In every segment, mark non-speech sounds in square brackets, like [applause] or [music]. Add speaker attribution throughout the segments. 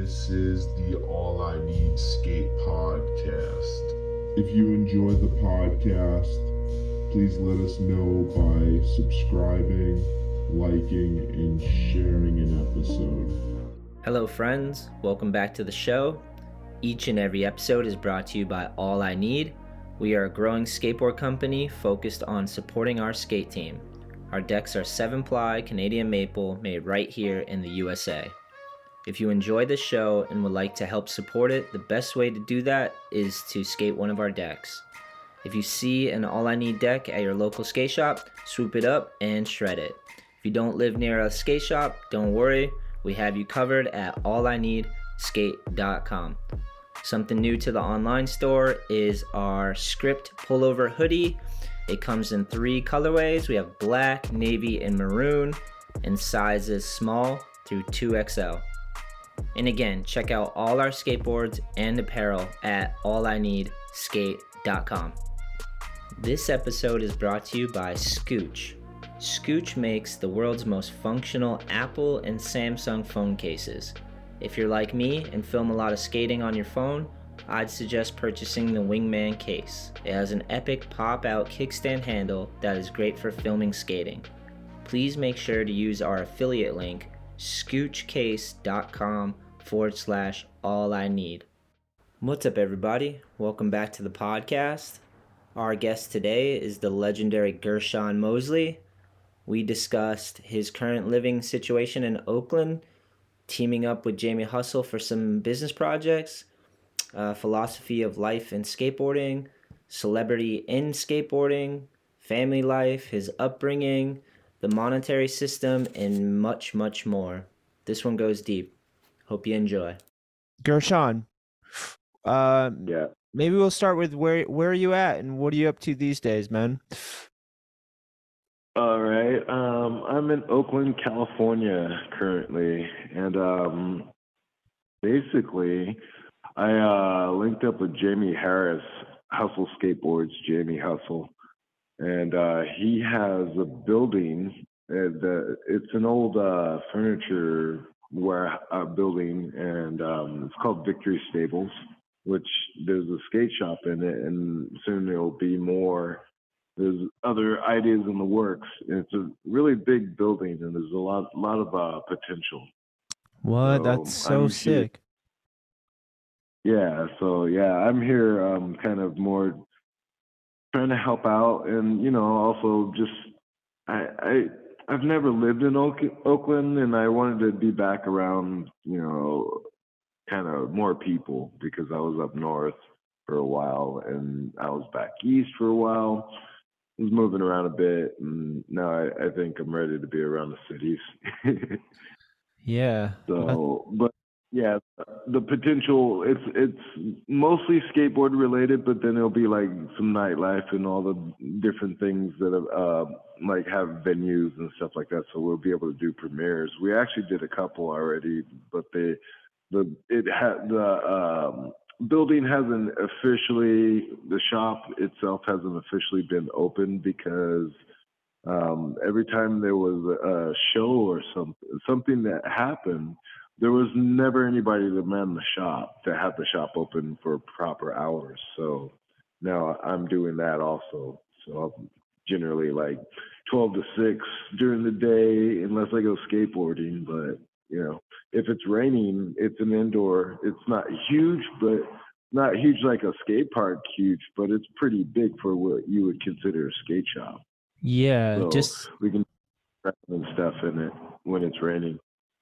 Speaker 1: This is the All I Need Skate podcast. If you enjoy the podcast, please let us know by subscribing, liking, and sharing an episode.
Speaker 2: Hello, friends. Welcome back to the show. Each and every episode is brought to you by All I Need. We are a growing skateboard company focused on supporting our skate team. Our decks are 7 ply Canadian maple made right here in the USA. If you enjoy this show and would like to help support it, the best way to do that is to skate one of our decks. If you see an All I Need deck at your local skate shop, swoop it up and shred it. If you don't live near a skate shop, don't worry, we have you covered at allineedskate.com. Something new to the online store is our script pullover hoodie. It comes in three colorways. We have black, navy, and maroon, and sizes small through 2XL. And again, check out all our skateboards and apparel at allineedskate.com. This episode is brought to you by Scooch. Scooch makes the world's most functional Apple and Samsung phone cases. If you're like me and film a lot of skating on your phone, I'd suggest purchasing the Wingman case. It has an epic pop out kickstand handle that is great for filming skating. Please make sure to use our affiliate link, scoochcase.com forward slash all I need. What's up, everybody? Welcome back to the podcast. Our guest today is the legendary Gershon Mosley. We discussed his current living situation in Oakland, teaming up with Jamie Hustle for some business projects, uh, philosophy of life and skateboarding, celebrity in skateboarding, family life, his upbringing, the monetary system, and much, much more. This one goes deep. Hope you enjoy.
Speaker 3: Gershon, uh,
Speaker 4: Yeah.
Speaker 3: maybe we'll start with where where are you at and what are you up to these days, man?
Speaker 4: All right. Um, I'm in Oakland, California currently, and um, basically, I uh, linked up with Jamie Harris, Hustle Skateboards, Jamie Hustle, and uh, he has a building. Uh, the, it's an old uh, furniture ware a building, and um, it's called Victory Stables. Which there's a skate shop in it, and soon there will be more there's other ideas in the works. It's a really big building, and there's a lot, lot of uh, potential.
Speaker 3: What?
Speaker 4: So,
Speaker 3: That's so
Speaker 4: I'm here-
Speaker 3: sick.
Speaker 4: Yeah, so yeah, I'm here, um, kind of more trying to help out, and you know, also just I, I, I've never lived in Oak, Oakland, and I wanted to be back around, you know, kind of more people because I was up north for a while, and I was back east for a while. I was moving around a bit, and now I, I think I'm ready to be around the cities. [laughs]
Speaker 3: Yeah.
Speaker 4: So, but yeah, the potential it's it's mostly skateboard related, but then it'll be like some nightlife and all the different things that uh like have venues and stuff like that. So we'll be able to do premieres. We actually did a couple already, but they the it had the um building hasn't officially the shop itself hasn't officially been open because um, every time there was a show or something, something that happened, there was never anybody to man the shop to have the shop open for proper hours. So now I'm doing that also. So I'm generally like 12 to 6 during the day, unless I go skateboarding. But, you know, if it's raining, it's an indoor. It's not huge, but not huge like a skate park huge, but it's pretty big for what you would consider a skate shop
Speaker 3: Yeah,
Speaker 4: So-
Speaker 3: just
Speaker 4: we can and stuff in it when it's raining.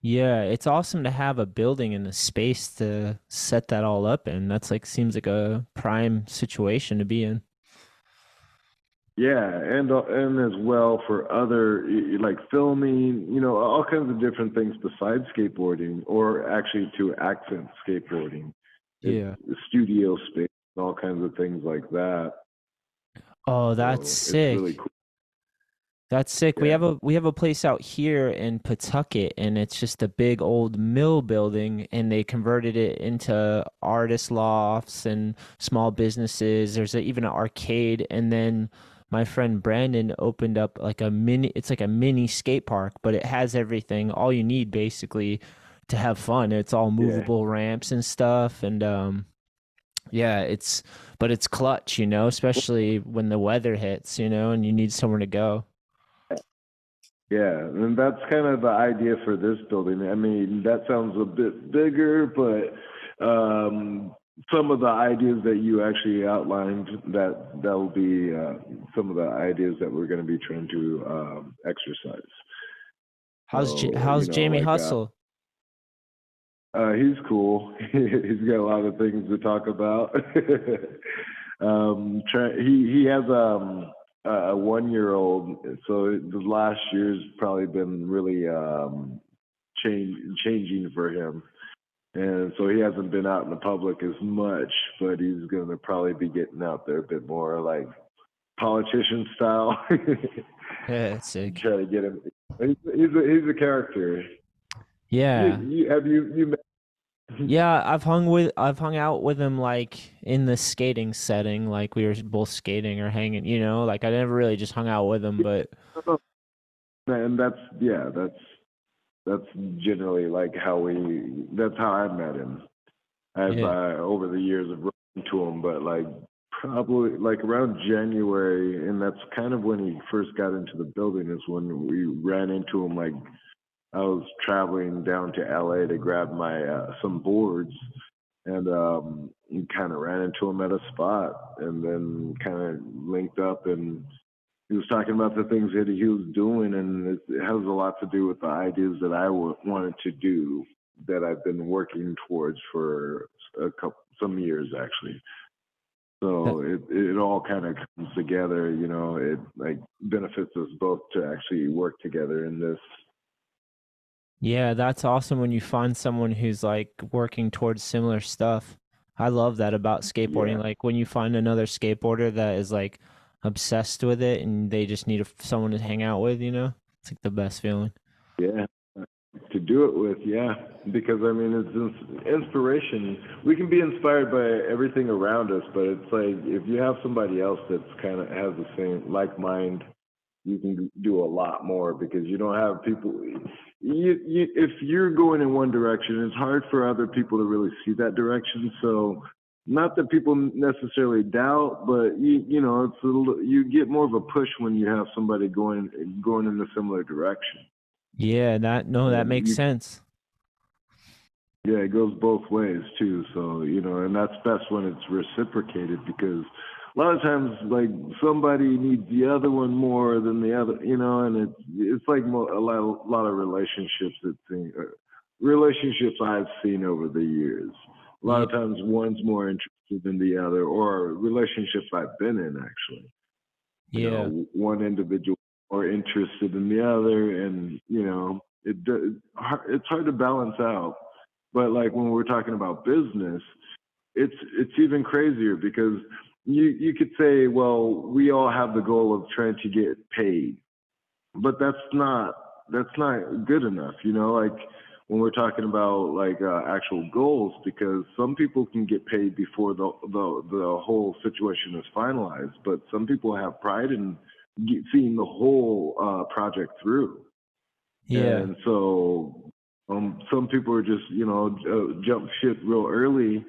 Speaker 3: Yeah, it's awesome to have a building and a space to set that all up in. That's like seems like a prime situation to be in.
Speaker 4: Yeah, and uh, and as well for other like filming, you know, all kinds of different things besides skateboarding, or actually to accent skateboarding.
Speaker 3: Yeah.
Speaker 4: studio space, all kinds of things like that.
Speaker 3: Oh, that's
Speaker 4: So
Speaker 3: sick.
Speaker 4: Really cool.
Speaker 3: That's sick. We have a we have a place out here in Pawtucket, and it's just a big old mill building, and they converted it into artist lofts and small businesses. There's a, even an arcade, and then my friend Brandon opened up like a mini. It's like a mini skate park, but it has everything, all you need basically to have fun. It's all
Speaker 4: Yeah.
Speaker 3: movable ramps and stuff, and um, yeah, it's but it's clutch, you know, especially when the weather hits, you know, and you need somewhere to go.
Speaker 4: Yeah, and that's kind of the idea for this building. I mean, that sounds a bit bigger, but um, some of the ideas that you actually outlined that that will be uh, some of the ideas that we're going to be trying to um, exercise.
Speaker 3: How's
Speaker 4: So,
Speaker 3: J-
Speaker 4: you
Speaker 3: how's
Speaker 4: know,
Speaker 3: Jamie
Speaker 4: like, uh,
Speaker 3: Hustle?
Speaker 4: Uh, he's cool. [laughs] he's got a lot of things to talk about. [laughs] um, try, he he has um, a one year old, so the last year's probably been really um, change changing for him, and so he hasn't been out in the public as much. But he's going to probably be getting out there a bit more, like politician style. [laughs]
Speaker 3: Yeah, sick.
Speaker 4: Try to get him. He's he's a, he's a character.
Speaker 3: Yeah.
Speaker 4: You, you, have you you met [laughs]
Speaker 3: Yeah, I've hung with I've hung out with him like in the skating setting, like we were both skating or hanging, you know, like I never really just hung out with him, but [laughs]
Speaker 4: and that's yeah that's that's generally like how we that's how i met him as
Speaker 3: Yeah.
Speaker 4: i over the years of running to him but like probably like around january and that's kind of when he first got into the building is when we ran into him like i was traveling down to la to grab my uh, some boards and um kind of ran into him at a spot and then kind of linked up and he was talking about the things that he was doing, and it, it has a lot to do with the ideas that I w- wanted to do that I've been working towards for a couple some years actually. So it it all kind of comes together, you know. It like benefits us both to actually work together in this.
Speaker 3: Yeah, that's awesome when you find someone who's like working towards similar stuff. I love that about mm, skateboarding.
Speaker 4: Yeah.
Speaker 3: Like when you find another skateboarder that is like obsessed with it and they just need a, someone to hang out with, you know? It's like the best feeling.
Speaker 4: Yeah, uh, to do it with, yeah, because I mean it's inspiration. We can be inspired by everything around us, but it's like if you have somebody else that's kind of has the same like mind, you can do a lot more because you don't have people. You, you, if you're going in one direction, it's hard for other people to really see that direction. So, not that people necessarily doubt, but you, you know, it's a little, you get more of a push when you have somebody going going in a similar direction.
Speaker 3: Yeah, that no, that makes
Speaker 4: you-
Speaker 3: sense.
Speaker 4: Yeah, it goes both ways too. So, you know, and that's best when it's reciprocated because a lot of times like somebody needs the other one more than the other, you know, and it's it's like mo- a lot a lot of relationships that thing, uh, relationships I've seen over the years. A lot of times one's more interested than the other or relationships I've been in actually. You
Speaker 3: Yeah.
Speaker 4: know, one individual more interested in the other and, you know, it it's hard to balance out but like when we're talking about business it's it's even crazier because you you could say well we all have the goal of trying to get paid but that's not that's not good enough you know like when we're talking about like uh, actual goals because some people can get paid before the the the whole situation is finalized but some people have pride in get, seeing the whole uh, project through
Speaker 3: Yeah.
Speaker 4: and so um, some people are just, you know, uh, jump ship real early.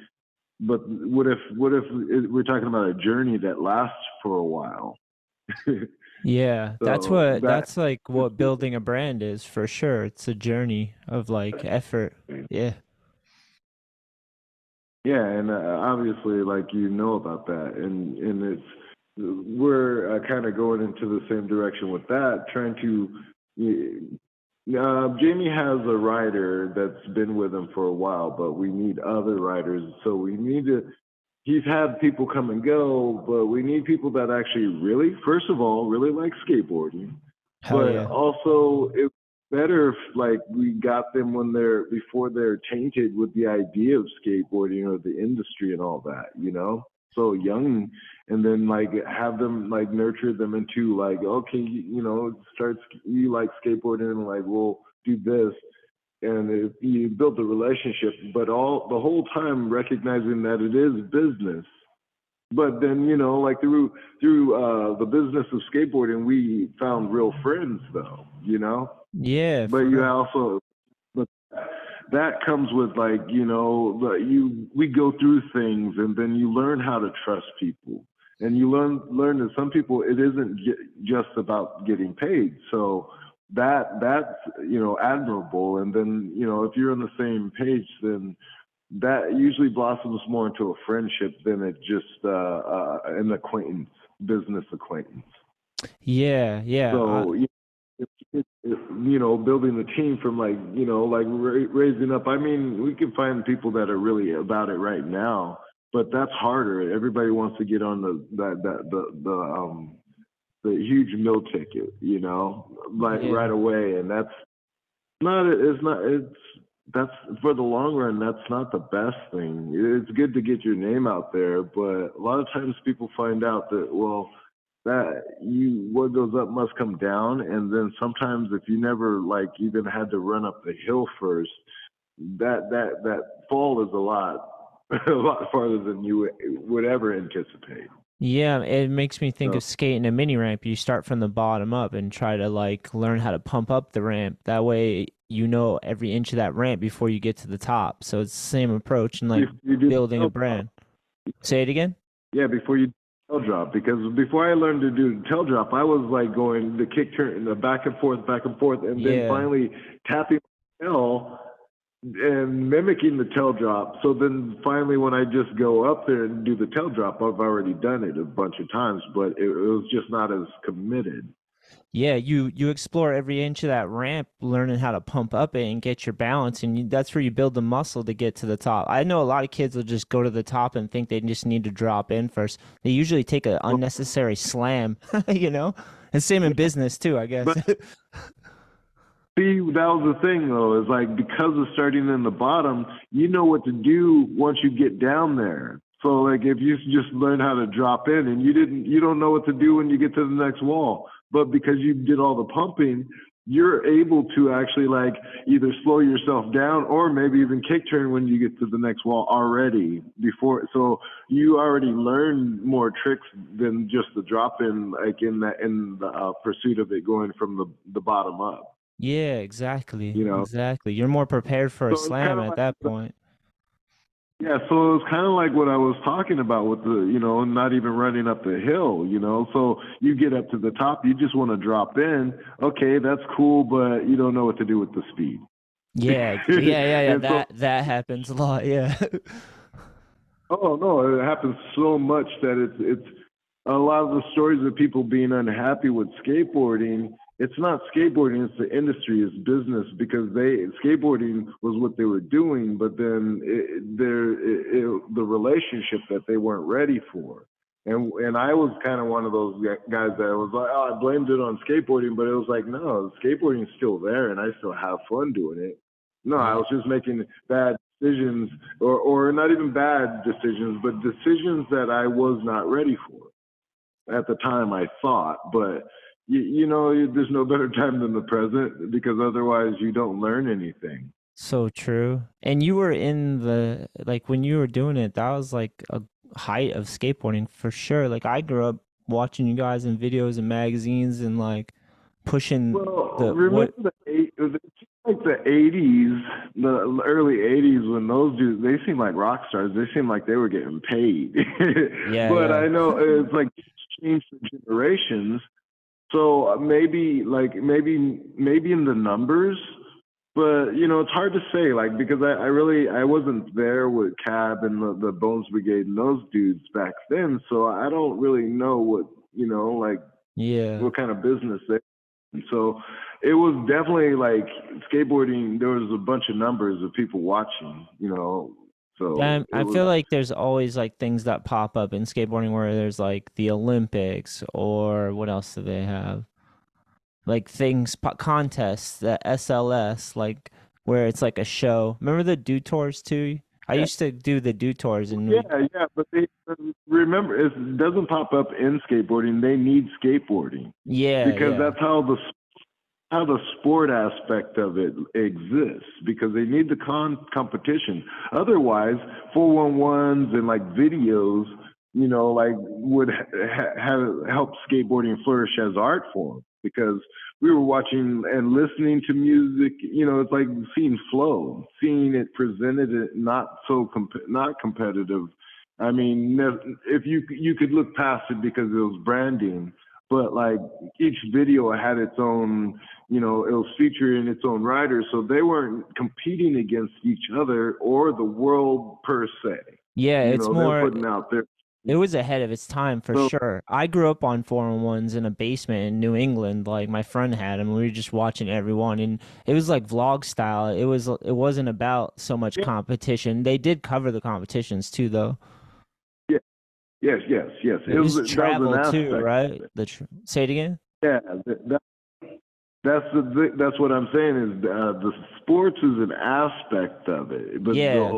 Speaker 4: But what if, what if we're talking about a journey that lasts for a while?
Speaker 3: Yeah, [laughs] that's what
Speaker 4: that-
Speaker 3: that's like what building a brand is for sure. It's a journey of like effort. Yeah.
Speaker 4: Yeah, and uh, obviously, like you know about that, and and it's we're uh, kind of going into the same direction with that, trying to. Uh, Jamie has a writer that's been with him for a while, but we need other writers. So we need to. He's had people come and go, but we need people that actually really, first of all, really like skateboarding.
Speaker 3: Hell
Speaker 4: but
Speaker 3: yeah.
Speaker 4: also it's better if like we got them when they're before they're tainted with the idea of skateboarding or the industry and all that you know so young and then like have them like nurture them into like okay you, you know start you like skateboarding and like we'll do this. And if you build the relationship but all the whole time recognizing that it is business. But then you know like through through uh the business of skateboarding we found real friends though you know?
Speaker 3: Yeah.
Speaker 4: but you also that comes with like you know you we go through things and then you learn how to trust people. And you learn learn that some people it isn't just about getting paid. So that that's you know admirable. And then you know if you're on the same page then that usually blossoms more into a friendship than it just uh, uh an acquaintance business acquaintance.
Speaker 3: Yeah yeah
Speaker 4: so it, you know building the team from like you know like ra- raising up. I mean we can find people that are really about it right now but that's harder. Everybody wants to get on the that that the the um the huge meal ticket you know like
Speaker 3: Yeah.
Speaker 4: right away. And that's not it's not it's that's for the long run that's not the best thing. It's good to get your name out there but a lot of times people find out that well that you what goes up must come down and then sometimes if you never like even had to run up the hill first that that that fall is a lot [laughs] a lot farther than you would- ever anticipate
Speaker 3: Yeah, it makes me think
Speaker 4: So-
Speaker 3: of skating a mini ramp. You start from the bottom up and try to like learn how to pump up the ramp. That way you know every inch of that ramp before you get to the top. So it's the same approach and like
Speaker 4: If you
Speaker 3: building a brand. Say it again?
Speaker 4: Yeah, before you tail drop, because before I learned to do tail drop, I was like going the kick turn, the back and forth, back and forth, and then
Speaker 3: Yeah.
Speaker 4: finally tapping tail and mimicking the tail drop. So then finally, when I just go up there and do the tail drop, I've already done it a bunch of times, but it, it was just not as committed.
Speaker 3: Yeah, you you explore every inch of that ramp, learning how to pump up it and get your balance, and you, that's where you build the muscle to get to the top. I know a lot of kids will just go to the top and think they just need to drop in first. They usually take an unnecessary slam, [laughs] you know, and same in business too, I guess.
Speaker 4: But- [laughs] See, that was the thing though, is like because of starting in the bottom, you know what to do once you get down there. So like if you just learn how to drop in and you didn't you don't know what to do when you get to the next wall. But because you did all the pumping, you're able to actually like either slow yourself down or maybe even kick turn when you get to the next wall already before so you already learned more tricks than just the drop in like in the in the uh, pursuit of it going from the the bottom up.
Speaker 3: yeah, exactly.
Speaker 4: You know.
Speaker 3: exactly. You're more prepared for a
Speaker 4: So it's
Speaker 3: slam at
Speaker 4: like
Speaker 3: that point.
Speaker 4: Yeah, so it's kind of like what I was talking about with the, you know, not even running up the hill, you know. So you get up to the top, you just want to drop in. Okay, that's cool, but you don't know what to do with the speed.
Speaker 3: Yeah, [laughs] yeah, yeah, yeah.
Speaker 4: And so-
Speaker 3: that that happens a lot. Yeah. [laughs]
Speaker 4: Oh no, it happens so much that it's it's a lot of the stories of people being unhappy with skateboarding. It's not skateboarding; it's the industry, it's business because they skateboarding was what they were doing, but then it, there it, it, the relationship that they weren't ready for. And and I was kind of one of those guys that was like, oh, I blamed it on skateboarding, but it was like, no, skateboarding's still there, and I still have fun doing it. No, I was just making bad decisions, or or not even bad decisions, but decisions that I was not ready for at the time. I thought, but you, you know, there's no better time than the present because otherwise you don't learn anything.
Speaker 3: So true. And you were in the like when you were doing it, that was like a height of skateboarding for sure. Like I grew up watching you guys in videos and magazines and like pushing
Speaker 4: Well,
Speaker 3: the
Speaker 4: remember
Speaker 3: what
Speaker 4: the eight, it was like the '80s, the early '80s when those dudes they seemed like rock stars. They seemed like they were getting paid. [laughs]
Speaker 3: Yeah,
Speaker 4: but
Speaker 3: yeah.
Speaker 4: I know it's like changed the generations. So uh, maybe like maybe maybe in the numbers, but you know it's hard to say like because I, I really I wasn't there with Cab and the, the Bones Brigade and those dudes back then, so I don't really know what you know like
Speaker 3: yeah.
Speaker 4: what kind of business they. And so it was definitely like skateboarding. There was a bunch of numbers of people watching, you know. So it
Speaker 3: I
Speaker 4: was-
Speaker 3: feel like there's always like things that pop up in skateboarding where there's like the Olympics or what else do they have? Like things contests, the SLS, like where it's like a show. Remember the Dew Tours too? I used to do the Dew Tours and we-
Speaker 4: Yeah, yeah, but they um, remember it doesn't pop up in skateboarding. They need skateboarding
Speaker 3: yeah,
Speaker 4: because
Speaker 3: yeah.
Speaker 4: that's how the how the sport aspect of it exists because they need the con competition. Otherwise, four one ones and like videos, you know, like would ha- have help skateboarding flourish as art form because we were watching and listening to music. You know, it's like seeing flow, seeing it presented, it not so comp- not competitive. I mean, if you you could look past it because it was branding, but like each video had its own, you know, it was featuring its own writers, so they weren't competing against each other or the world per se.
Speaker 3: Yeah,
Speaker 4: You
Speaker 3: it's
Speaker 4: know,
Speaker 3: more.
Speaker 4: putting out their
Speaker 3: It was ahead of its time for
Speaker 4: So-
Speaker 3: sure. I grew up on four and ones in a basement in New England. Like my friend had them. We were just watching everyone, and it was like vlog style. It was. It wasn't about so much competition. They did cover the competitions too, though.
Speaker 4: Yes, yes, yes.
Speaker 3: It was
Speaker 4: that was
Speaker 3: travel too, right? The tr- say it again.
Speaker 4: Yeah, that, that's the that's what I'm saying is uh, the sports is an aspect of it, but
Speaker 3: Yeah.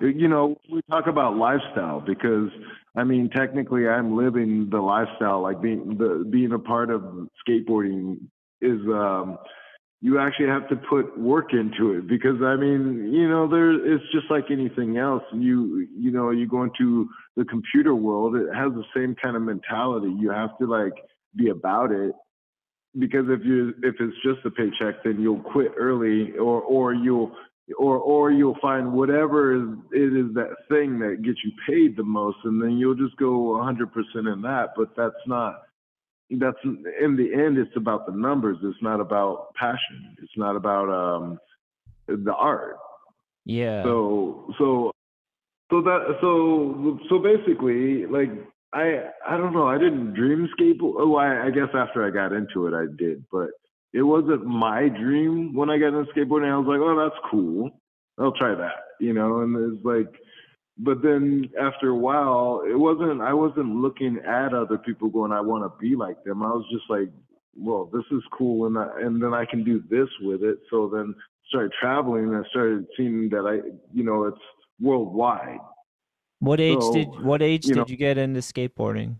Speaker 4: the, you know we talk about lifestyle because I mean technically I'm living the lifestyle like being the being a part of skateboarding is um you actually have to put work into it because I mean you know there it's just like anything else. You you know you go into the computer world it has the same kind of mentality. You have to like be about it because if you if it's just a paycheck then you'll quit early or or you'll or or you'll find whatever it is that thing that gets you paid the most and then you'll just go 100% in that but that's not that's in the end it's about the numbers it's not about passion it's not about um the art
Speaker 3: Yeah.
Speaker 4: so so so that so so basically like I I don't know I didn't dream skateboard. Oh, I, I guess after I got into it I did, but it wasn't my dream when I got into skateboarding. I was like, oh, that's cool. I'll try that, you know. And it's like, but then after a while, it wasn't. I wasn't looking at other people going, I want to be like them. I was just like, well, this is cool, and I, and then I can do this with it. So then started traveling and I started seeing that I, you know, it's worldwide.
Speaker 3: what age
Speaker 4: so,
Speaker 3: did what age
Speaker 4: you
Speaker 3: did
Speaker 4: know-
Speaker 3: you get into skateboarding?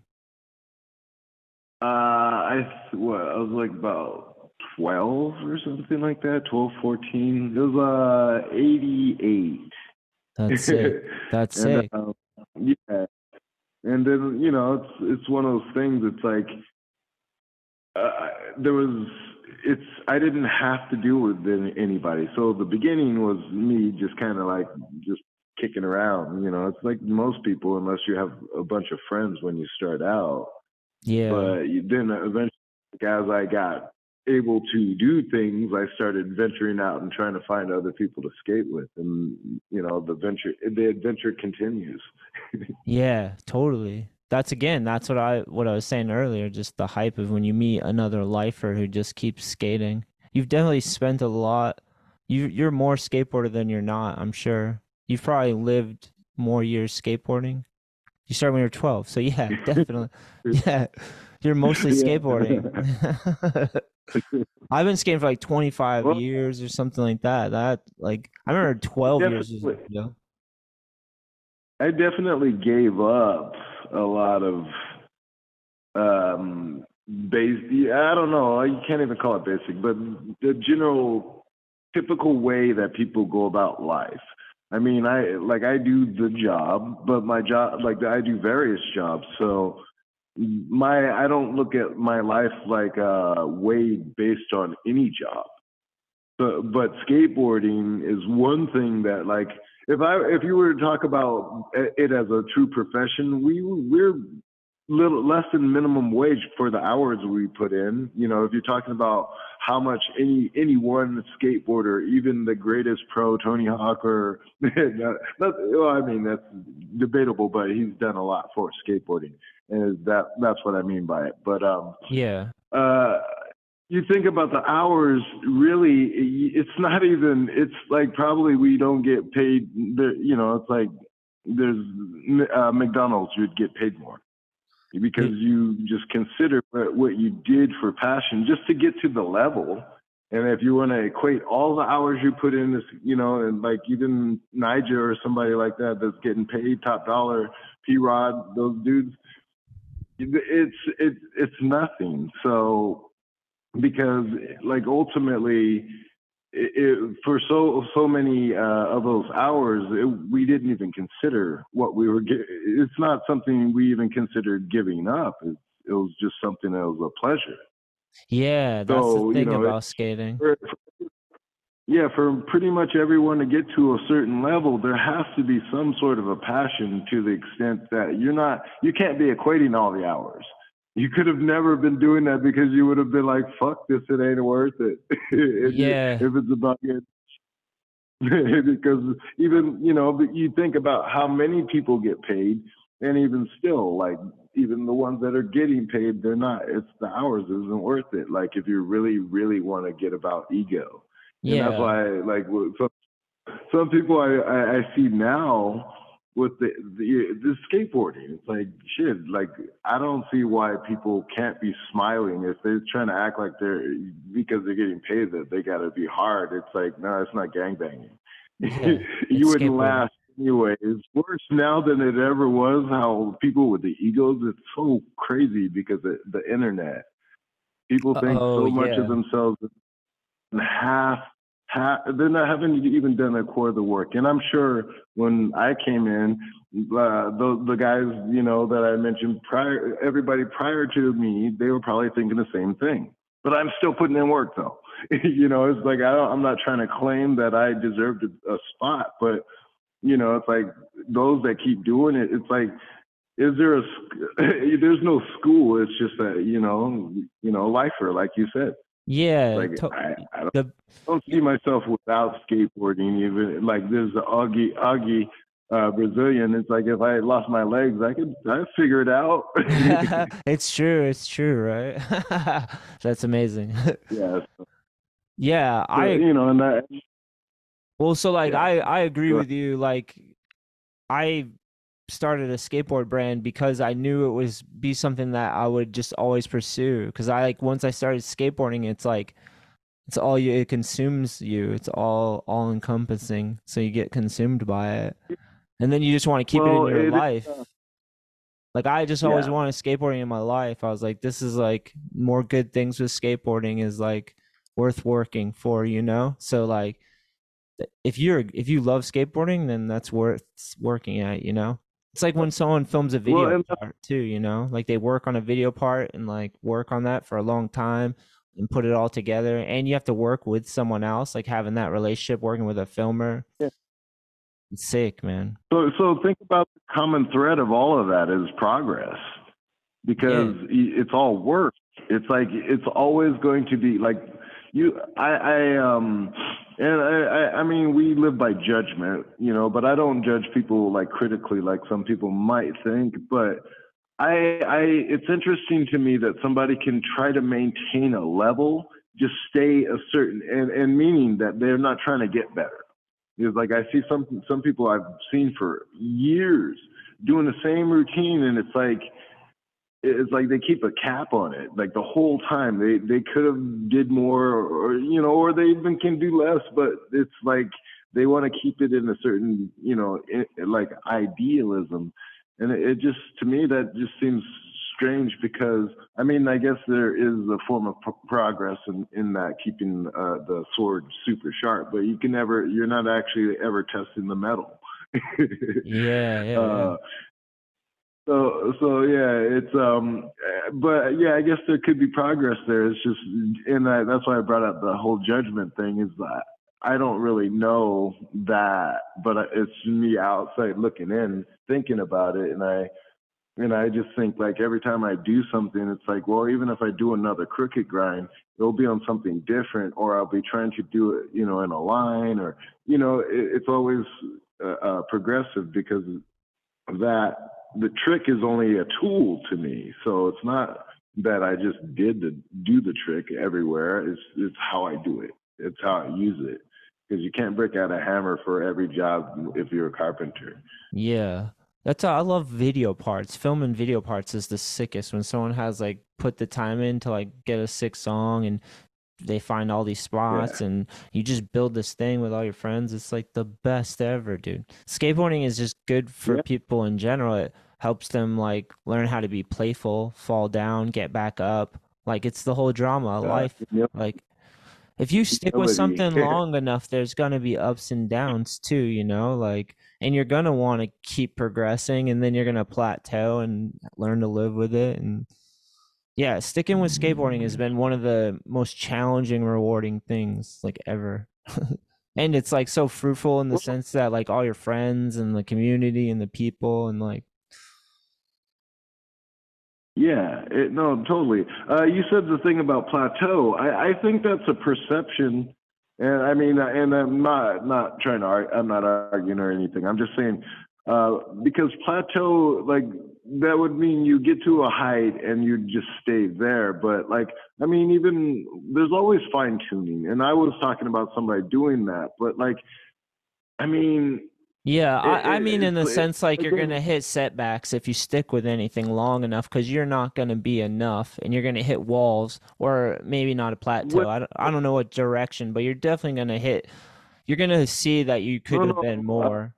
Speaker 4: Uh, I what I was like about twelve or something like that, 12, 14. It was uh eighty eight.
Speaker 3: That's [laughs] sick. That's
Speaker 4: and,
Speaker 3: sick.
Speaker 4: uh, yeah, and then you know it's it's one of those things. It's like uh, there was it's I didn't have to deal with anybody. So the beginning was me just kind of like just kicking around. You know, it's like most people, unless you have a bunch of friends when you start out.
Speaker 3: Yeah.
Speaker 4: But then eventually, as I got able to do things, I started venturing out and trying to find other people to skate with, and you know, the venture, the adventure continues. [laughs]
Speaker 3: Yeah, totally. That's again, that's what I what I was saying earlier, just the hype of when you meet another lifer who just keeps skating. You've definitely spent a lot. You you're more skateboarder than you're not, I'm sure. You've probably lived more years skateboarding. You started when you were 12. So yeah, [laughs] definitely. [laughs] Yeah. You're mostly
Speaker 4: Yeah.
Speaker 3: skateboarding. [laughs] I've been skating for like 25
Speaker 4: Well-
Speaker 3: years or something like that. That like I remember 12 years was,
Speaker 4: Definitely.
Speaker 3: you know.
Speaker 4: I definitely gave up a lot of um base I don't know, you can't even call it basic, but the general typical way that people go about life. I mean, I like I do the job, but my job like I do various jobs. So my I don't look at my life like uh weighed based on any job. But but skateboarding is one thing that like if I if you were to talk about it as a true profession, we we're little less than minimum wage for the hours we put in. You know, if you're talking about how much any any one skateboarder, even the greatest pro, Tony Hawk, or [laughs] well, I mean that's debatable, but he's done a lot for skateboarding, and that that's what I mean by it. But um,
Speaker 3: Yeah.
Speaker 4: uh, you think about the hours, really, it's not even, it's like probably we don't get paid, the, you know, it's like there's uh, McDonald's, you'd get paid more because you just consider what what you did for passion just to get to the level. And if you want to equate all the hours you put in this, you know, and like even Nyjah or somebody like that that's getting paid top dollar, P Rod, those dudes, it's it's it's nothing. So because like ultimately it, it, for so so many uh, of those hours it, we didn't even consider what we were gi- it's not something we even considered giving up it, it was just something that was a pleasure
Speaker 3: Yeah, that's
Speaker 4: So,
Speaker 3: the
Speaker 4: you
Speaker 3: thing
Speaker 4: know,
Speaker 3: about skating.
Speaker 4: for, yeah, for pretty much everyone to get to a certain level, there has to be some sort of a passion to the extent that you're not, you can't be equating all the hours. You could have never been doing that because you would have been like, fuck this, it ain't worth it. [laughs] if,
Speaker 3: Yeah.
Speaker 4: if it's about getting, [laughs] because even, you know, you think about how many people get paid, and even still, like, even the ones that are getting paid, they're not, it's the hours isn't worth it. Like, if you really, really want to get about ego. And
Speaker 3: Yeah.
Speaker 4: that's why, like, some, some people I, I, I see now with the, the the skateboarding, it's like shit. Like, I don't see why people can't be smiling if they're trying to act like they're because they're getting paid that they got to be hard. It's like, no, it's not gangbanging.
Speaker 3: Yeah, [laughs]
Speaker 4: you wouldn't last anyway. It's worse now than it ever was. How people with the egos, it's so crazy because of the internet. People think
Speaker 3: Oh,
Speaker 4: so much
Speaker 3: yeah.
Speaker 4: of themselves half, half they're not haven't even done a core of the work. And I'm sure when I came in, uh, the the guys you know that I mentioned prior, everybody prior to me, they were probably thinking the same thing. But I'm still putting in work though. [laughs] you know, it's like I don't, I'm not trying to claim that I deserved a, a spot, but you know, it's like those that keep doing it. It's like is there a [laughs] there's no school it's just a you know you know lifer like you said
Speaker 3: Yeah,
Speaker 4: like
Speaker 3: to-
Speaker 4: I, I don't,
Speaker 3: the
Speaker 4: don't see myself without skateboarding even like there's the augie augie uh brazilian it's like if i lost my legs i could i figure it out [laughs] [laughs]
Speaker 3: it's true, it's true, right? [laughs] That's amazing.
Speaker 4: yeah so,
Speaker 3: Yeah, I
Speaker 4: you know and that
Speaker 3: Well, so like
Speaker 4: Yeah.
Speaker 3: I I agree
Speaker 4: Go
Speaker 3: with you. Like I started a skateboard brand because I knew it was be something that I would just always pursue. Because I like once I started skateboarding, it's like it's all you. It consumes you. It's all all encompassing. So you get consumed by it, and then you just want to keep
Speaker 4: Well,
Speaker 3: it in your
Speaker 4: it is,
Speaker 3: life.
Speaker 4: uh,
Speaker 3: Like I just always
Speaker 4: Yeah.
Speaker 3: wanted skateboarding in my life. I was like, this is like more good things with skateboarding is like worth working for, you know? So like if you're if you love skateboarding, then that's worth working at, you know? It's like when someone films a video
Speaker 4: Well,
Speaker 3: part too, you know? Like they work on a video part and like work on that for a long time and put it all together and you have to work with someone else, like having that relationship working with a filmer.
Speaker 4: Yeah.
Speaker 3: It's sick, man.
Speaker 4: So, so think about the common thread of all of that is progress, because y it's all work. It's like it's always going to be like you. I, I um, and I, I, I mean, we live by judgment, you know, but I don't judge people like critically, like some people might think. But I, I, it's interesting to me that somebody can try to maintain a level, just stay a certain, and, and meaning that they're not trying to get better. Because like I see some some people I've seen for years doing the same routine, and it's like it's like they keep a cap on it. Like the whole time they they could have did more, or you know, or they even can do less. But it's like they want to keep it in a certain you know i like idealism, and it, it just to me that just seems strange because I mean I guess there is a form of pro- progress in, in that keeping uh, the sword super sharp, but you can never you're not actually ever testing the metal. [laughs]
Speaker 3: Yeah, yeah, yeah.
Speaker 4: Uh, so so yeah, it's um, but yeah, I guess there could be progress there. It's just, and I, that's why I brought up the whole judgment thing. Is that I don't really know that, but it's me outside looking in, thinking about it, and I and I just think like every time I do something, it's like, well, even if I do another crooked grind, it'll be on something different, or I'll be trying to do it, you know, in a line, or you know, it, it's always uh, uh, progressive because that the trick is only a tool to me. So it's not that I just did the do the trick everywhere. It's it's how I do it. It's how I use it. Because you can't break out a hammer for every job if you're a carpenter.
Speaker 3: Yeah. That's I love video parts. Filming video parts is the sickest when someone has like put the time in to like get a sick song and they find all these spots and you just build this thing with all your friends. It's like the best ever, dude. Skateboarding is just good for
Speaker 4: Yeah.
Speaker 3: people in general. It helps them like learn how to be playful, fall down, get back up. Like it's the whole drama of
Speaker 4: Uh,
Speaker 3: life.
Speaker 4: yep.
Speaker 3: Like if you stick with
Speaker 4: Humility.
Speaker 3: something long enough, there's gonna be ups and downs too, you know, like and you're gonna want to keep progressing and then you're gonna plateau and learn to live with it and yeah, sticking with skateboarding has been one of the most challenging, rewarding things like ever. [laughs] and it's like so fruitful in the sense that like all your friends and the community and the people and like
Speaker 4: yeah, it, no, totally. Uh, you said the thing about plateau. I, I think that's a perception, and I mean, and I'm not not trying to. Argue, I'm not arguing or anything. I'm just saying uh, because plateau, like that would mean you get to a height and you just stay there. But like, I mean, even there's always fine tuning, and I was talking about somebody doing that. But like, I mean,
Speaker 3: yeah,
Speaker 4: it,
Speaker 3: I, I mean, in the
Speaker 4: it,
Speaker 3: sense like you're gonna hit setbacks if you stick with anything long enough, because you're not gonna be enough, and you're gonna hit walls, or maybe not a plateau.
Speaker 4: What-
Speaker 3: I don't, I don't know what direction, but you're definitely gonna hit. You're gonna see that you could have
Speaker 4: no,
Speaker 3: been more.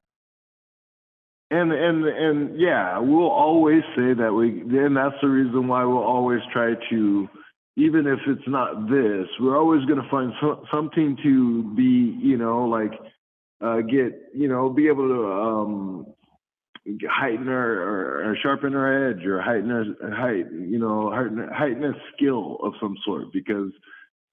Speaker 4: And and and yeah, we'll always say that we, and that's the reason why we'll always try to, even if it's not this, we're always going to find so, something to be, you know, like uh, get, you know, be able to um, heighten our or, or sharpen our edge or heighten our height, you know, heighten, heighten a skill of some sort because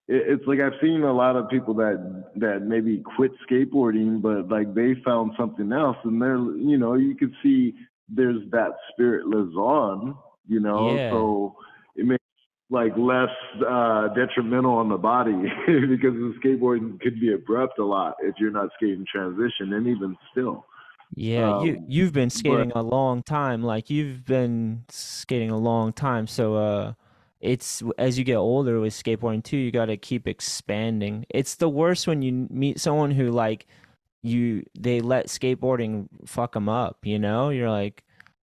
Speaker 4: it's like I've seen a lot of people that that maybe quit skateboarding, but like they found something else, and they're you know you can see there's that spirit lives on, you know,
Speaker 3: Yeah.
Speaker 4: so it makes like less uh, detrimental on the body [laughs] because the skateboarding could be abrupt a lot if you're not skating transition, and even still.
Speaker 3: Yeah, you
Speaker 4: um,
Speaker 3: you've been
Speaker 4: but-
Speaker 3: skating a long time. Like you've been skating a long time, so uh it's as you get older with skateboarding too, you got to keep expanding. It's the worst when you meet someone who like you they let skateboarding fuck them up, you know? You're like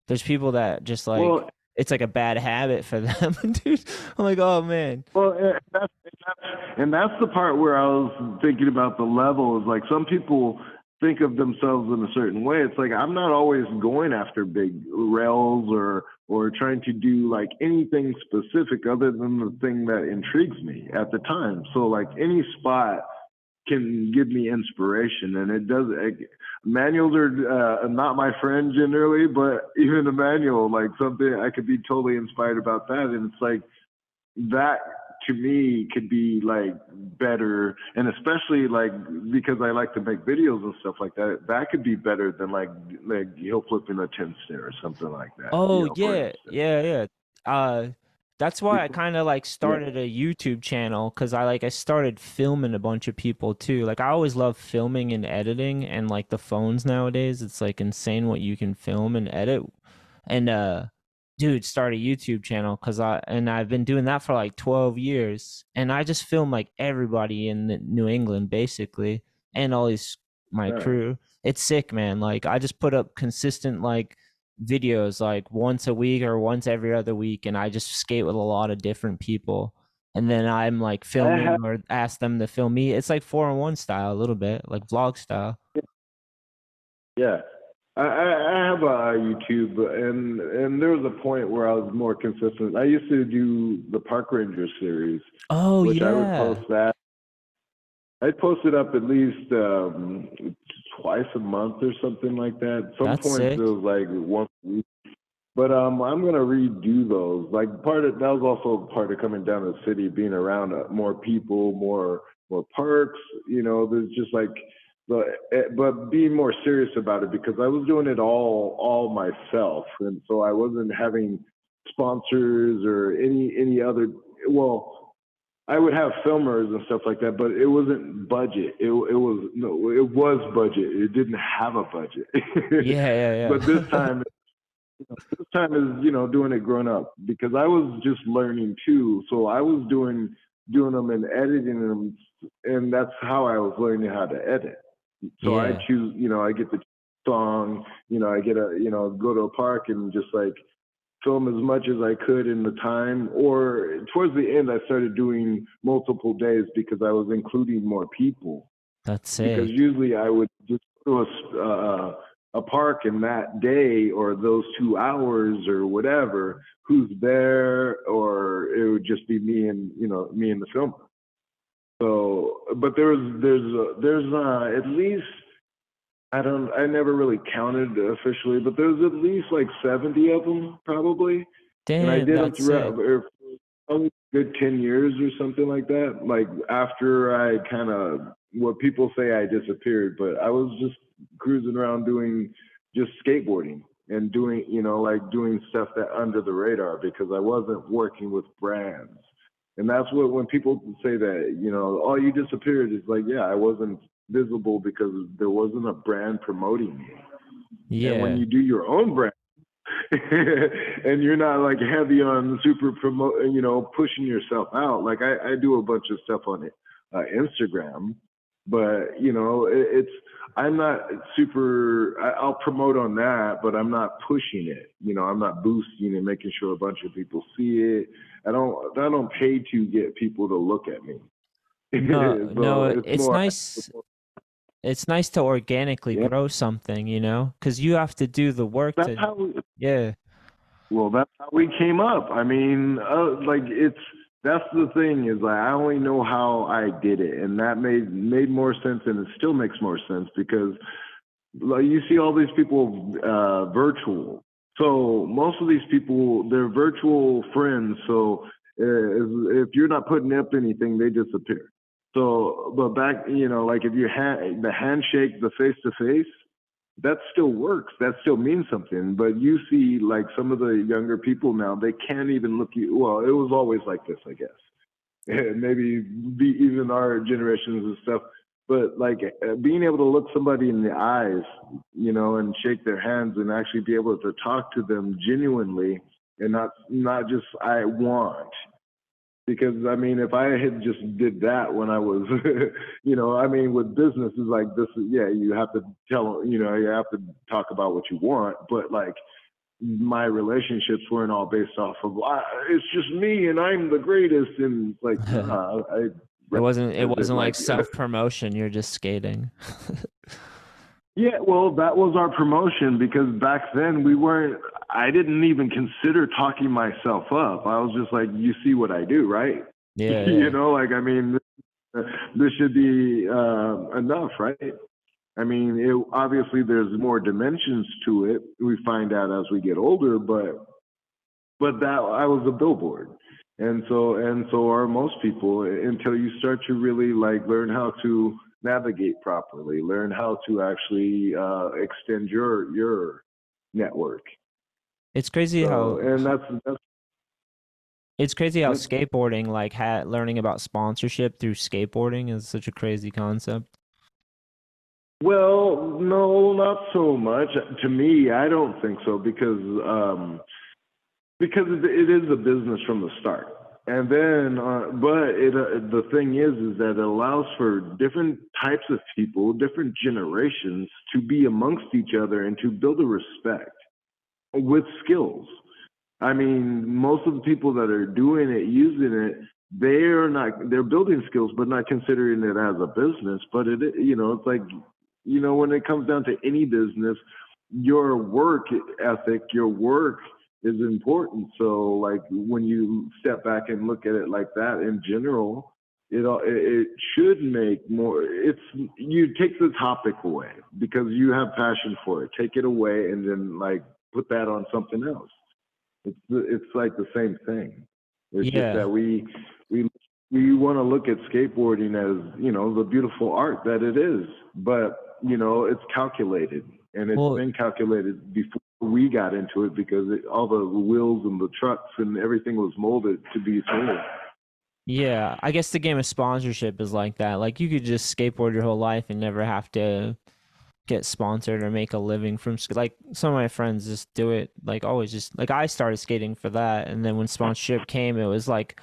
Speaker 3: there's people that just like
Speaker 4: well,
Speaker 3: it's like a bad habit for [laughs] them, dude. I'm like, "Oh man."
Speaker 4: Well, and that's, and that's the part where I was thinking about the level is like some people think of themselves in a certain way. It's like I'm not always going after big rails or or trying to do like anything specific other than the thing that intrigues me at the time. So like any spot can give me inspiration, and it does. It, manuals are uh, not my friend generally, but [laughs] even a manual, like something I could be totally inspired about that, and it's like that to me could be like better and especially like because I like to make videos and stuff like that that could be better than like like heel flipping a 10 snare or something like that you
Speaker 3: Oh
Speaker 4: know,
Speaker 3: yeah, yeah, yeah. Uh, that's why I kind of like started a YouTube channel because I like I started filming a bunch of people too. Like I always love filming and editing, and like the phones nowadays, it's like insane what you can film and edit. And uh, dude, start a YouTube channel because I and I've been doing that for like 12 years, and I just film like everybody in New England basically, and all these my
Speaker 4: Right.
Speaker 3: crew. It's sick, man. Like I just put up consistent like videos like once a week or once every other week and I just skate with a lot of different people and then I'm like filming
Speaker 4: have-
Speaker 3: or ask them to film me. It's like four on one style a little bit, like vlog style.
Speaker 4: Yeah. I, I have a YouTube, and and there was a point where I was more consistent. I used to do the Park Ranger series,
Speaker 3: Oh
Speaker 4: which I would post that. I'd post it up at least um, twice a month or something like that. Some
Speaker 3: That's
Speaker 4: points
Speaker 3: sick.
Speaker 4: it was like once a week. But um, I'm gonna redo those. Like part of that was also part of coming down to the city, being around uh, more people, more more parks. You know, there's just like the eh, but being more serious about it because I was doing it all all myself, and so I wasn't having sponsors or any any other. Well, I would have filmers and stuff like that, but it wasn't budget. It it was no, it was budget. It didn't have a budget.
Speaker 3: Yeah, yeah, [laughs] yeah.
Speaker 4: but this time, you know, this time is you know doing it grown up because I was just learning too. So I was doing doing them and editing them, and that's how I was learning how to edit. So I choose, you know, I get the song, you know, I get a, you know, go to a park and just like film as much as I could in the time. Or towards the end, I started doing multiple days because I was including more people
Speaker 3: That's
Speaker 4: it.
Speaker 3: because
Speaker 4: usually I would just go to a, uh, a park in that day or those two hours or whatever, who's there, or it would just be me and you know me and the filmer. So, but there's there's uh, there's uh, at least I don't I never really counted officially, but there's at least like 70 of them probably, and I
Speaker 3: Damn,
Speaker 4: did
Speaker 3: that's
Speaker 4: throughout
Speaker 3: sick.
Speaker 4: er, a good 10 years or something like that. Like after I kind of, what people say I disappeared, but I was just cruising around doing just skateboarding and doing, you know, like doing stuff that under the radar because I wasn't working with brands. And that's what, when people say that, you know, oh, you disappeared, it's like, yeah, I wasn't visible because there wasn't a brand promoting me.
Speaker 3: Yeah.
Speaker 4: And when you do your own brand, [laughs] and you're not like heavy on super promote, you know, pushing yourself out. Like I, I do a bunch of stuff on uh, Instagram, but you know, it, it's I'm not super. I, I'll promote on that, but I'm not pushing it. You know, I'm not boosting and making sure a bunch of people see it. I don't. I don't pay to get people to look at me. [laughs]
Speaker 3: No,
Speaker 4: So
Speaker 3: no, it's
Speaker 4: more-
Speaker 3: nice. It's nice to organically
Speaker 4: Yeah.
Speaker 3: grow something, you know, because you have to do the work
Speaker 4: That's
Speaker 3: to.
Speaker 4: how. We,
Speaker 3: Yeah.
Speaker 4: Well, that's how we came up. I mean, uh, like it's that's the thing is like I only know how I did it, and that made made more sense, and it still makes more sense because like you see all these people uh, virtual. So most of these people they're virtual friends. So uh, if you're not putting up anything, they disappear. So, but back, you know, like if you had the handshake, the face to face, that still works. That still means something. But you see, like some of the younger people now, they can't even look you. Well, it was always like this, I guess. [laughs] And maybe be even our generations and stuff. But like uh, being able to look somebody in the eyes, you know, and shake their hands and actually be able to talk to them genuinely and not not just I want because I mean, if I had just did that when I was, [laughs] you know, I mean, with businesses like this, yeah, you have to tell, you know, you have to talk about what you want, but like my relationships weren't all based off of "Ah, it's just me and I'm the greatest, and like [laughs] nah, I.
Speaker 3: It wasn't. It wasn't like
Speaker 4: like-
Speaker 3: self promotion. You're just skating. [laughs]
Speaker 4: Yeah, well, that was our promotion because back then we weren't. I didn't even consider talking myself up. I was just like, you see what I do, right? [laughs]
Speaker 3: Yeah.
Speaker 4: you know, like I mean, this should be uh, enough, right? I mean, it, obviously there's more dimensions to it. We find out as we get older, but but that I was a billboard, and so and so are most people until you start to really like learn how to navigate properly, learn how to actually uh, extend your your network.
Speaker 3: It's crazy
Speaker 4: So,
Speaker 3: how
Speaker 4: and that's that's
Speaker 3: it's crazy how skateboarding, like ha- learning about sponsorship through skateboarding, is such a crazy concept.
Speaker 4: Well, no, not so much. To me, I don't think so because um, because it, is a business from the start, and then uh, but it uh, the thing is is that it allows for different types of people, different generations to be amongst each other and to build a respect with skills. I mean, most of the people that are doing it, using it, they are not they're building skills, but not considering it as a business. But it, you know, it's like you know, when it comes down to any business, your work ethic, your work is important. So, like when you step back and look at it like that in general, it all- it, it should make more. It's you take the topic away because you have passion for it. Take it away and then like put that on something else. It's it's like the same thing. It's
Speaker 3: Yeah.
Speaker 4: just that we we we want to look at skateboarding as you know the beautiful art that it is, but you know it's calculated and it's
Speaker 3: Well-
Speaker 4: been calculated before we got into it because it, all the wheels and the trucks and everything was molded to be sold.
Speaker 3: Yeah, I guess the game of sponsorship is like that. Like you could just skateboard your whole life and never have to get sponsored or make a living from like some of my friends just do it like always just like I started skating for that and then when sponsorship came it was like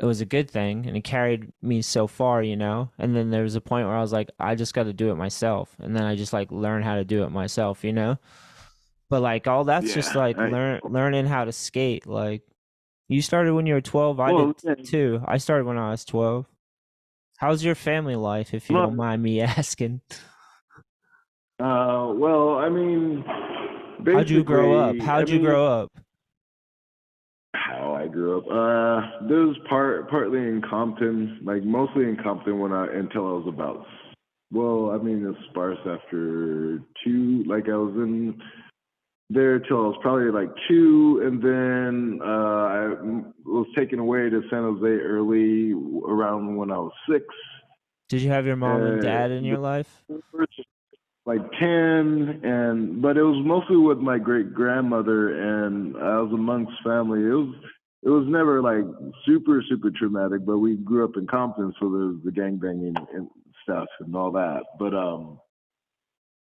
Speaker 3: it was a good thing and it carried me so far, you know. And then there was a point where I was like I just got to do it myself and then I just like learn how to do it myself, you know. But like all that's just like
Speaker 4: I-
Speaker 3: learn learning how to skate like you started when you were 12. I
Speaker 4: Well,
Speaker 3: did
Speaker 4: yeah.
Speaker 3: too. I started when I was 12. How's your family life, if you
Speaker 4: Well-
Speaker 3: don't mind me [laughs] asking?
Speaker 4: Uh, well, I mean,
Speaker 3: How'd you grow up? How'd
Speaker 4: I
Speaker 3: you
Speaker 4: mean,
Speaker 3: grow up?
Speaker 4: How I grew up? Uh, there was part partly in Compton, like mostly in Compton when I until I was about. Well, I mean, it's sparse after two. Like I was in there till I was probably like two, and then uh, I was taken away to San Jose early around when I was six.
Speaker 3: Did you have your mom and dad in your life?
Speaker 4: Like ten, and but it was mostly with my great grandmother, and I was amongst family. It was it was never like super super traumatic, but we grew up in Compton, so there's the gang banging and stuff and all that. But um,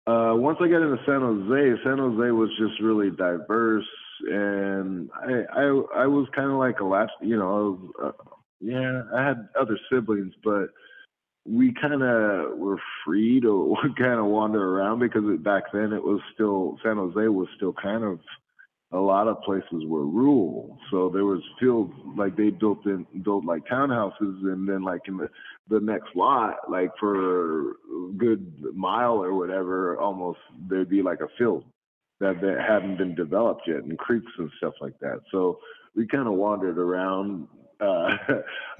Speaker 4: uh, once I got into San Jose, San Jose was just really diverse, and I I, I was kind of like a last, you know, I was, uh, yeah, I had other siblings, but we kind of were free to [laughs] kind of wander around because back then it was still San Jose was still kind of a lot of places were rural, so there was fields like they built in built like townhouses, and then like in the the next lot, like for a good mile or whatever, almost there'd be like a field that that hadn't been developed yet, and creeks and stuff like that. So we kind of wandered around. Uh,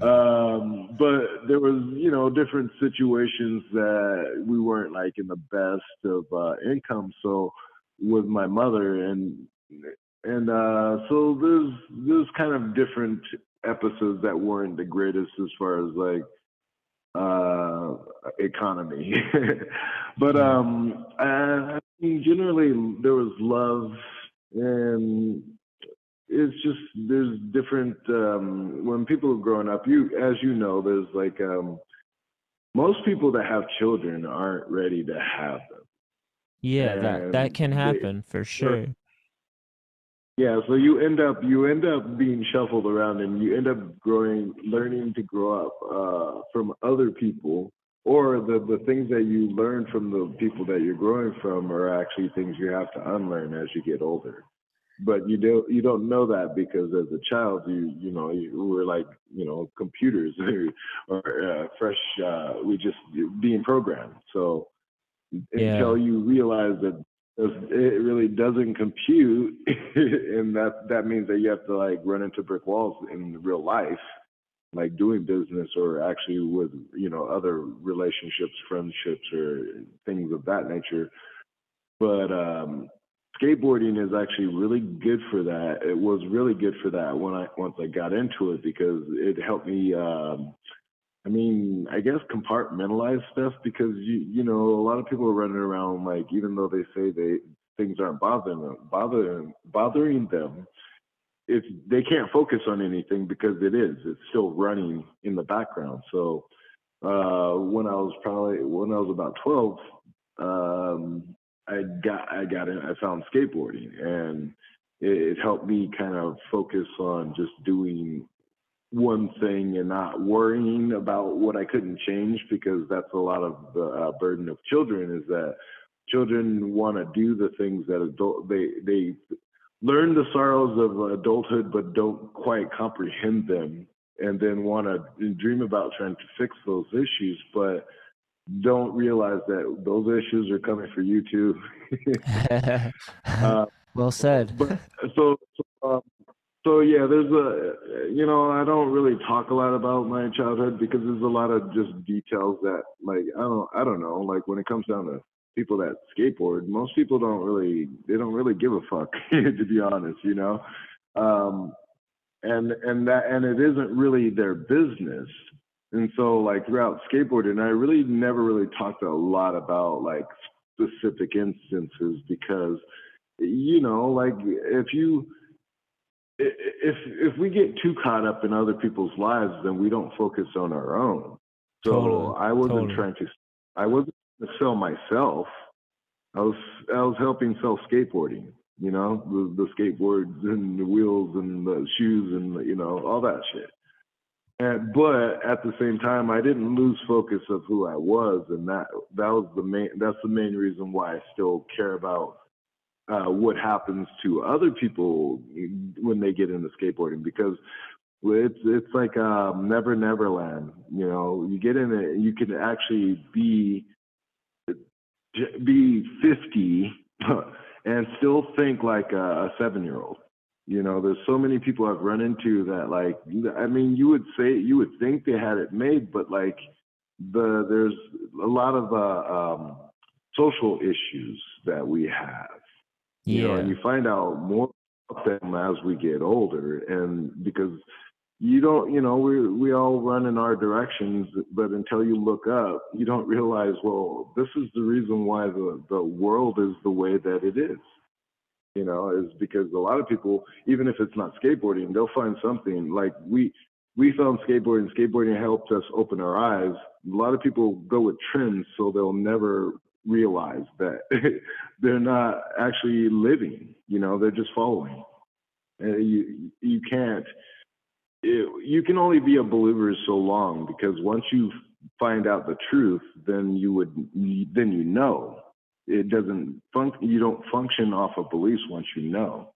Speaker 4: [laughs] um, but there was, you know, different situations that we weren't like in the best of uh, income. So with my mother and and uh, so there's there's kind of different episodes that weren't the greatest as far as like uh, economy, [laughs] but um, I mean, generally there was love and it's just there's different um, when people are growing up you as you know there's like um, most people that have children aren't ready to have them.
Speaker 3: Yeah that that can happen they, for sure
Speaker 4: yeah, so you end up you end up being shuffled around, and you end up growing, learning to grow up uh, from other people, or the the things that you learn from the people that you're growing from are actually things you have to unlearn as you get older. But you don't you don't know that because as a child you you know you were like you know computers [laughs] or, or uh, fresh uh, we just being programmed. So yeah. until you realize that it really doesn't compute [laughs] and that that means that you have to like run into brick walls in real life like doing business or actually with you know other relationships friendships or things of that nature. But um skateboarding is actually really good for that. It was really good for that when i once i got into it because it helped me um I mean, I guess compartmentalize stuff because you you know a lot of people are running around like even though they say they things aren't bothering them, bothering bothering them, if they can't focus on anything because it is it's still running in the background. So uh, when I was probably when I was about twelve, um, I got I got in I found skateboarding and it, it helped me kind of focus on just doing one thing and not worrying about what I couldn't change because that's a lot of the uh, burden of children is that children want to do the things that adult they they learn the sorrows of adulthood but don't quite comprehend them and then want to dream about trying to fix those issues but don't realize that those issues are coming for you too. [laughs] [laughs]
Speaker 3: Uh, well said.
Speaker 4: but so, so um, so yeah, there's a you know I don't really talk a lot about my childhood because there's a lot of just details that like I don't I don't know like when it comes down to people that skateboard, most people don't really they don't really give a fuck [laughs] to be honest, you know, um, and and that and it isn't really their business. And so like throughout skateboarding, I really never really talked a lot about like specific instances because you know like if you if if we get too caught up in other people's lives, then we don't focus on our own. So totally, I wasn't totally. trying to I wasn't trying to sell myself. I was I was helping sell skateboarding. You know, the, the skateboards and the wheels and the shoes and you know all that shit. And, but at the same time, I didn't lose focus of who I was, and that that was the main. That's the main reason why I still care about uh, what happens to other people when they get into skateboarding because it's it's like um, Never Never Land. You know, you get in it, you can actually be be 50 [laughs] and still think like a, a seven year old. You know, there's so many people I've run into that like I mean, you would say you would think they had it made, but like the there's a lot of uh, um, social issues that we have You know,
Speaker 3: Yeah.
Speaker 4: and you find out more about them as we get older, and because you don't, you know, we we all run in our directions, but until you look up, you don't realize, well, this is the reason why the the world is the way that it is. You know, is because a lot of people, even if it's not skateboarding, they'll find something like we we found skateboarding. Skateboarding helped us open our eyes. A lot of people go with trends, so they'll never realize that [laughs] they're not actually living. You know, they're just following. Uh, you you can't. It, you can only be a believer so long because once you find out the truth, then you would then you know. It doesn't func. You don't function off of beliefs once you know.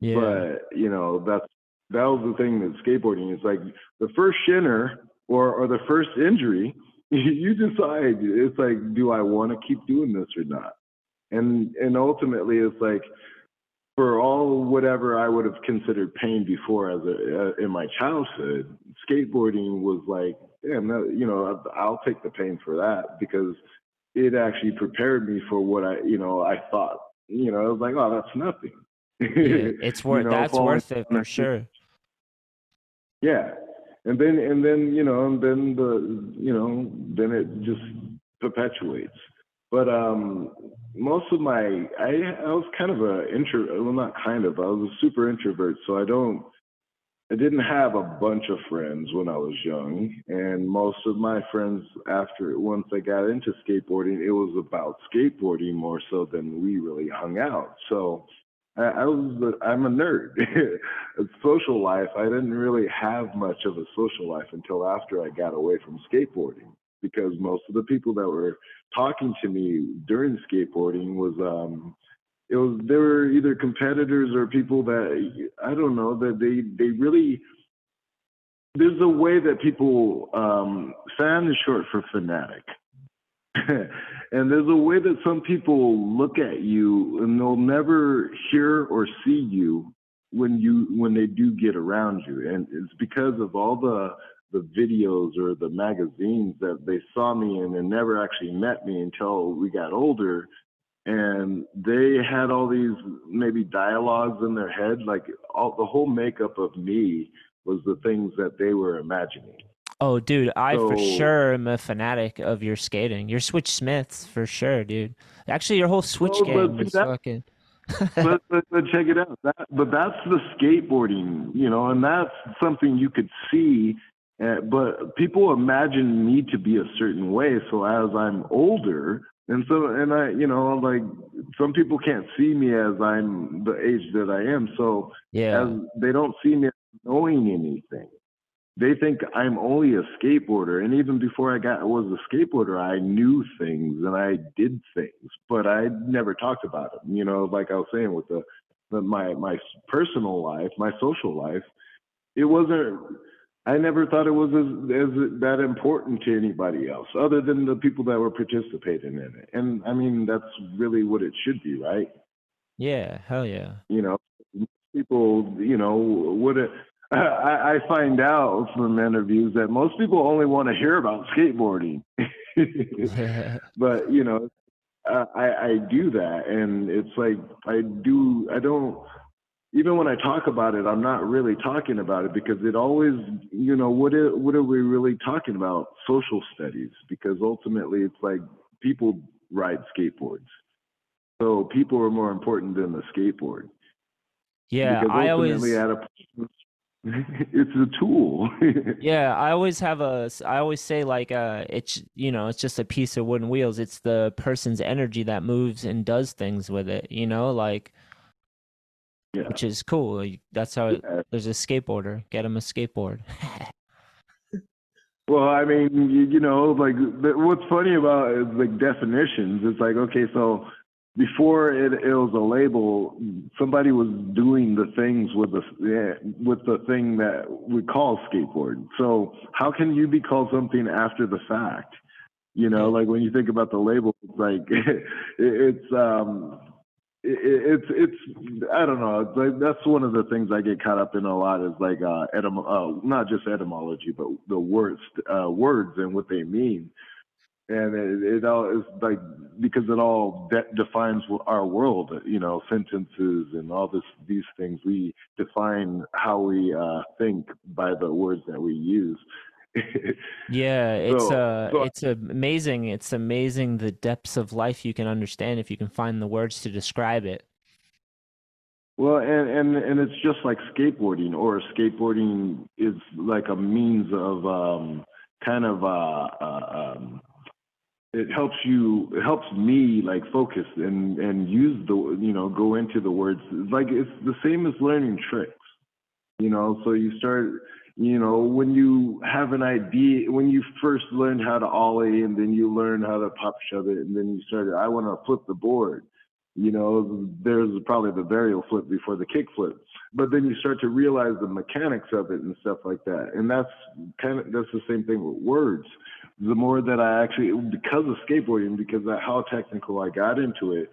Speaker 3: Yeah.
Speaker 4: But you know that's that was the thing that skateboarding is like the first shinner or or the first injury. [laughs] You decide. It's like, do I want to keep doing this or not? And and ultimately, it's like for all whatever I would have considered pain before as a uh, in my childhood, skateboarding was like, yeah, no, you know, I'll take the pain for that because it actually prepared me for what I, you know, I thought, you know, I was like, oh, that's nothing. [laughs]
Speaker 3: yeah. It's
Speaker 4: You
Speaker 3: worth
Speaker 4: know,
Speaker 3: that's worth it for sure.
Speaker 4: Yeah, and then and then you know and then the you know then it just perpetuates. But um, most of my I I was kind of a intro well not kind of I was a super introvert so I don't I didn't have a bunch of friends when I was young and most of my friends after once I got into skateboarding it was about skateboarding more so than we really hung out so I, was I'm a nerd. [laughs] Social life, I didn't really have much of a social life until after I got away from skateboarding because most of the people that were talking to me during skateboarding was um it was they were either competitors or people that I don't know that they they really there's a way that people um fan is short for fanatic [laughs] and there's a way that some people look at you and they'll never hear or see you when you when they do get around you. And it's because of all the the videos or the magazines that they saw me in and never actually met me until we got older. And they had all these maybe dialogues in their head like all the whole makeup of me was the things that they were imagining
Speaker 3: Oh, dude, I for sure am a fanatic of your skating. Your Switch Smiths for sure, dude. Actually, your whole Switch
Speaker 4: Well,
Speaker 3: game is
Speaker 4: that-
Speaker 3: fucking.
Speaker 4: but, [laughs] but but check it out. That, but that's the skateboarding, you know, and that's something you could see. Uh, but people imagine me to be a certain way. So as I'm older, and so and I, you know, like some people can't see me as I'm the age that I am. So
Speaker 3: Yeah.
Speaker 4: as they don't see me as knowing anything. They think I'm only a skateboarder, and even before I got was a skateboarder, I knew things and I did things, but I never talked about them. You know, like I was saying with the, the my my personal life, my social life, it wasn't. I never thought it was as, as that important to anybody else, other than the people that were participating in it. And I mean, that's really what it should be, right?
Speaker 3: Yeah. Hell yeah.
Speaker 4: you know people you know would it [laughs] I, I find out from interviews that most people only want to hear about skateboarding [laughs] but you know I, I I do that and it's like i do i don't even when i talk about it i'm not really talking about it because it always you know what are, what are we really talking about social studies because ultimately it's like people ride skateboards so people are more important than the skateboard
Speaker 3: Yeah. I always.
Speaker 4: at a [laughs] it's a tool. [laughs]
Speaker 3: Yeah, I always have a. I always say like uh it's you know, it's just a piece of wooden wheels. It's the person's energy that moves and does things with it, you know, like
Speaker 4: yeah.
Speaker 3: which is cool. That's how it,
Speaker 4: Yeah.
Speaker 3: there's a skateboarder. Get him a skateboard. [laughs]
Speaker 4: Well, I mean, you, you know, like what's funny about is like definitions. It's like okay, so before it, it was a label, somebody was doing the things with the with the thing that we call skateboard. So how can you be called something after the fact? You know, like when you think about the label, it's like [laughs] it, it's um it, it's it's I don't know. It's like, that's one of the things I get caught up in a lot is like uh, etym- uh not just etymology, but the words uh, words and what they mean. And it, it all is like because it all de- defines our world. You know, sentences and all this these things. We define how we uh, think by the words that we use. [laughs]
Speaker 3: yeah, it's
Speaker 4: So-
Speaker 3: uh
Speaker 4: so-
Speaker 3: it's amazing. It's amazing the depths of life you can understand if you can find the words to describe it.
Speaker 4: Well, and, and and it's just like skateboarding, or skateboarding is like a means of um, kind of uh, uh, um, it helps you, it helps me like focus and and use the you know go into the words. Like it's the same as learning tricks, you know. So you start, you know, when you have an idea, when you first learned how to ollie, and then you learn how to pop shove it, and then you started, I want to flip the board you know, there's probably the varial flip before the kick flip. But then you start to realize the mechanics of it and stuff like that. And that's kind of that's the same thing with words. The more that I actually because of skateboarding, because of how technical I got into it,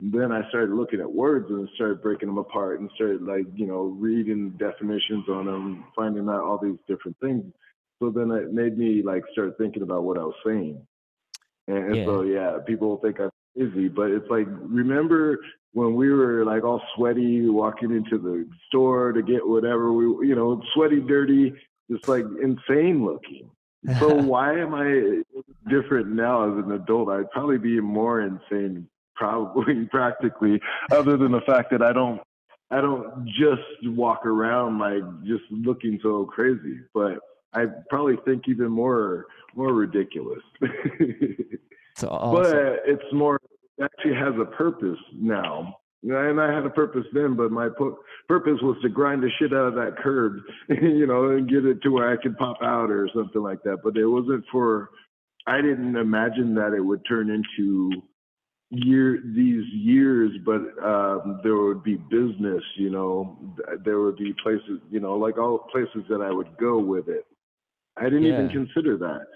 Speaker 4: then I started looking at words and started breaking them apart and started like, you know, reading definitions on them, finding out all these different things. So then it made me like start thinking about what I was saying. And, and so yeah, people think I'm crazy, but it's like remember when we were like all sweaty walking into the store to get whatever we you know, sweaty, dirty, just like insane looking. So [laughs] why am I different now as an adult? I'd probably be more insane probably [laughs] practically other than the fact that I don't I don't just walk around like just looking so crazy, but I probably think even more more ridiculous. [laughs]
Speaker 3: It's awesome.
Speaker 4: But it's more it actually has a purpose now. And I had a purpose then, but my pu- purpose was to grind the shit out of that curb, [laughs] you know, and get it to where I could pop out or something like that. But it wasn't for. I didn't imagine that it would turn into year these years, but um, there would be business. You know, there would be places, you know, like all places that I would go with it. I didn't even consider that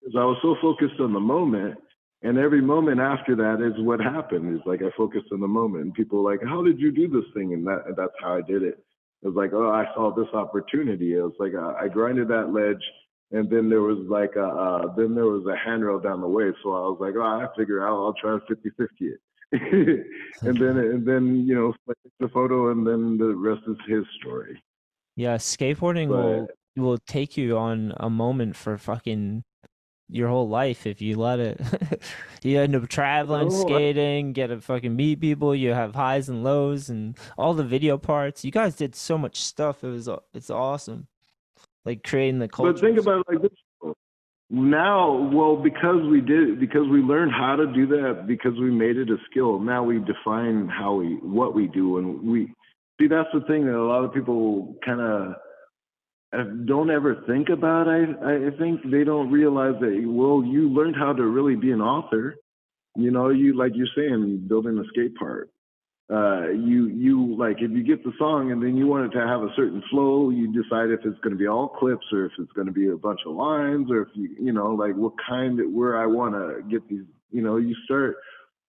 Speaker 4: because I was so focused on the moment and every moment after that is what happened. Is like I focused on the moment, and people were like, "How did you do this thing?" And that, that's how I did it. It was like, "Oh, I saw this opportunity." It was like uh, I grinded that ledge, and then there was like a uh, then there was a handrail down the way. So I was like, "Oh, I figure out. I'll try 50-50 it." [laughs] and then and then you know the photo, and then the rest is his story.
Speaker 3: Yeah, skateboarding will will take you on a moment for fucking your whole life if you let it. [laughs] you end up traveling,
Speaker 4: Oh,
Speaker 3: skating, get to fucking meet people. You have highs and lows and all the video parts. You guys did so much stuff. It was it's awesome. Like creating the culture.
Speaker 4: But think about it like this. Now, well, because we did, because we learned how to do that, because we made it a skill. Now we define how we, what we do, and we see. That's the thing that a lot of people kind of don't ever think about. I, I think they don't realize that. Well, you learned how to really be an author. You know, you like you're saying, building a skate park uh, you you like if you get the song and then you want it to have a certain flow, you decide if it's going to be all clips or if it's going to be a bunch of lines or if you you know like what kind of where I want to get these. You know, you start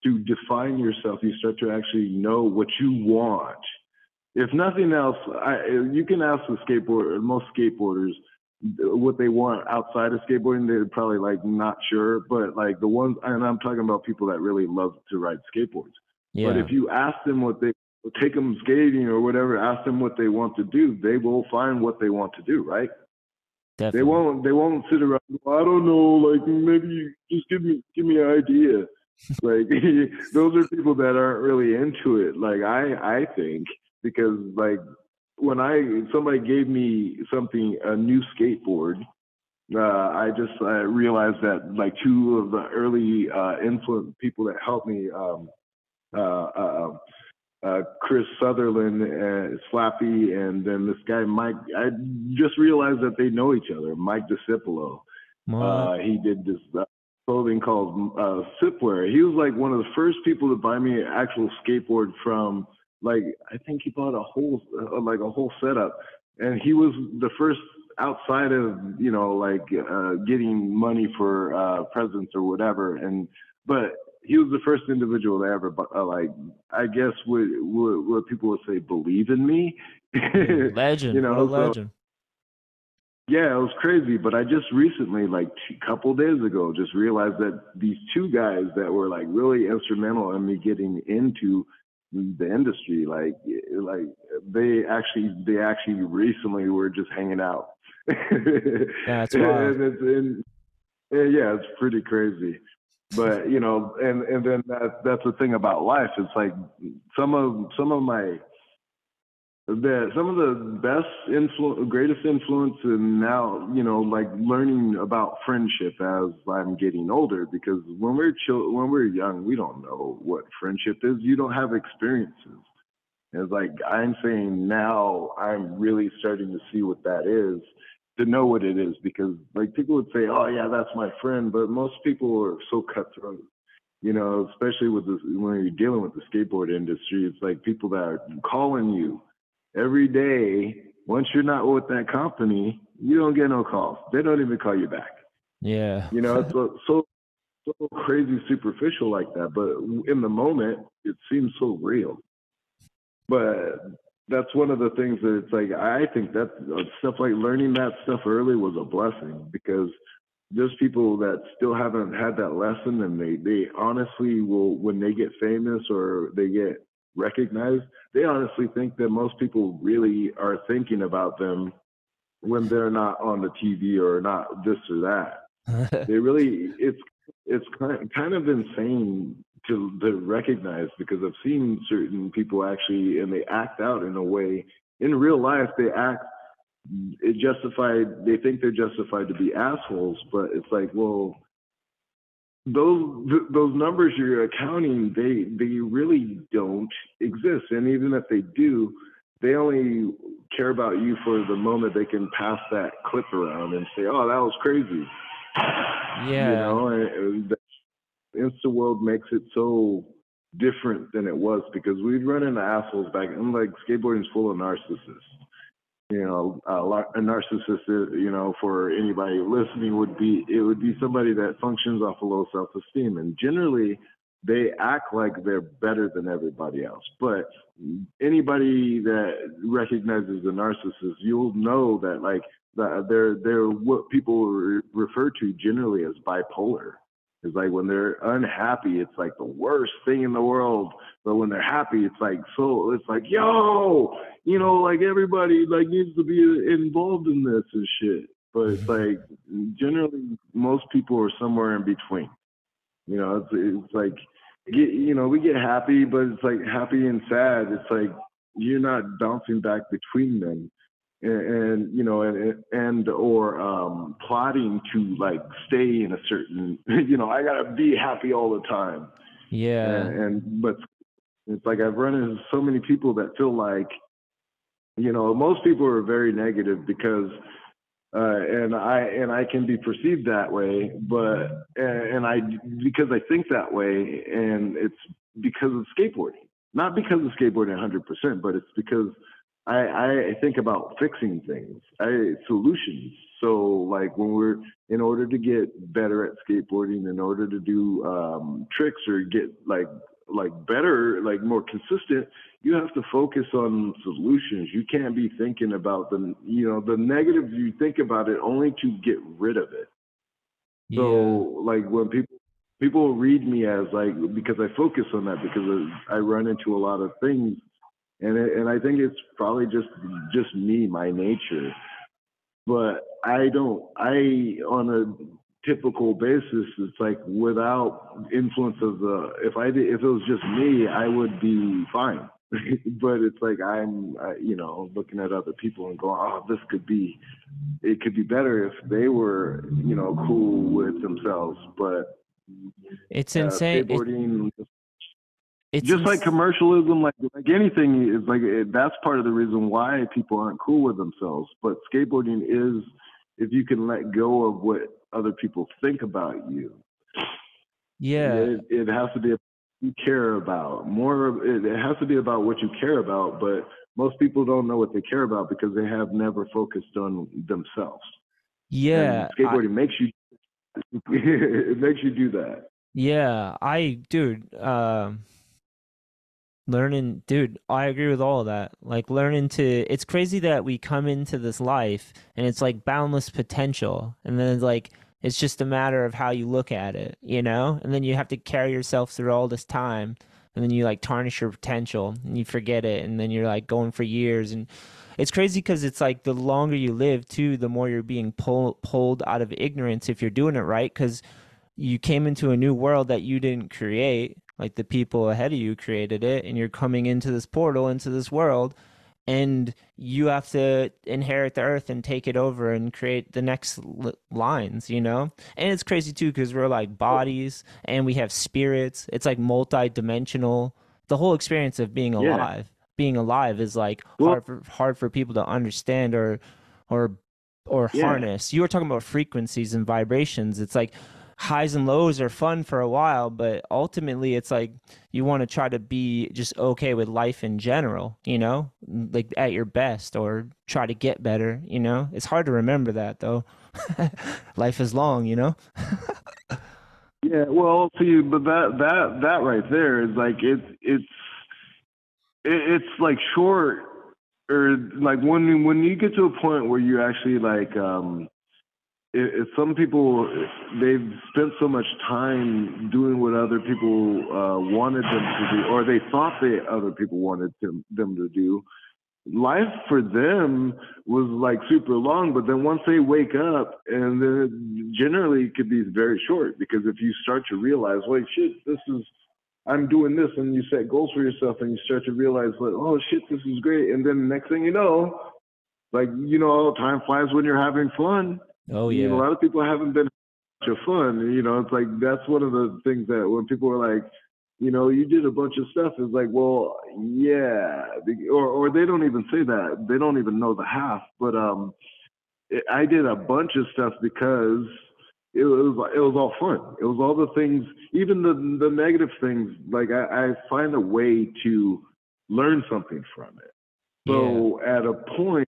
Speaker 4: to define yourself. You start to actually know what you want. If nothing else, I, you can ask the skateboard most skateboarders what they want outside of skateboarding. They're probably like not sure, but like the ones, and I'm talking about people that really love to ride skateboards.
Speaker 3: yeah.
Speaker 4: But if you ask them what they take them skating or whatever, ask them what they want to do, they will find what they want to do, right?
Speaker 3: definitely.
Speaker 4: They won't they won't sit around. "Well, I don't know, like maybe you just give me give me an idea. like [laughs] those are people that aren't really into it. Like I I think because like when I somebody gave me something a new skateboard. Uh, I just uh, realized that like two of the early uh, influence people that helped me um, uh, uh, uh, Chris Sutherland, uh, Slappy, and then this guy Mike. I just realized that they know each other. Mike DiCipolo. Uh, he did this uh, clothing called uh, Sipwear. He was like one of the first people to buy me an actual skateboard from. Like I think he bought a whole uh, like a whole setup, and he was the first outside of you know like uh, getting money for uh, presents or whatever. And but he was the first individual to ever uh, like I guess what, what what people would say believe in me. [laughs]
Speaker 3: legend.
Speaker 4: you know,
Speaker 3: what a
Speaker 4: so-
Speaker 3: legend.
Speaker 4: yeah, it was crazy. But I just recently, like a couple days ago, just realized that these two guys that were like really instrumental in me getting into the industry, like like they actually they actually recently were just hanging out. [laughs]
Speaker 3: That's wild.
Speaker 4: and it's, and, and yeah, it's pretty crazy. But you know, and and then that that's the thing about life. It's like some of some of my the some of the best influ- greatest influence and now you know like learning about friendship as i'm getting older because when we're chil- when we're young we don't know what friendship is. You don't have experiences. It's like i'm saying now i'm really starting to see what that is to know what it is because like people would say oh yeah that's my friend but most people are so cutthroat. You know especially with this when you're dealing with the skateboard industry it's like people that are calling you every day, once you're not with that company, you don't get no calls. They don't even call you back.
Speaker 3: Yeah.
Speaker 4: You know, it's [laughs] so, so so crazy superficial like that, but in the moment, it seems so real. But that's one of the things that it's like I think that stuff like learning that stuff early was a blessing because there's people that still haven't had that lesson and they they honestly will when they get famous or they get recognized, they honestly think that most people really are thinking about them when they're not on the TV or not this or that. [laughs] they really, it's it's kind of insane to to recognize because I've seen certain people actually and they act out in a way in real life they act it justified they think they're justified to be assholes but it's like well those those numbers you're accounting they they really don't exist. And even if they do they only care about you for the moment they can pass that clip around and say oh that was crazy.
Speaker 3: Yeah.
Speaker 4: you know and, the insta world makes it so different than it was because we'd run into assholes back and like skateboarding's full of narcissists you know, a, a narcissist, uh, you know, for anybody listening would be, it would be somebody that functions off a low self-esteem. And generally they act like they're better than everybody else. But anybody that recognizes a narcissist, you'll know that like they're, they're what people refer to generally as bipolar. It's like when they're unhappy, it's like the worst thing in the world. But when they're happy, it's like so. It's like yo, you know, like everybody like needs to be involved in this and shit. But it's mm-hmm. like generally most people are somewhere in between. You know, it's, it's like get you know we get happy, but it's like happy and sad. It's like you're not bouncing back between them and, and you know and and or um plotting to like stay in a certain [laughs] you know i gotta be happy all the time.
Speaker 3: Yeah.
Speaker 4: And, and but it's like i've run into so many people that feel like you know most people are very negative because uh, and I and I can be perceived that way, but and I because I think that way, and it's because of skateboarding, not because of skateboarding 100%, but it's because I, I think about fixing things, I, solutions. So like when we're in order to get better at skateboarding, in order to do um, tricks or get like like better, like more consistent, you have to focus on solutions. You can't be thinking about the you know the negatives. You think about it only to get rid of it. Yeah. So like when people people read me as like because I focus on that because I run into a lot of things and it, and I think it's probably just just me, my nature. But I don't. I on a typical basis, it's like without influence of the. If I did, if it was just me, I would be fine. [laughs] but it's like I'm, uh, you know, looking at other people and going, oh, this could be, it could be better if they were, you know, cool with themselves. But
Speaker 3: it's uh, insane.
Speaker 4: Skateboarding, it, it's just like commercialism, like like anything is like it, that's part of the reason why people aren't cool with themselves. But skateboarding is if you can let go of what other people think about you.
Speaker 3: Yeah,
Speaker 4: it, it has to be you care about more. It, it has to be about what you care about, but most people don't know what they care about because they have never focused on themselves.
Speaker 3: Yeah,
Speaker 4: and skateboarding I, makes you [laughs] it makes you do that.
Speaker 3: Yeah, I dude. Um learning dude i agree with all of that. Like learning to it's crazy that we come into this life and it's like boundless potential. And then it's like it's just a matter of how you look at it you know? And then you have to carry yourself through all this time. And then you like tarnish your potential and you forget it. And then you're like going for years. And it's crazy because it's like the longer you live too the more you're being pull, pulled out of ignorance if you're doing it right. Because you came into a new world that you didn't create like the people ahead of you created it and you're coming into this portal into this world and you have to inherit the earth and take it over and create the next lines you know? And it's crazy too because we're like bodies and we have spirits. It's like multi-dimensional. The whole experience of being alive yeah. being alive is like well, hard for hard for people to understand or or or yeah. harness. You were talking about frequencies and vibrations. It's like highs and lows are fun for a while, but ultimately it's like you want to try to be just okay with life in general, you know, like at your best or try to get better, you know. It's hard to remember that though. [laughs] life is long, you know. [laughs]
Speaker 4: yeah, well, see, but that that that right there is like it's it's it's like short or like when when you get to a point where you actually like um it, it, some people they've spent so much time doing what other people uh, wanted them to do, or they thought they other people wanted them, them to do. Life for them was like super long, but then once they wake up, and then generally it could be very short because if you start to realize, wait, shit, this is I'm doing this, and you set goals for yourself, and you start to realize, like, oh shit, this is great, and then the next thing you know, like you know, time flies when you're having fun
Speaker 3: Oh yeah.
Speaker 4: You know, a lot of people haven't been much of fun. You know, it's like that's one of the things that when people are like, you know, you did a bunch of stuff. It's like, well, yeah, or or they don't even say that. They don't even know the half. But um, it, I did a bunch of stuff because it was it was all fun. It was all the things, even the the negative things. Like I, I find a way to learn something from it. So yeah. at a point,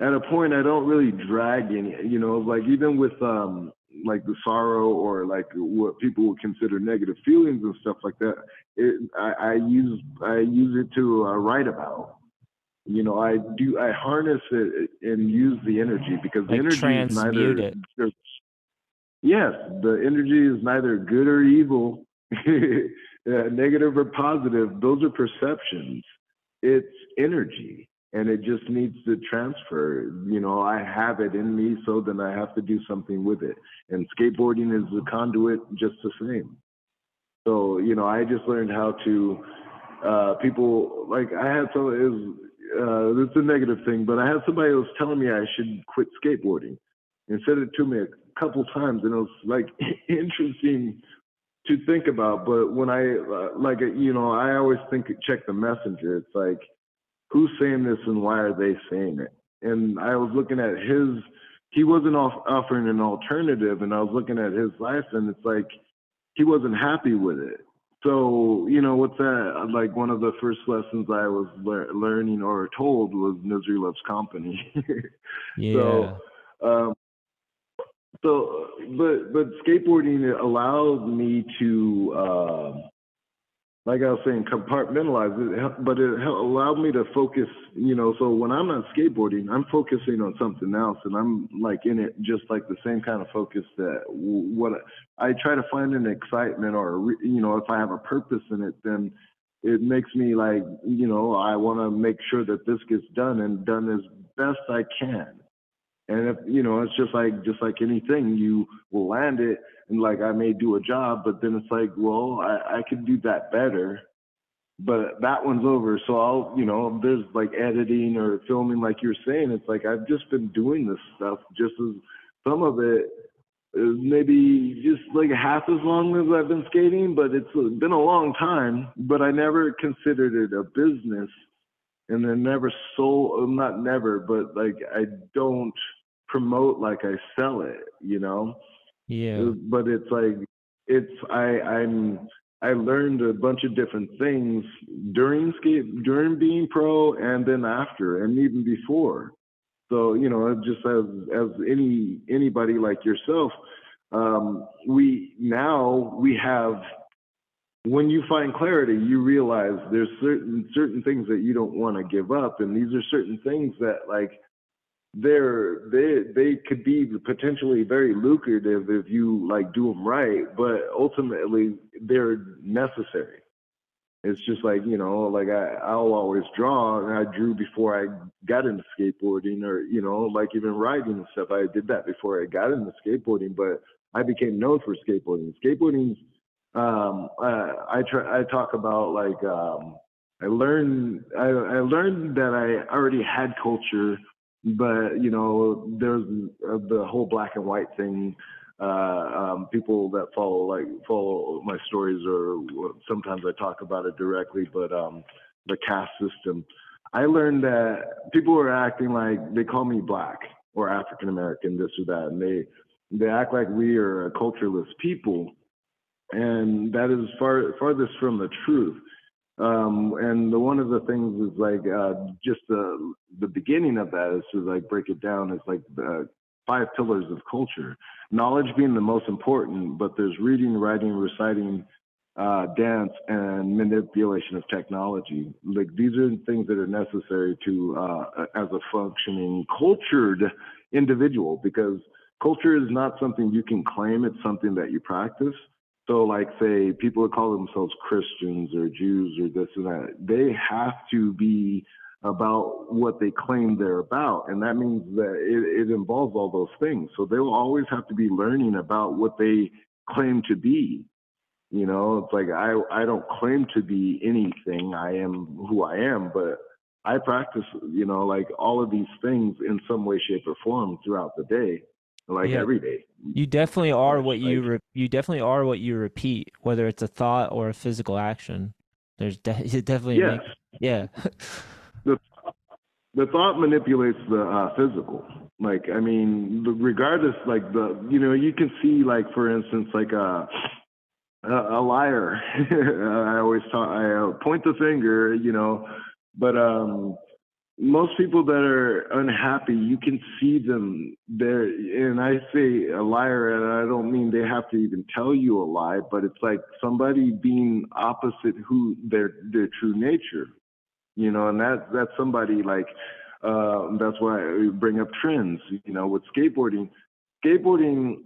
Speaker 4: at a point I don't really drag any, you know, like even with um like the sorrow or like what people would consider negative feelings and stuff like that. It, I, I use I use it to uh, write about. You know, I do I harness it and use the energy because
Speaker 3: like
Speaker 4: the energy
Speaker 3: is neither. It.
Speaker 4: Yes, the energy is neither good or evil, [laughs] negative or positive. Those are perceptions. It's energy and it just needs to transfer. You know, I have it in me, so then I have to do something with it. And skateboarding is the conduit just the same. So, you know, I just learned how to, uh, people, like I had some, it was, uh, it's a negative thing, but I had somebody who was telling me I should quit skateboarding and said it to me a couple times. And it was like [laughs] interesting to think about. But when I, uh, like, you know, I always think, check the messenger. It's like, who's saying this and why are they saying it? And I was looking at his, he wasn't off, offering an alternative, and I was looking at his life, and it's like he wasn't happy with it. So you know what's that? Like one of the first lessons I was le- learning or told was misery loves company. [laughs]
Speaker 3: yeah.
Speaker 4: So, um, so but but skateboarding allowed me to. Uh, like I was saying, compartmentalize it, but it allowed me to focus, you know, so when I'm not skateboarding, I'm focusing on something else and I'm like in it just like the same kind of focus that what I try to find an excitement or, you know, if I have a purpose in it, then it makes me like, you know, I want to make sure that this gets done and done as best I can. And if, you know, it's just like, just like anything, you will land it and like I may do a job, but then it's like, well, I, I could do that better, but that one's over. So I'll, you know, there's like editing or filming, like you're saying, it's like I've just been doing this stuff just as some of it is maybe just like half as long as I've been skating, but it's been a long time, but I never considered it a business and then never sold, not never, but like I don't promote like I sell it, you know?
Speaker 3: Yeah.
Speaker 4: But it's like it's I I'm I learned a bunch of different things during skate during being pro and then after and even before. So you know, just as as any anybody like yourself, um, we now we have when you find clarity, you realize there's certain certain things that you don't want to give up, and these are certain things that like they're they they could be potentially very lucrative if you like do them right, but ultimately they're necessary. It's just like you know, like I I'll always draw, and I drew before I got into skateboarding, or you know, like even riding and stuff. I did that before I got into skateboarding, but I became known for skateboarding. Skateboarding's um, I, I try I talk about like um, I learned I, I learned that I already had culture, but you know there's uh, the whole black and white thing. Uh, um, people that follow like follow my stories or sometimes I talk about it directly, but um, the caste system. I learned that people were acting like they call me black or African American, this or that, and they they act like we are a cultureless people and that is far farthest from the truth. Um, and the, one of the things is like uh, just the the beginning of that is to like break it down is like the five pillars of culture. Knowledge being the most important, but there's reading, writing, reciting, uh, dance, and manipulation of technology. Like these are things that are necessary to uh, as a functioning cultured individual because culture is not something you can claim; it's something that you practice. So, like, say people that call themselves Christians or Jews or this and that, they have to be about what they claim they're about. And that means that it, it involves all those things. So they will always have to be learning about what they claim to be. You know, it's like I, I don't claim to be anything. I am who I am, but I practice, you know, like all of these things in some way, shape, or form throughout the day like yeah. every day.
Speaker 3: You definitely are what you re- you definitely are what you repeat, whether it's a thought or a physical action. There's de- [laughs] it definitely
Speaker 4: yes.
Speaker 3: Makes, yeah. [laughs]
Speaker 4: the the thought manipulates the uh, physical. Like I mean, regardless, like the you know you can see like for instance like a a, a liar. [laughs] I always talk. I uh, point the finger, you know, but um most people that are unhappy, you can see them there. And I say a liar, and I don't mean they have to even tell you a lie, but it's like somebody being opposite who their their true nature, you know. And that that's somebody like uh, that's why I bring up trends, you know, with skateboarding. Skateboarding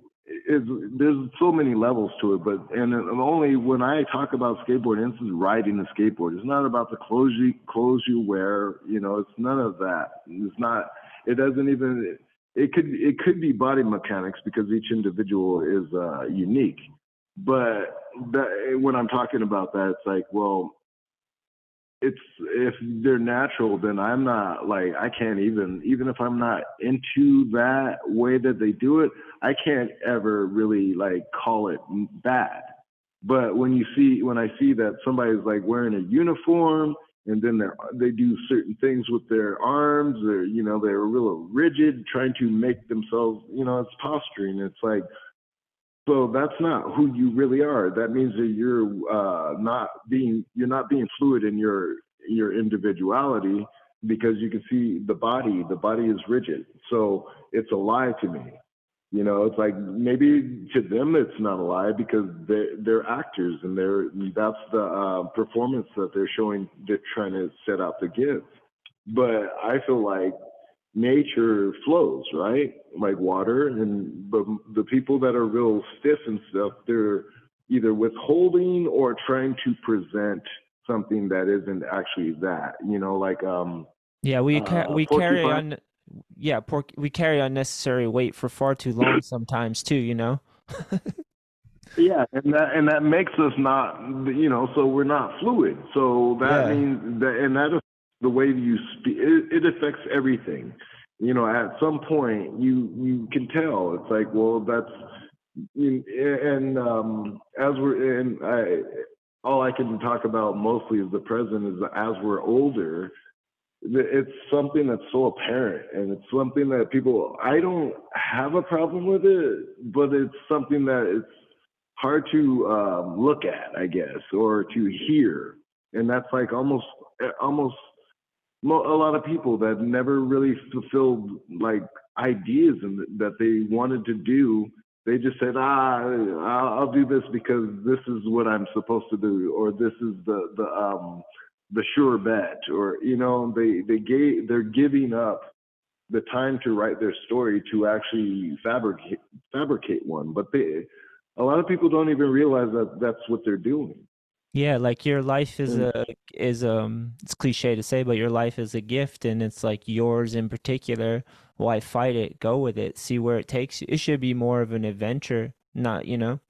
Speaker 4: is there's so many levels to it, but and only when I talk about skateboarding, this is riding a skateboard. It's not about the clothes you clothes you wear. You know, it's none of that. It's not. It doesn't even. It could it could be body mechanics because each individual is uh, unique. But that, when I'm talking about that, it's like, well, it's if they're natural then i'm not like i can't even even if i'm not into that way that they do it i can't ever really like call it bad. But when you see when i see that somebody's like wearing a uniform and then they they do certain things with their arms or you know they're real rigid trying to make themselves you know it's posturing. It's like so that's not who you really are. That means that you're uh, not being you're not being fluid in your your individuality because you can see the body. The body is rigid, so it's a lie to me. You know, it's like maybe to them it's not a lie because they're, they're actors and they're that's the uh, performance that they're showing. They're trying to set out to give. But I feel like nature flows, right? Like water. And but the people that are real stiff and stuff, they're either withholding or trying to present something that isn't actually that. You know, like um.
Speaker 3: Yeah, we ca- uh, we carry on. Yeah, pork, we carry unnecessary weight for far too long [clears throat] sometimes too. You know. [laughs]
Speaker 4: yeah, and that and that makes us not, you know, so we're not fluid. So that yeah. means that, and that the way you speak it, it, affects everything. You know at some point you you can tell. It's like well that's and um as we're and i all i can talk about mostly is the present is that as we're older it's something that's so apparent and it's something that people i don't have a problem with it but it's something that it's hard to um, look at i guess or to hear. And that's like almost almost a lot of people that never really fulfilled like ideas and that they wanted to do They just said, ah, I'll, I'll do this because this is what I'm supposed to do, or this is the the um the sure bet, or you know, they they gave they're giving up the time to write their story to actually fabricate fabricate one. But they, a lot of people don't even realize that that's what they're doing.
Speaker 3: Yeah, like your life is
Speaker 4: Mm.
Speaker 3: a is um it's cliche to say, but your life is a gift and it's like yours in particular. Why fight it? Go with it. See where it takes you. It should be more of an adventure, not, you know,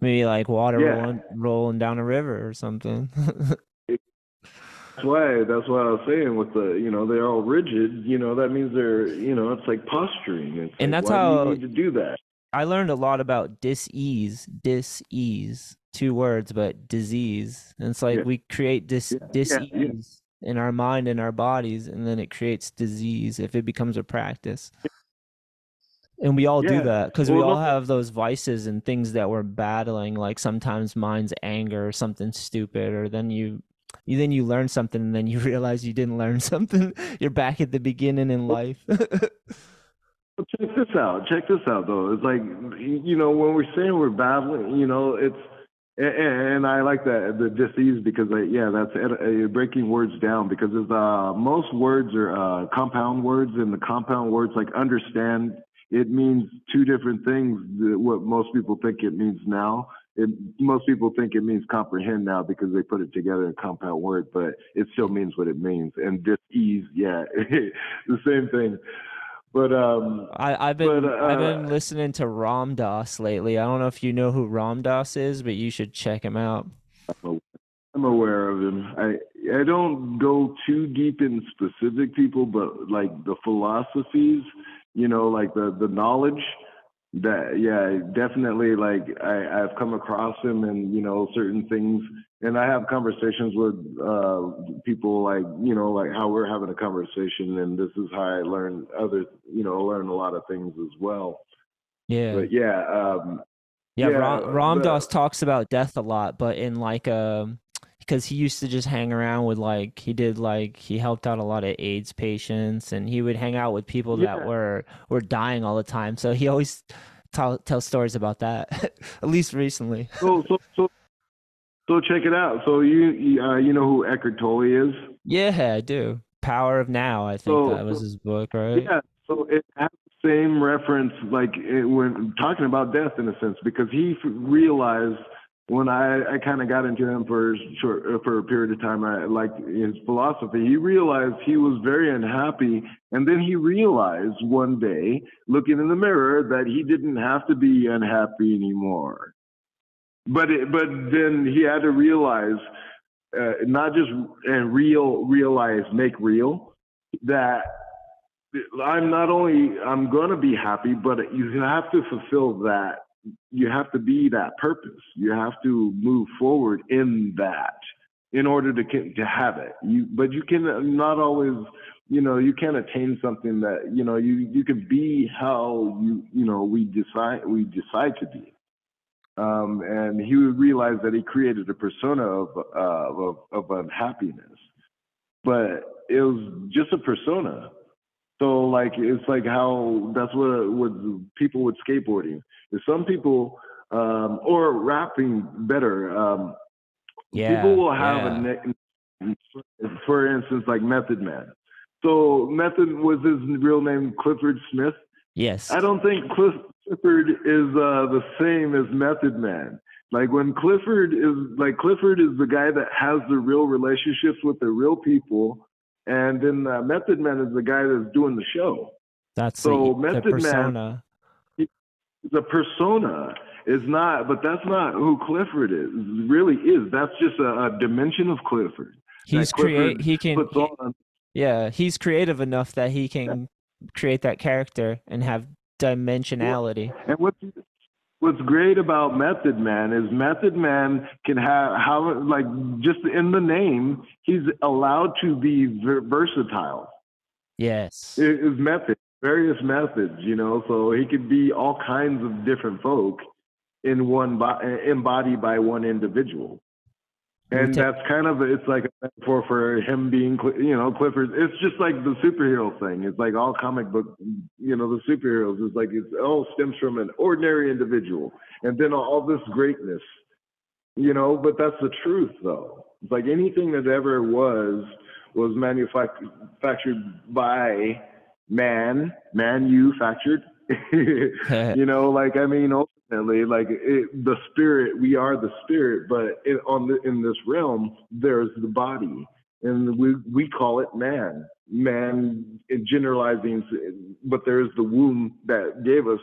Speaker 3: maybe like water
Speaker 4: Yeah.
Speaker 3: rolling rolling down a river or something. [laughs]
Speaker 4: That's why that's what I was saying with the you know they're all rigid. You know that means they're you know it's like posturing. It's
Speaker 3: And
Speaker 4: like,
Speaker 3: that's
Speaker 4: why
Speaker 3: how-
Speaker 4: you need to do that.
Speaker 3: I learned a lot about dis-ease, dis-ease, two words, but disease. And it's like
Speaker 4: Yeah.
Speaker 3: we create dis
Speaker 4: Yeah, yeah, yeah.
Speaker 3: dis-ease in our mind and our bodies, and then it creates disease if it becomes a practice. And we all do that because we all have those vices and things that we're battling. Like sometimes mine's anger or something stupid, or then you, you then you learn something and then you [laughs] realize you didn't learn [laughs] something. You're back at the beginning in life. [laughs]
Speaker 4: Check this out. Check this out, though. It's like you know when we're saying we're battling, you know, it's and, I like that the disease because I, yeah, that's uh, breaking words down because it's, uh, most words are uh, compound words, and the compound words like understand it means two different things. What most people think it means now. It, most people think it means comprehend now because they put it together in a compound word, but it still means what it means. And dis-ease, yeah, [laughs] the same thing. But um,
Speaker 3: I, I've been
Speaker 4: But,
Speaker 3: I've been
Speaker 4: uh,
Speaker 3: listening to Ram Dass lately. I don't know if you know who Ram Dass is, but you should check him out.
Speaker 4: I'm aware of him. I I don't go too deep in specific people, but like the philosophies, you know, like the the knowledge. That yeah, definitely. Like I I've come across him, and you know certain things, and I have conversations with uh people like you know like how we're having a conversation, and this is how I learn other you know learn a lot of things as well.
Speaker 3: Yeah.
Speaker 4: But yeah, um,
Speaker 3: Yeah,
Speaker 4: Yeah,
Speaker 3: Ram, Ram Dass talks about death a lot, but in like um because he used to just hang around with like he did like he helped out a lot of AIDS patients and he would hang out with people that were were dying all the time. So he always tell tell stories about that. [laughs] At least recently.
Speaker 4: so so so so check it out. So you you, uh, you know who Eckhart Tolle is?
Speaker 3: Yeah, I do. Power of Now, I think
Speaker 4: So-
Speaker 3: that was his book, right?
Speaker 4: Yeah. So it has the same reference, like it, when talking about death in a sense, because he f- realized when I, I kind of got into him for a short uh, for a period of time, I liked his philosophy. He realized he was very unhappy, and then he realized one day, looking in the mirror, that he didn't have to be unhappy anymore. But it, but then he had to realize, uh, not just and real realize make real that I'm not only I'm going to be happy, but you have to fulfill that. You have to be that purpose. You have to move forward in that in order to to have it. You but you can not always you know you can't attain something that you know you you can be how you you know we decide we decide to be. Um, and he realized that he created a persona of uh, of, of unhappiness, but it was just a persona. So like it's like how that's what what people with skateboarding. Is some people um, or rapping better. Um,
Speaker 3: Yeah.
Speaker 4: people will have
Speaker 3: yeah.
Speaker 4: a nickname. For instance, like Method Man. So Method was his real name Clifford Smith.
Speaker 3: Yes.
Speaker 4: I don't think Cliff, Clifford is uh, the same as Method Man. Like when Clifford is like Clifford is the guy that has the real relationships with the real people, and then uh, Method Man is the guy that's doing the show.
Speaker 3: That's
Speaker 4: so
Speaker 3: the, the
Speaker 4: Method Man-
Speaker 3: persona.
Speaker 4: The persona is not, but that's not who Clifford is. Really is. That's just a, a dimension of Clifford.
Speaker 3: He's create he can he-. Yeah, he's creative enough that he can create that character and have dimensionality.
Speaker 4: And what's what's great about Method Man is Method Man can have how like just in the name he's allowed to be ver- versatile.
Speaker 3: Yes.
Speaker 4: It is method, various methods, you know, so he could be all kinds of different folk in one bo- embodied by one individual. And
Speaker 3: ta-
Speaker 4: that's kind of it's like a metaphor for him being you know Clifford. It's just like the superhero thing. It's like all comic book, you know, the superheroes is like it all stems from an ordinary individual, and then all this greatness, you know. But that's the truth, though. It's like anything that ever was was manufactured by man, manufactured. [laughs] [laughs] you know, like I mean, ultimately, like it, the spirit, we are the spirit, but it, on the, in this realm, there's the body, and we we call it man. Man, in generalizing, but there's the womb that gave us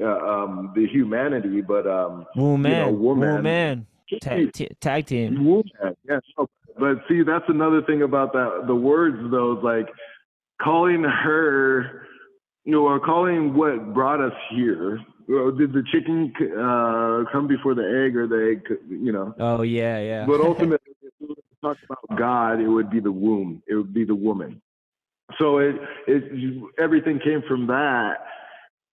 Speaker 4: uh, um, the humanity, but um,
Speaker 3: Woo man,
Speaker 4: you know, woman.
Speaker 3: man, Ta- t- tag team.
Speaker 4: Woman, yeah. So, but see, that's another thing about that. The words, though, is like calling her, you know, or calling what brought us here. Well, did the chicken uh, come before the egg, or the egg? You know.
Speaker 3: Oh yeah, yeah.
Speaker 4: But ultimately, if we were to talk about God, it would be the womb. It would be the woman. So it it everything came from that,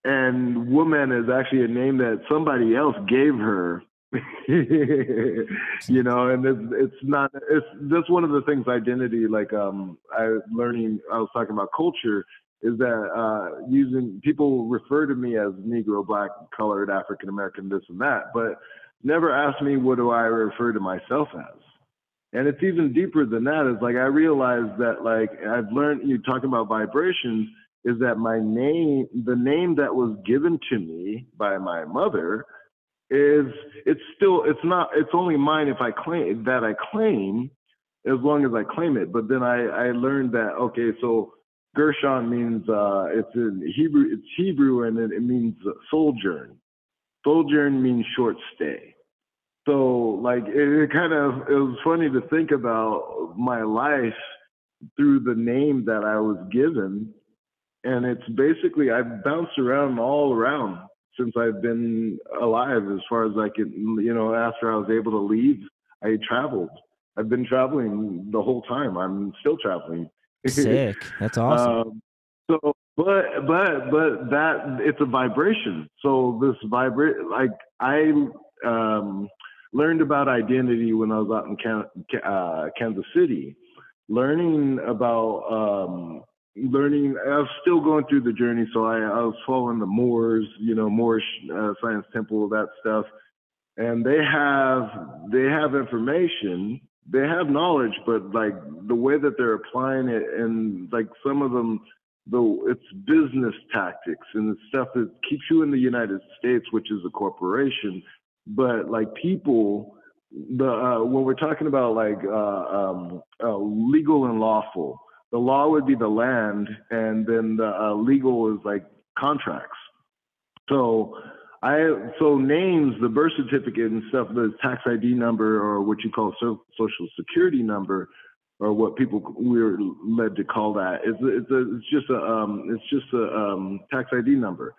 Speaker 4: and woman is actually a name that somebody else gave her. [laughs] you know, and it's it's not it's that's one of the things identity like um I learning I was talking about culture is that uh using people refer to me as Negro, black, colored, African American, this and that, but never ask me what do I refer to myself as. And it's even deeper than that. It's like I realized that like I've learned you talking about vibrations is that my name the name that was given to me by my mother is it's still it's not it's only mine if I claim that I claim as long as I claim it. But then I I learned that okay, so Gershon means uh it's in Hebrew it's Hebrew and it, it means sojourn. Sojourn means short stay. So like it, it kind of it was funny to think about my life through the name that I was given. And it's basically I've bounced around all around since I've been alive as far as I can you know, after I was able to leave, I traveled. I've been traveling the whole time. I'm still traveling.
Speaker 3: Sick. [laughs] That's awesome.
Speaker 4: Um, so, but but but that it's a vibration. So this vibrate like I um, learned about identity when I was out in Can- uh, Kansas City, learning about um, learning. I was still going through the journey, so I, I was following the Moors, you know, Moorish uh, Science Temple, that stuff, and they have they have information they have knowledge, but like the way that they're applying it, and like some of them, though it's business tactics and it's stuff that keeps you in the United States, which is a corporation. But like people, the uh, when we're talking about like uh, um, uh, legal and lawful, the law would be the land, and then the uh, legal is like contracts. So I so names, the birth certificate and stuff, the tax ID number or what you call so, social security number, or what people we're led to call that. It's it's, a, it's just a um, it's just a um, tax ID number.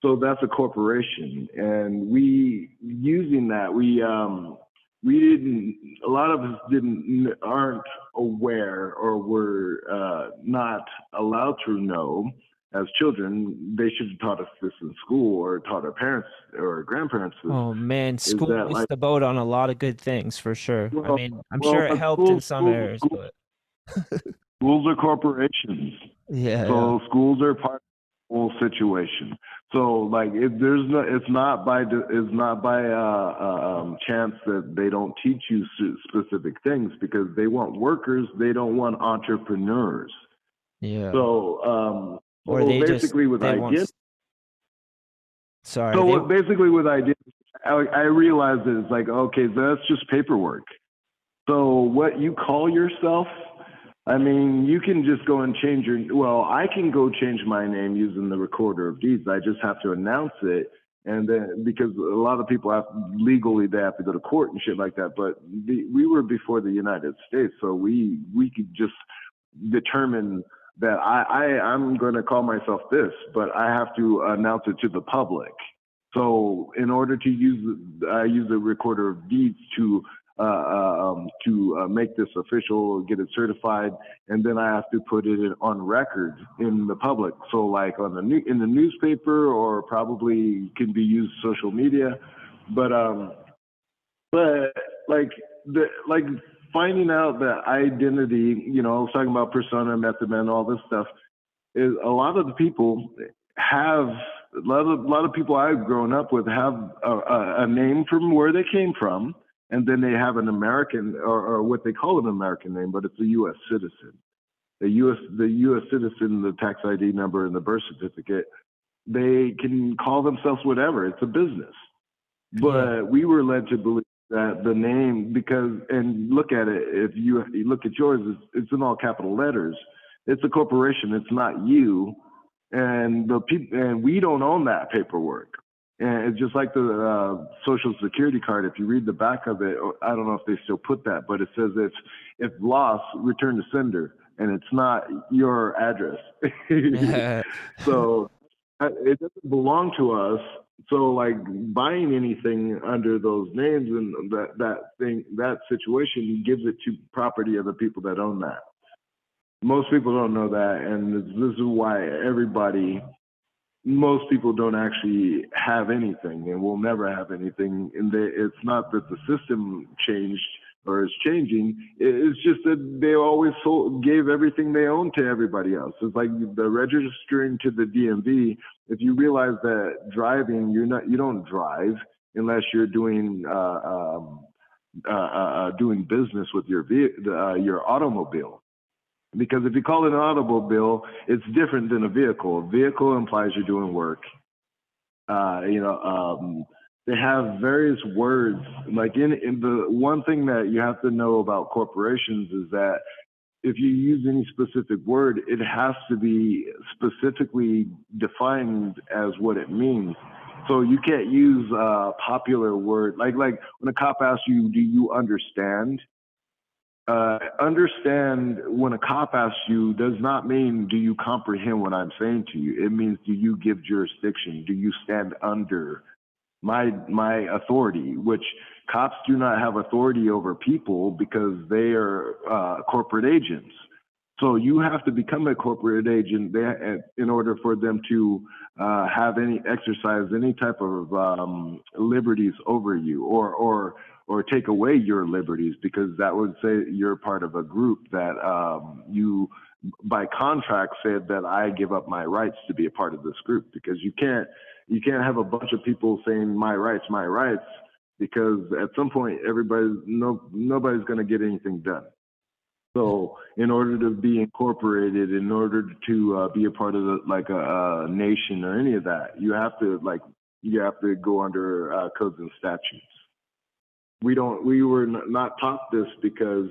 Speaker 4: So that's a corporation, and we using that we um, we didn't a lot of us didn't aren't aware or were uh, not allowed to know as children, they should have taught us this in school or taught our parents or grandparents this.
Speaker 3: Oh man, school missed
Speaker 4: like-
Speaker 3: the boat on a lot of good things for sure. I mean, I'm
Speaker 4: well,
Speaker 3: sure it helped
Speaker 4: school-
Speaker 3: in some
Speaker 4: school-
Speaker 3: areas,
Speaker 4: school-
Speaker 3: but [laughs]
Speaker 4: Schools are corporations. [laughs]
Speaker 3: yeah,
Speaker 4: So schools are part of the whole situation. So like, it, there's no, it's not by, it's not by uh, uh, um, chance that they don't teach you specific things because they want workers. They don't want entrepreneurs.
Speaker 3: yeah.
Speaker 4: So, um,
Speaker 3: or
Speaker 4: so
Speaker 3: they just
Speaker 4: basically with
Speaker 3: they want.
Speaker 4: identity.
Speaker 3: Sorry,
Speaker 4: So
Speaker 3: they-
Speaker 4: what, basically with identity, I, I realized that it's like, okay, that's just paperwork. So what you call yourself, I mean, you can just go and change your, well, I can go change my name using the recorder of deeds. I just have to announce it. And then, because a lot of people have legally, they have to go to court and shit like that. But the, we were before the United States, so we we could just determine that I, I I'm going to call myself this, but I have to announce it to the public. So in order to use, I use the recorder of deeds to uh, uh, um, to uh, make this official, get it certified, and then I have to put it on record in the public. So like on the new, in the newspaper, or probably can be used social media, but um, but like the like finding out that identity, you know, I was talking about persona, method man, all this stuff, is a lot of the people have a lot of a lot of people I've grown up with have a, a, a name from where they came from, and then they have an American or, or what they call an American name, but it's a U.S. citizen. The U.S. the U.S. citizen, the tax ID number, and the birth certificate, they can call themselves whatever. It's a business, but yeah. we were led to believe that the name because and look at it if you, you look at yours, it's, it's in all capital letters. It's a corporation. It's not you and the people and we don't own that paperwork. And it's just like the uh, social security card. If you read the back of it, I don't know if they still put that, but it says if if lost, return to sender, and it's not your address. [laughs] [laughs] so uh, it doesn't belong to us. So like buying anything under those names and that that thing that situation gives it to property of the people that own that most people don't know that, and this is why everybody, most people don't actually have anything, and will never have anything. And they, it's not that the system changed or is changing. It's just that they always sold, gave everything they owned to everybody else. It's like the registering to the DMV. If you realize that driving, you're not, you don't drive unless you're doing. Uh, um, uh, uh, uh doing business with your uh, your automobile. Because if you call it an automobile, it's different than a vehicle. A vehicle implies you're doing work. Uh, you know, um, they have various words. Like in, in the one thing that you have to know about corporations is that if you use any specific word, it has to be specifically defined as what it means. So you can't use a popular word like like when a cop asks you, "Do you understand?" uh, understand when a cop asks you does not mean do you comprehend what I'm saying to you. It means do you give jurisdiction? Do you stand under my my authority? Which cops do not have authority over people because they are uh, corporate agents. So you have to become a corporate agent there in order for them to uh, have any exercise any type of um, liberties over you or or or take away your liberties because that would say you're part of a group that um, you by contract said that I give up my rights to be a part of this group because you can't you can't have a bunch of people saying my rights my rights because at some point everybody no nobody's going to get anything done. So in order to be incorporated in order to uh, be a part of the, like a, a, nation or any of that you have to like you have to go under uh, codes and statutes. We don't we were not taught this because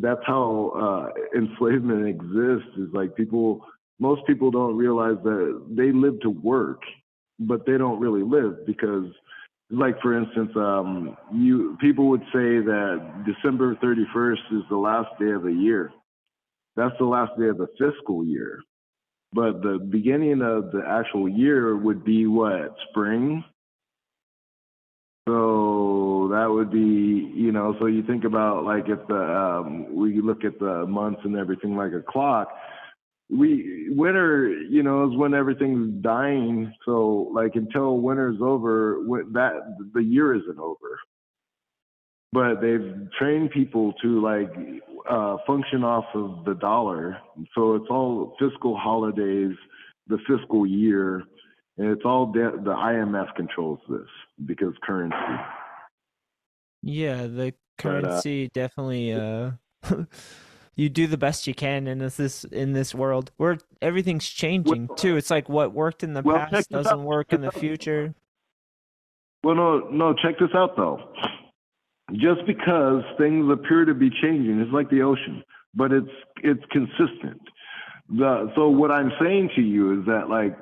Speaker 4: that's how uh, enslavement exists is like people most people don't realize that they live to work but they don't really live because like for instance um, you people would say that december 31st is the last day of the year that's the last day of the fiscal year but the beginning of the actual year would be what spring so that would be, you know, so you think about like if the um, we look at the months and everything like a clock. We winter, you know, is when everything's dying. So like until winter's over, that the year isn't over. But they've trained people to like uh, function off of the dollar. So it's all fiscal holidays, the fiscal year, and it's all de- the IMF controls this because currency.
Speaker 3: Yeah, the currency but, uh, definitely. Uh, [laughs] you do the best you can in this in this world where everything's changing too. It's like what worked in the well, past doesn't work in the future.
Speaker 4: Well, no, no. Check this out though. Just because things appear to be changing, it's like the ocean, but it's it's consistent. The, so what I'm saying to you is that like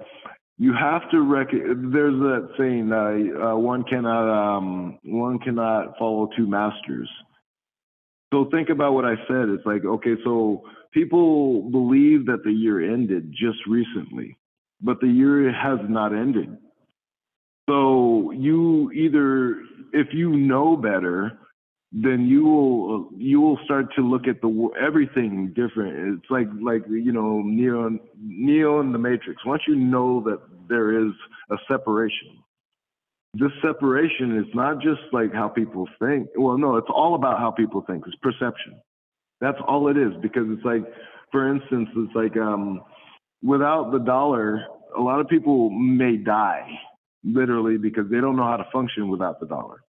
Speaker 4: you have to rec- there's that saying uh, uh, one cannot um, one cannot follow two masters so think about what i said it's like okay so people believe that the year ended just recently but the year has not ended so you either if you know better then you will you will start to look at the everything different. It's like like you know Neo Neo in the Matrix. Once you know that there is a separation, this separation is not just like how people think. Well, no, it's all about how people think. It's perception. That's all it is because it's like, for instance, it's like um, without the dollar, a lot of people may die literally because they don't know how to function without the dollar.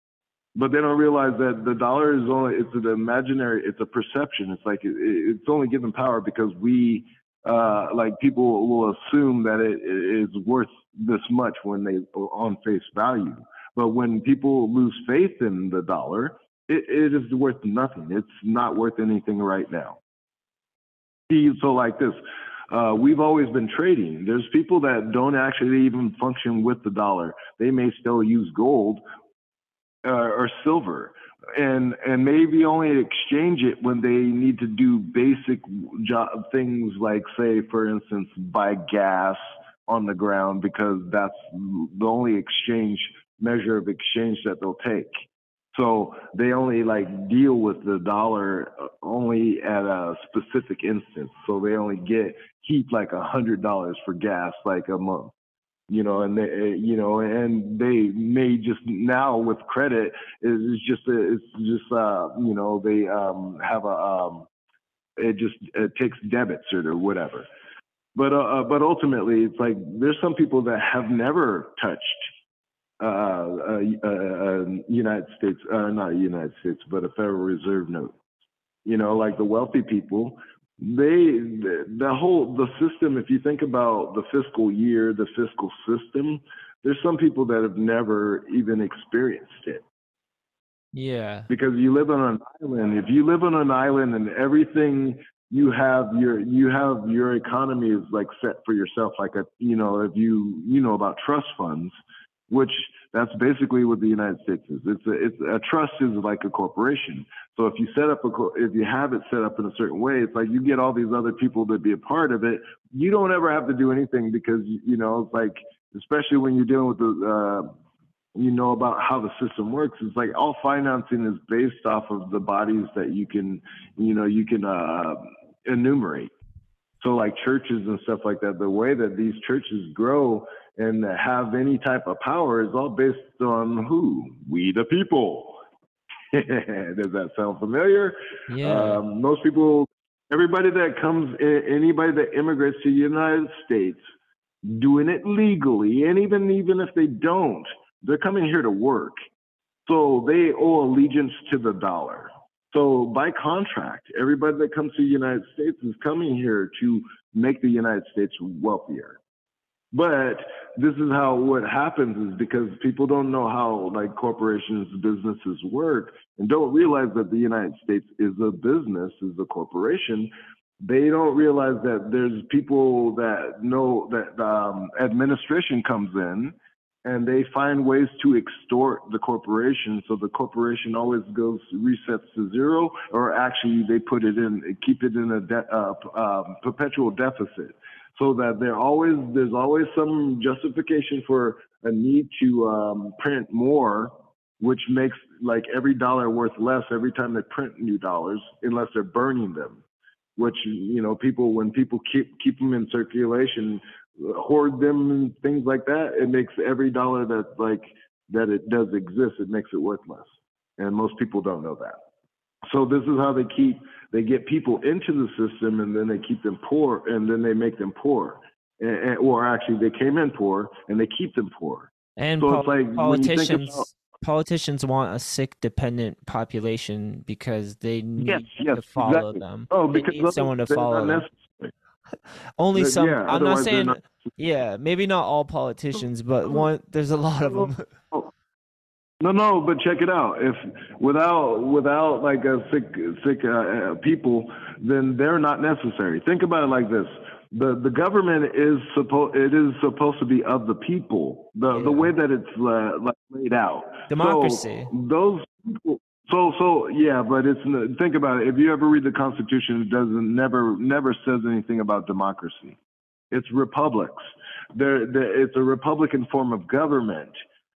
Speaker 4: But they don't realize that the dollar is only, it's an imaginary, it's a perception. It's like, it, it's only given power because we, uh, like people will assume that it, is worth this much when they on face value. But when people lose faith in the dollar, it, it is worth nothing. It's not worth anything right now. So like this, uh, we've always been trading. There's people that don't actually even function with the dollar. They may still use gold uh, or silver, and and maybe only exchange it when they need to do basic job things like, say, for instance, buy gas on the ground because that's the only exchange measure of exchange that they'll take. So they only like deal with the dollar only at a specific instance. So they only get keep like a hundred dollars for gas like a month, you know, and they, uh, you know, and they may just now with credit is just a, it's just uh you know they um have a um it just it takes debits or whatever. But uh, uh but ultimately it's like there's some people that have never touched uh, uh, uh, uh, United States, uh, not United States, but a Federal Reserve note. You know, like the wealthy people, they the, whole the system. If you think about the fiscal year, the fiscal system, there's some people that have never even experienced it.
Speaker 3: Yeah.
Speaker 4: Because you live on an island. If you live on an island and everything you have your you have your economy is like set for yourself like a you know if you you know about trust funds which that's basically what the United States is. It's a, it's a trust is like a corporation. So if you set up a, if you have it set up in a certain way, it's like you get all these other people to be a part of it. You don't ever have to do anything because, you know, it's like, especially when you're dealing with the, uh, you know about how the system works. It's like all financing is based off of the bodies that you can, you know, you can uh, enumerate. So like churches and stuff like that, the way that these churches grow and have any type of power is all based on who? We the people. [laughs] Does that sound familiar?
Speaker 3: Yeah.
Speaker 4: Um, most people, everybody that comes, anybody that immigrates to the United States, doing it legally, and even even if they don't, they're coming here to work. So they owe allegiance to the dollar. So by contract, everybody that comes to the United States is coming here to make the United States wealthier. But this is how what happens is because people don't know how like corporations, businesses work and don't realize that the United States is a business, is a corporation. They don't realize that there's people that know that um, administration comes in and they find ways to extort the corporation. So the corporation always goes resets to zero, or actually they put it in, keep it in a de- uh, uh, perpetual deficit so that there always there's always some justification for a need to um, print more, which makes like every dollar worth less every time they print new dollars, unless they're burning them. Which you know, people when people keep keep them in circulation, hoard them and things like that, it makes every dollar that like that it does exist, it makes it worth less. And most people don't know that. So this is how they keep they get people into the system and then they keep them poor and then they make them poor. And, or actually they came in poor and they keep them poor.
Speaker 3: And
Speaker 4: so
Speaker 3: pol-
Speaker 4: like
Speaker 3: politicians
Speaker 4: about,
Speaker 3: politicians want a sick dependent population because they need
Speaker 4: yes, yes,
Speaker 3: to follow
Speaker 4: exactly.
Speaker 3: them.
Speaker 4: Oh,
Speaker 3: they
Speaker 4: because
Speaker 3: need someone to follow them. [laughs] Only
Speaker 4: But
Speaker 3: some.
Speaker 4: yeah,
Speaker 3: I'm not saying.
Speaker 4: not-
Speaker 3: Yeah, maybe not all politicians, but oh, one. There's a lot of oh, them.
Speaker 4: Oh, No, no, but check it out. If without without like a sick sick uh, uh, people, then they're not necessary. Think about it like this: the the government is supposed it is supposed to be of the people. The the way that it's uh, like laid out.
Speaker 3: Democracy.
Speaker 4: So those people. So so yeah, but it's think about it. If you ever read the Constitution, it doesn't never never says anything about democracy. It's republics. There, there it's a republican form of government.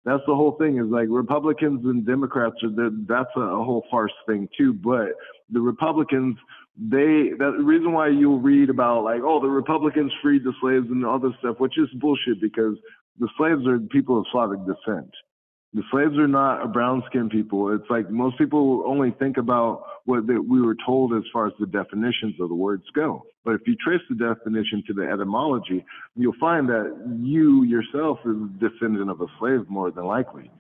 Speaker 4: That's the whole thing. Is like Republicans and Democrats are the, that's a, whole farce thing too. But the Republicans, they that the reason why you'll read about like oh the Republicans freed the slaves and all this stuff, which is bullshit because the slaves are people of Slavic descent. The slaves are not a brown skinned people. It's like most people only think about what the, we were told as far as the definitions of the words go. But if you trace the definition to the etymology, you'll find that you yourself is a descendant of a slave more than likely.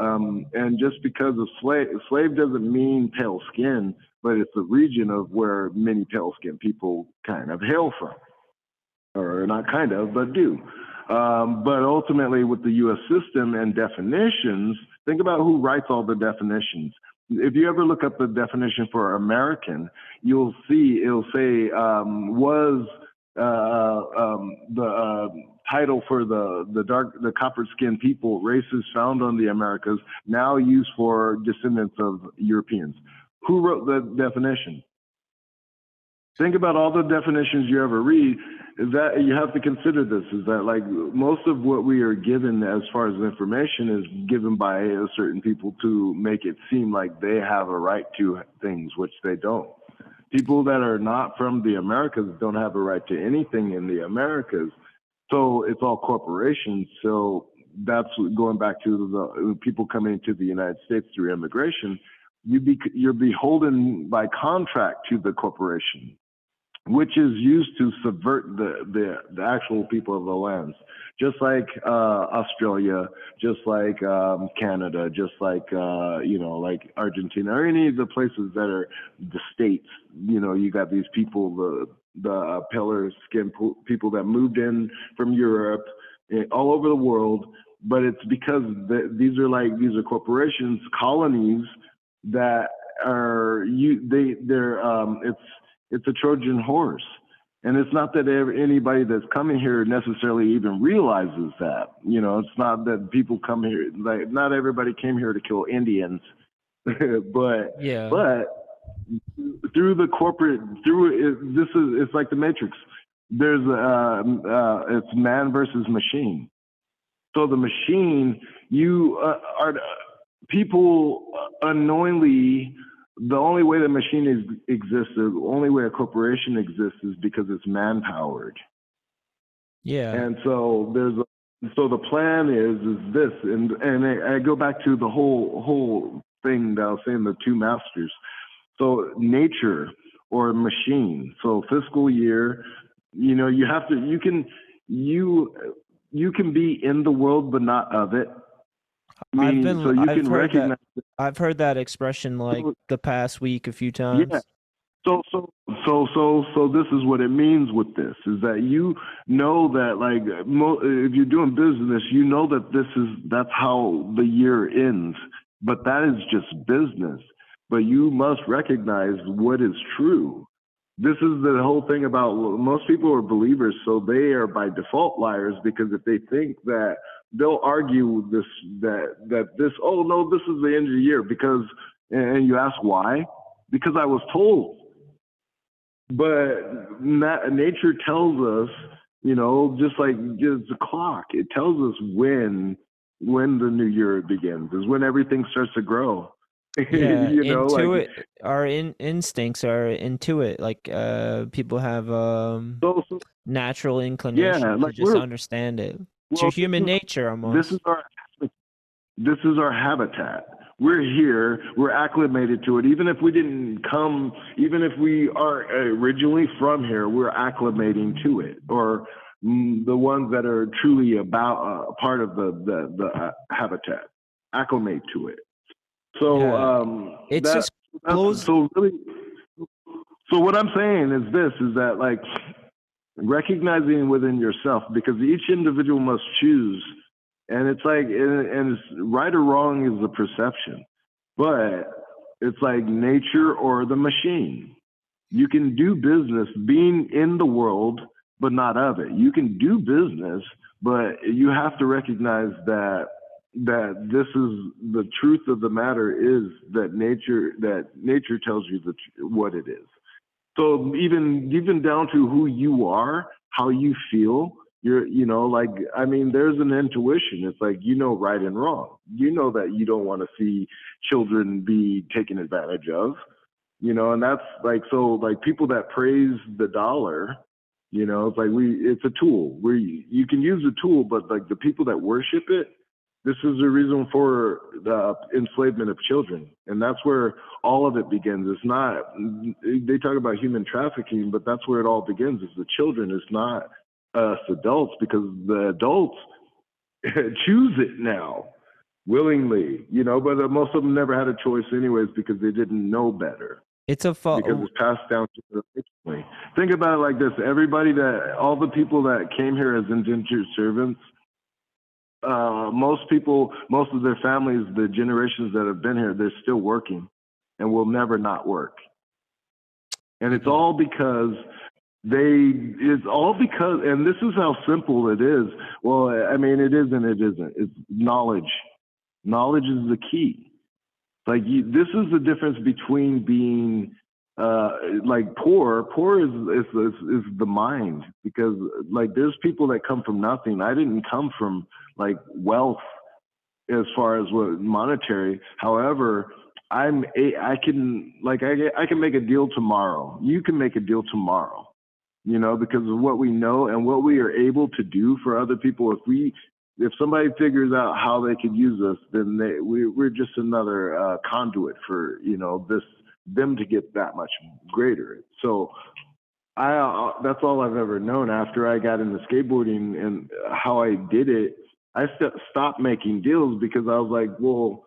Speaker 4: Um, and just because of slave, slave doesn't mean pale skin, but it's the region of where many pale skinned people kind of hail from, or not kind of, but do. Um, but ultimately, with the U.S. system and definitions, think about who writes all the definitions. If you ever look up the definition for American, you'll see it'll say um, was uh, um, the uh, title for the the dark the copper skinned people races found on the Americas now used for descendants of Europeans. Who wrote the definition? Think about all the definitions you ever read. Is that you have to consider this is that like most of what we are given as far as information is given by certain people to make it seem like they have a right to things which they don't. People that are not from the americas don't have a right to anything in the americas. So it's all corporations. So that's going back to the people coming into the united states through immigration you be, you're beholden by contract to the corporation which is used to subvert the, the, the actual people of the lands, just like uh, Australia, just like um, Canada, just like uh, you know, like Argentina, or any of the places that are the states. You know, you got these people, the the uh, paler skin people that moved in from Europe, eh, all over the world. But it's because the, these are like these are corporations, colonies that are you they they're um, it's it's a Trojan horse. And it's not that anybody that's coming here necessarily even realizes that. You know, it's not that people come here, like, not everybody came here to kill Indians. [laughs] but,
Speaker 3: yeah.
Speaker 4: but through the corporate, through it, this is, it's like the Matrix. There's, uh, uh, it's man versus machine. So the machine, you uh, are, people unknowingly the only way the machine is, exists, the only way a corporation exists is because it's man powered.
Speaker 3: Yeah.
Speaker 4: And so there's a, so the plan is is this, and and I, I go back to the whole whole thing that I was saying, the two masters. So nature or machine. So fiscal year, you know, you have to you can you you can be in the world but not of it.
Speaker 3: I've been,
Speaker 4: so you
Speaker 3: I've
Speaker 4: can
Speaker 3: heard
Speaker 4: recognize.
Speaker 3: that. I've heard that expression like the past week a few times.
Speaker 4: Yeah. So so so so so this is what it means with this is that you know that like mo- if you're doing business, you know that this is that's how the year ends. But that is just business. But you must recognize what is true. This is the whole thing about most people are believers, so they are by default liars because if they think that they'll argue this that that this oh no this is the end of the year because and you ask why because I was told but na- nature tells us you know just like just the clock it tells us when when the new year begins is when everything starts to grow [laughs]
Speaker 3: Yeah,
Speaker 4: you know
Speaker 3: intuit.
Speaker 4: like
Speaker 3: our in, instincts are intuit. Like uh, people have um
Speaker 4: so, so
Speaker 3: natural inclination
Speaker 4: like
Speaker 3: to just understand it.
Speaker 4: Well,
Speaker 3: your human nature almost.
Speaker 4: This is our this is our habitat. We're here. We're acclimated to it. Even if we didn't come, even if we aren't originally from here, we're acclimating to it. Or mm, the ones that are truly about uh, part of the the, the uh, habitat acclimate to it. So
Speaker 3: Yeah.
Speaker 4: um,
Speaker 3: It's
Speaker 4: that-
Speaker 3: just
Speaker 4: so really. So what I'm saying is this: is that like recognizing within yourself because each individual must choose. And it's like and, right or wrong is the perception but it's like nature or the machine. You can do business being in the world but not of it. You can do business but you have to recognize that that this is the truth of the matter is that nature that nature tells you the, what it is so even even down to who you are how you feel you're you know like i mean there's an intuition. It's like you know right and wrong. You know that you don't want to see children be taken advantage of you know and that's like so like people that praise the dollar you know it's like we it's a tool. Where you, you can use a tool but like the people that worship it This is the reason for the enslavement of children, and that's where all of it begins. It's not they talk about human trafficking, but that's where it all begins. Is the children. It's not us adults because the adults [laughs] choose it now willingly, you know. But uh, most of them never had a choice anyways because they didn't know better.
Speaker 3: It's a fault
Speaker 4: because it's passed down generationally. Think about it like this: everybody that, all the people that came here as indentured servants, uh, most people, most of their families, the generations that have been here, they're still working, and will never not work. And it's all because they it's all because and this is how simple it is. Well i mean it is and it isn't. It's knowledge. Knowledge is the key. Like you, this is the difference between being uh, like poor. Poor is, is is is the mind because like there's people that come from nothing. I didn't come from like wealth as far as what monetary. However, I'm a, I can like I I can make a deal tomorrow. You can make a deal tomorrow. You know, because of what we know and what we are able to do for other people. If we if somebody figures out how they could use us, then they, we, we're just another uh, conduit for you know this them to get that much greater. So I uh, that's all I've ever known. After I got into skateboarding and how I did it, I st- stopped making deals because I was like, well,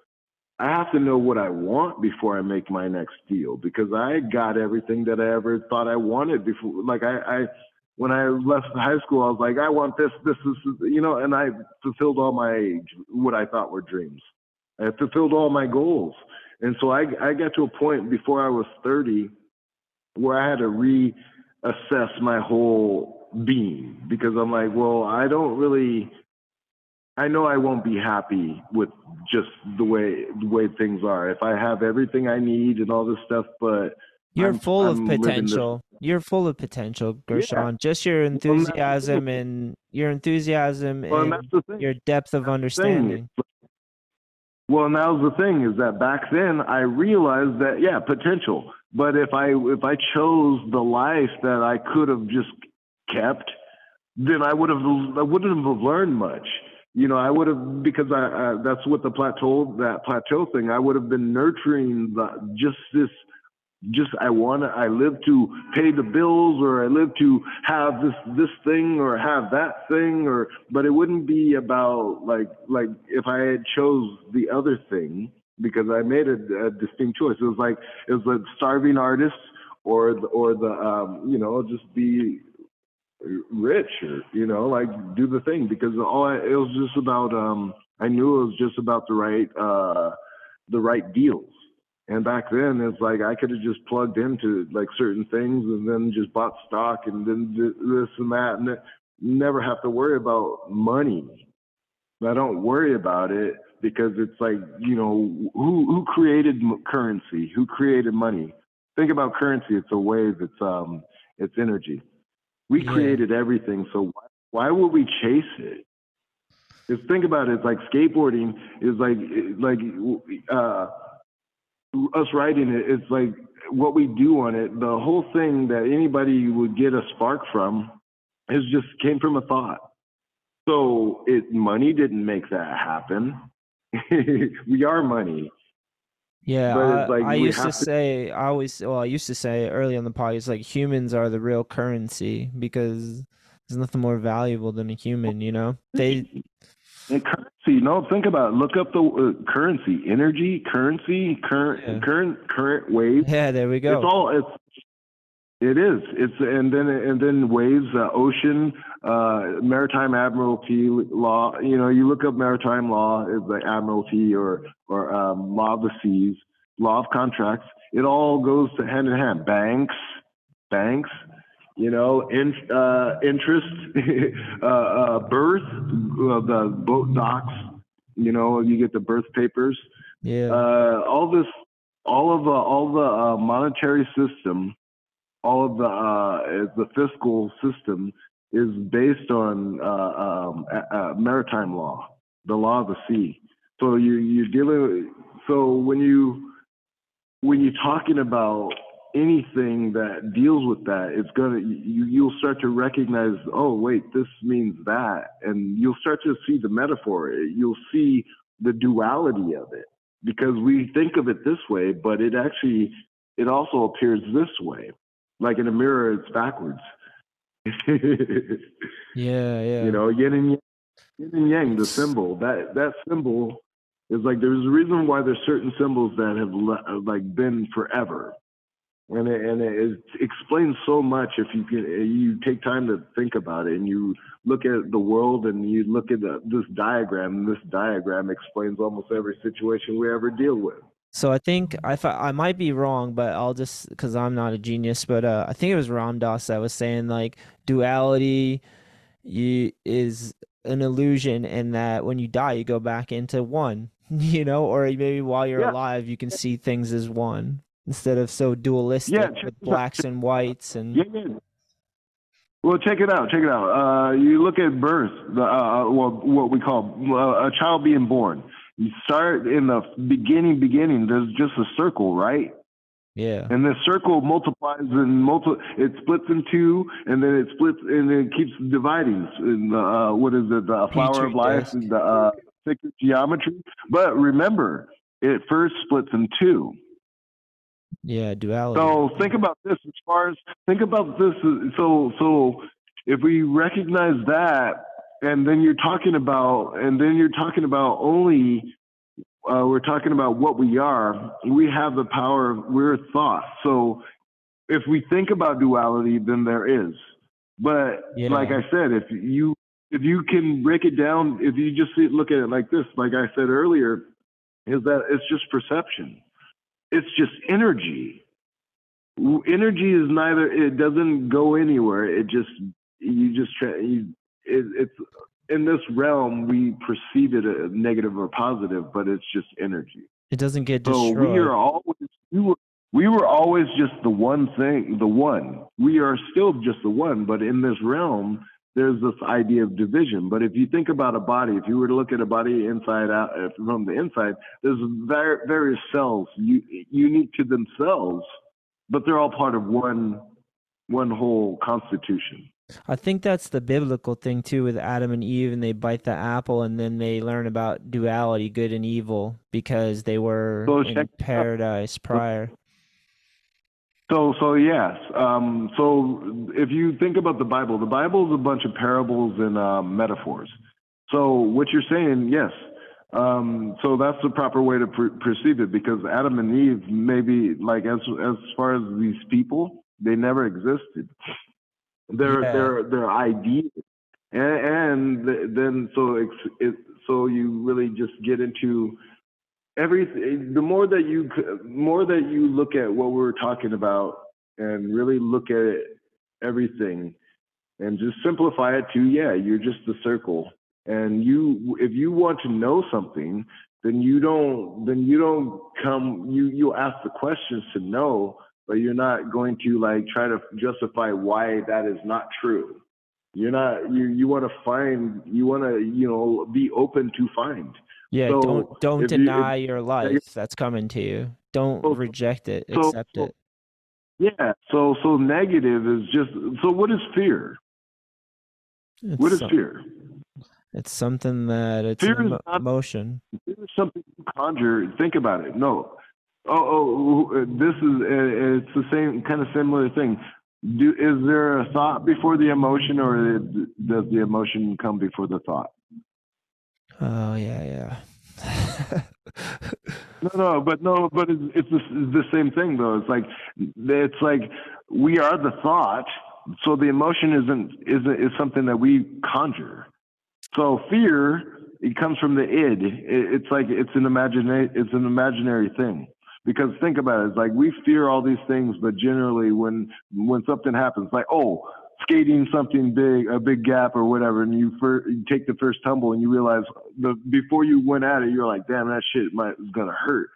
Speaker 4: I have to know what I want before I make my next deal because I got everything that I ever thought I wanted before. Like I, I when I left high school, I was like, I want this, this, this, you know, and I fulfilled all my what I thought were dreams. I fulfilled all my goals, and so I I got to a point before I was 30 where I had to reassess my whole being because I'm like, well, I don't really. I know I won't be happy with just the way the way things are. If I have everything I need and all this stuff, but
Speaker 3: you're
Speaker 4: I'm,
Speaker 3: full
Speaker 4: I'm
Speaker 3: of potential. You're full of potential, Gershon. Yeah. Just your enthusiasm well, and your enthusiasm well, and your depth of understanding.
Speaker 4: Well, now's the thing is that back then I realized that yeah, potential. But if I if I chose the life that I could have just kept, then I would have I wouldn't have learned much. You know, I would have because I, I that's what the plateau that plateau thing. I would have been nurturing the just this just I want to I live to pay the bills or I live to have this this thing or have that thing or but it wouldn't be about like like if I had chose the other thing because I made a, a distinct choice. It was like it was like starving artist or the, or the um you know just be rich or you know like do the thing because all I, it was just about um I knew it was just about the right uh the right deals and back then, it's like I could have just plugged into like certain things and then just bought stock and then this and that, and never have to worry about money. I don't worry about it because it's like you know who who created currency, who created money. Think about currency; it's a wave, it's um, it's energy. We yeah. created everything, so why, why would we chase it? Just think about it. It's like skateboarding is like like uh us writing it, it's like what we do on it. The whole thing that anybody would get a spark from is just came from a thought. So it money didn't make that happen. [laughs] we are money.
Speaker 3: Yeah, I, like I used to, to, say, I always, well, I used to say early on the podcast, like humans are the real currency because there's nothing more valuable than a human, you know? They,
Speaker 4: and currency, no, think about it. Look up the uh, currency, energy, currency, current, yeah. current, current wave.
Speaker 3: Yeah, there we go.
Speaker 4: It's all it's. It is. It's and then and then waves, uh, ocean, uh, maritime admiralty law. You know, you look up maritime law, is the admiralty or or um, law of the seas, law of contracts. It all goes to hand in hand. Banks, banks, you know, in, uh, interest, [laughs] uh, uh, birth, uh, the boat docks, you know, you get the birth papers.
Speaker 3: Yeah.
Speaker 4: Uh, all this, all of the, all the uh, monetary system, all of the, uh, the fiscal system is based on uh, um, maritime law, the law of the sea. So you, you're dealing, so when you, when you're talking about anything that deals with that, it's gonna you you'll start to recognize, oh wait, this means that, and you'll start to see the metaphor. You'll see the duality of it because we think of it this way, but it actually it also appears this way. Like in a mirror, it's backwards. [laughs]
Speaker 3: yeah, yeah.
Speaker 4: You know, yin and yang, yin and yang, the symbol. That that symbol is like there's a reason why there's certain symbols that have le- like been forever and it, and it explains so much if you can you take time to think about it and you look at the world and you look at the, this diagram and this diagram explains almost every situation we ever deal with
Speaker 3: so i think i i might be wrong but i'll just because i'm not a genius but uh, i think it was ram dass that was saying like duality you, is an illusion and that when you die you go back into one [laughs] you know or maybe while you're yeah. alive you can see things as one instead of so dualistic yeah, with blacks and whites and
Speaker 4: yeah, yeah. Well, check it out. Check it out. Uh, you look at birth, the, uh, uh well, what we call uh, a child being born. You start in the beginning, beginning. There's just a circle, right?
Speaker 3: Yeah.
Speaker 4: And the circle multiplies and multi. It splits in two, and then it splits, and it keeps dividing. In the, uh, what is it? The flower Petri of life, the uh, sacred geometry. But remember, it first splits in two.
Speaker 3: Yeah, duality.
Speaker 4: So think about this as far as think about this. So so if we recognize that, and then you're talking about, and then you're talking about only. Uh, we're talking about what we are. We have the power of we're thought. So if we think about duality, then there is. But yeah. like I said, if you if you can break it down, if you just look at it like this, like I said earlier, is that it's just perception it's just energy. Energy is neither. It doesn't go anywhere. It just you just try. You, it, it's in this realm we perceive it as negative or positive, but it's just energy.
Speaker 3: It doesn't get destroyed.
Speaker 4: So we are always we were we were always just the one thing, the one. We are still just the one, but in this realm, there's this idea of division. But if you think about a body, if you were to look at a body inside out uh, from the inside, there's various cells unique to themselves, but they're all part of one one whole constitution.
Speaker 3: I think that's the biblical thing too with Adam and Eve and they bite the apple and then they learn about duality, good and evil, because they were so in paradise prior.
Speaker 4: So, so yes. Um, so, if you think about the Bible, the Bible is a bunch of parables and uh, metaphors. So, what you're saying, yes. Um, so that's the proper way to per- perceive it because Adam and Eve, maybe like as as far as these people, they never existed. They're yeah. they're they're ideas, and, and then so it's it, so you really just get into everything the more that you more that you look at what we're talking about and really look at everything and just simplify it to yeah you're just the circle. And you if you want to know something then you don't then you don't come you you ask the questions to know but you're not going to like try to justify why that is not true. You're not you you want to find you want to you know be open to find
Speaker 3: yeah, so don't don't deny you, your life that's coming to you. Don't so, reject it. So, accept it.
Speaker 4: Yeah. So so negative is just so. What is fear? It's what is some, fear?
Speaker 3: It's something that it's fear an not, emotion.
Speaker 4: Fear is something you conjure. Think about it. No. Oh, oh, uh, this is uh, it's the same kind of similar thing. Do is there a thought before the emotion, or does the emotion come before the thought?
Speaker 3: Oh yeah,
Speaker 4: yeah. [laughs] no, no, but no, but it's, it's the, the same thing though. It's like it's like we are the thought, so the emotion isn't isn't is something that we conjure. So fear it comes from the id. It, it's like it's an imaginary it's an imaginary thing. Because think about it, it's like we fear all these things, but generally when when something happens, like oh skating something big, a big gap or whatever, and you, fir- you take the first tumble and you realize the before you went at it, you're like, damn, that shit might is gonna hurt.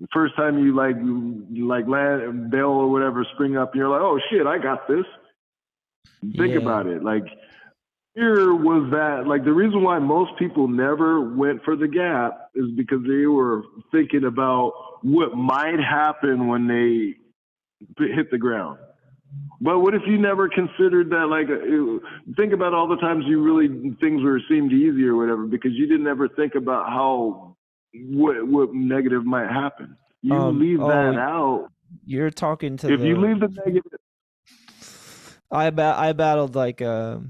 Speaker 4: The first time you like you like land bail or whatever spring up, and you're like, oh shit, I got this. Think yeah. about it, like. Here was that like the reason why most people never went for the gap is because they were thinking about what might happen when they hit the ground. But what if you never considered that? Like, uh, think about all the times you really things were seemed easy or whatever because you didn't ever think about how what what negative might happen. You
Speaker 3: Um,
Speaker 4: leave
Speaker 3: oh,
Speaker 4: that out.
Speaker 3: You're talking to
Speaker 4: If
Speaker 3: the
Speaker 4: you leave the negative,
Speaker 3: I ba- I battled like a,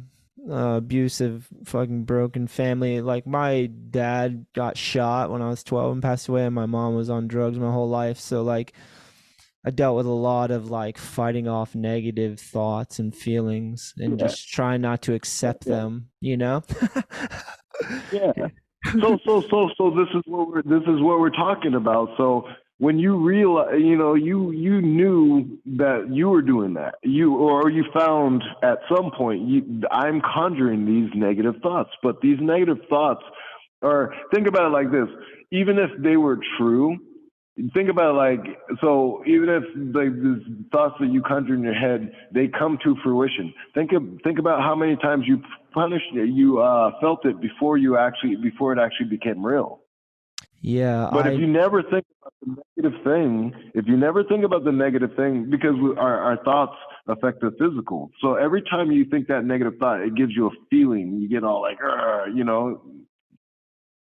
Speaker 3: a abusive fucking broken family. Like my dad got shot when I was 12 and passed away and my mom was on drugs my whole life. So like I dealt with a lot of like fighting off negative thoughts and feelings and
Speaker 4: Yeah.
Speaker 3: just trying not to accept
Speaker 4: Yeah.
Speaker 3: them, you know? [laughs]
Speaker 4: yeah. So so so so this is what we're this is what we're talking about. So when you realize, you know, you you knew that you were doing that, you or you found at some point, you, I'm conjuring these negative thoughts, but these negative thoughts are. Think about it like this: even if they were true, think about it like so. Even if like these thoughts that you conjure in your head, they come to fruition. Think of think about how many times you punished it, you uh, felt it before you actually before it actually became real.
Speaker 3: Yeah,
Speaker 4: But
Speaker 3: I
Speaker 4: if you never think about the negative thing, if you never think about the negative thing, because our, our thoughts affect the physical. So every time you think that negative thought, it gives you a feeling. You get all like, you know.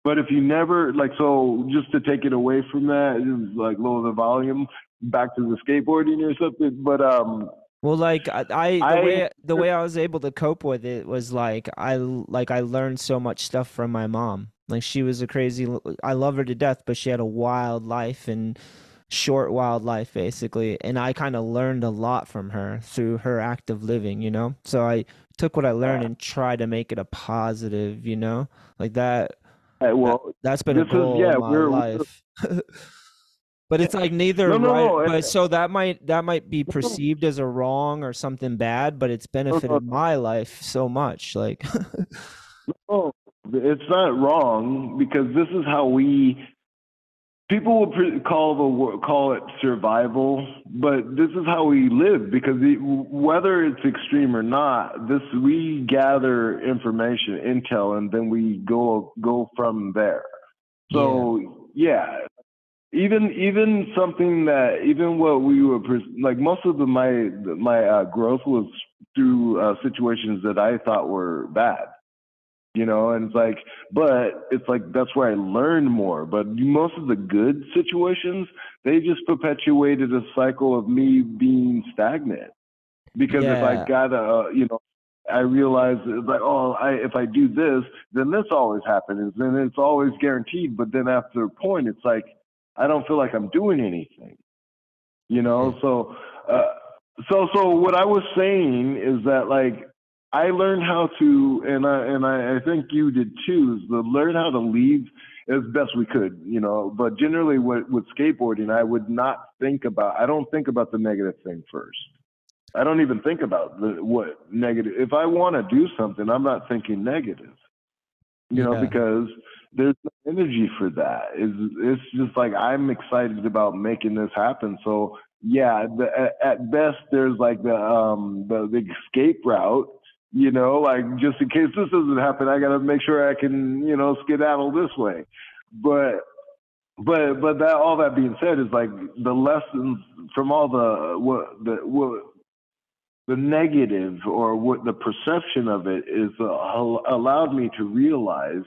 Speaker 4: But if you never like, so just to take it away from that, like lower the volume, back to the skateboarding or something. But um,
Speaker 3: Well, like I, I the
Speaker 4: I-
Speaker 3: way the way I was able to cope with it was like I like I learned so much stuff from my mom. Like she was a crazy. I love her to death, but she had a wild life and short wild life basically, and I kind of learned a lot from her through her active living. You know, so I took what I learned and tried to make it a positive. You know, like that.
Speaker 4: Uh, well,
Speaker 3: That's been a
Speaker 4: This is- yeah,
Speaker 3: in my life. [laughs] But it's like neither
Speaker 4: No, no,
Speaker 3: right,
Speaker 4: no,
Speaker 3: but so that might that might be perceived as a wrong or something bad, but it's benefited my life so much. Like, [laughs]
Speaker 4: No, it's not wrong because this is how we. People would pre- call the call it survival, but this is how we live because the, whether it's extreme or not, this we gather information, intel, and then we go go from there. So yeah, even even something that even what we were pres- like most of the my my uh, growth was through uh, situations that I thought were bad you know and it's like but it's like that's where i learned more. But most of the good situations they just perpetuated a cycle of me being stagnant. Because if i got a you know i realized it's like oh i if i do this then this always happens and it's always guaranteed. But then after a point it's like i don't feel like i'm doing anything you know? So uh so so what i was saying is that like I learned how to, and I and I, I think you did too, is to learn how to leave as best we could, you know. But generally, with, with skateboarding, I would not think about. I don't think about the negative thing first. I don't even think about the, what negative. If I want to do something, I'm not thinking negative, you know,
Speaker 3: Yeah.
Speaker 4: because there's no energy for that. It's, it's just like I'm excited about making this happen. So yeah, the, at, at best, there's like the um the, the escape route you know, like just in case this doesn't happen, I got to make sure I can, you know, skedaddle this way. But, but, but that all that being said is like the lessons from all the what the what the negative or what the perception of it is uh, allowed me to realize.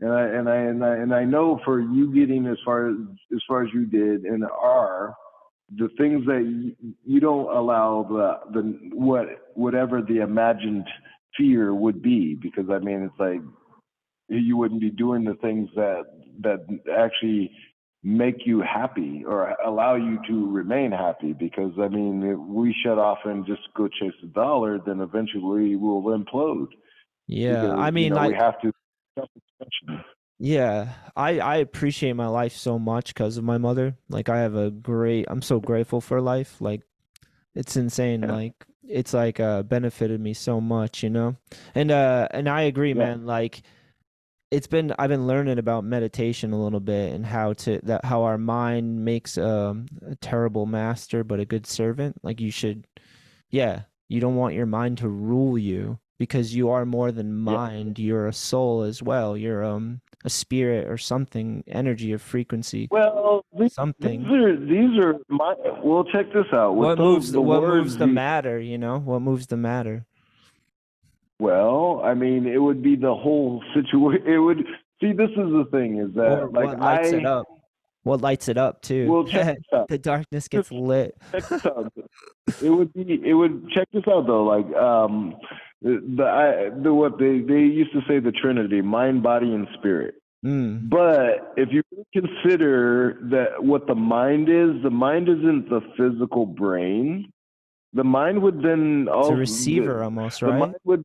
Speaker 4: And I, and I and I and I know for you getting as far as as far as you did and are the things that you, you don't allow the the what whatever the imagined fear would be because I mean it's like you wouldn't be doing the things that that actually make you happy or allow you to remain happy because I mean if we shut off and just go chase the dollar then eventually we'll implode
Speaker 3: yeah,
Speaker 4: because,
Speaker 3: I
Speaker 4: you
Speaker 3: mean,
Speaker 4: know, we have to.
Speaker 3: Yeah, I I appreciate my life so much because of my mother. Like, I have a great, I'm so grateful for life. Like, it's insane.
Speaker 4: Yeah.
Speaker 3: Like, it's like uh benefited me so much, you know? And uh and I agree,
Speaker 4: Yeah.
Speaker 3: man. Like, it's been I've been learning about meditation a little bit and how to that how our mind makes um, a terrible master but a good servant. Like you should, yeah, you don't want your mind to rule you because you are more than mind. You're a soul as well. You're um a spirit or something, energy or frequency,
Speaker 4: Well, these,
Speaker 3: something.
Speaker 4: these are these are my. Well, check this out. With
Speaker 3: What
Speaker 4: those-
Speaker 3: moves
Speaker 4: the
Speaker 3: what moves the matter, you know? What moves the matter?
Speaker 4: Well, I mean, it would be the whole situation. It would see. This is the thing: is that
Speaker 3: Or
Speaker 4: like
Speaker 3: what lights
Speaker 4: I
Speaker 3: it up? What lights it up too?
Speaker 4: well, check [laughs] this out.
Speaker 3: the darkness gets lit.
Speaker 4: check this out. It would be. It would check this out though. Like um, the the, I, the what they they used to say the Trinity: mind, body, and spirit.
Speaker 3: Mm.
Speaker 4: But if you consider that what the mind is, the mind isn't the physical brain. The mind would then
Speaker 3: It's a receiver almost, right?
Speaker 4: the mind would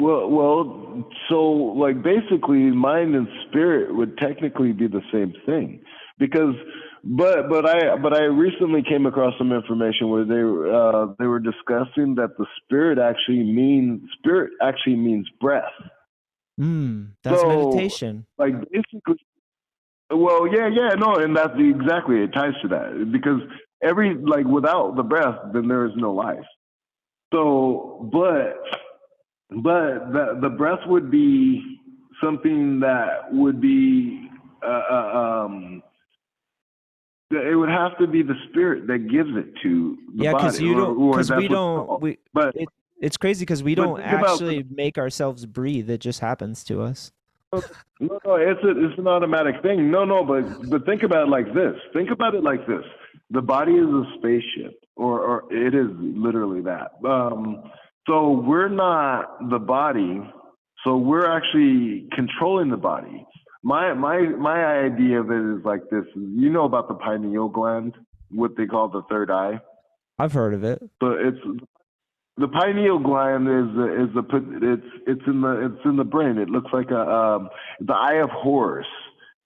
Speaker 4: well well so like basically mind and spirit would technically be the same thing because but but i but i recently came across some information where they uh they were discussing that the spirit actually means spirit actually means breath
Speaker 3: Mm. That's
Speaker 4: So-
Speaker 3: meditation.
Speaker 4: like basically well yeah yeah no and that's exactly it ties to that because every like without the breath then there is no life so but but the the breath would be something that would be uh, uh, um it would have to be the spirit that gives it to the
Speaker 3: Yeah,
Speaker 4: body
Speaker 3: because you
Speaker 4: or-
Speaker 3: don't. Because we
Speaker 4: it's
Speaker 3: don't. We.
Speaker 4: but
Speaker 3: It's crazy because we don't
Speaker 4: about-
Speaker 3: actually make ourselves breathe. It just happens to us.
Speaker 4: No, no, it's a, it's an automatic thing. No, no, but but think about it like this. Think about it like this. The body is a spaceship, or or it is literally that. Um, so we're not the body. So we're actually controlling the body. My my my idea of it is like this. You know about the pineal gland, what they call the third eye.
Speaker 3: I've heard of it.
Speaker 4: So it's the pineal gland is is a it's it's in the it's in the brain. It looks like a um, the eye of Horus.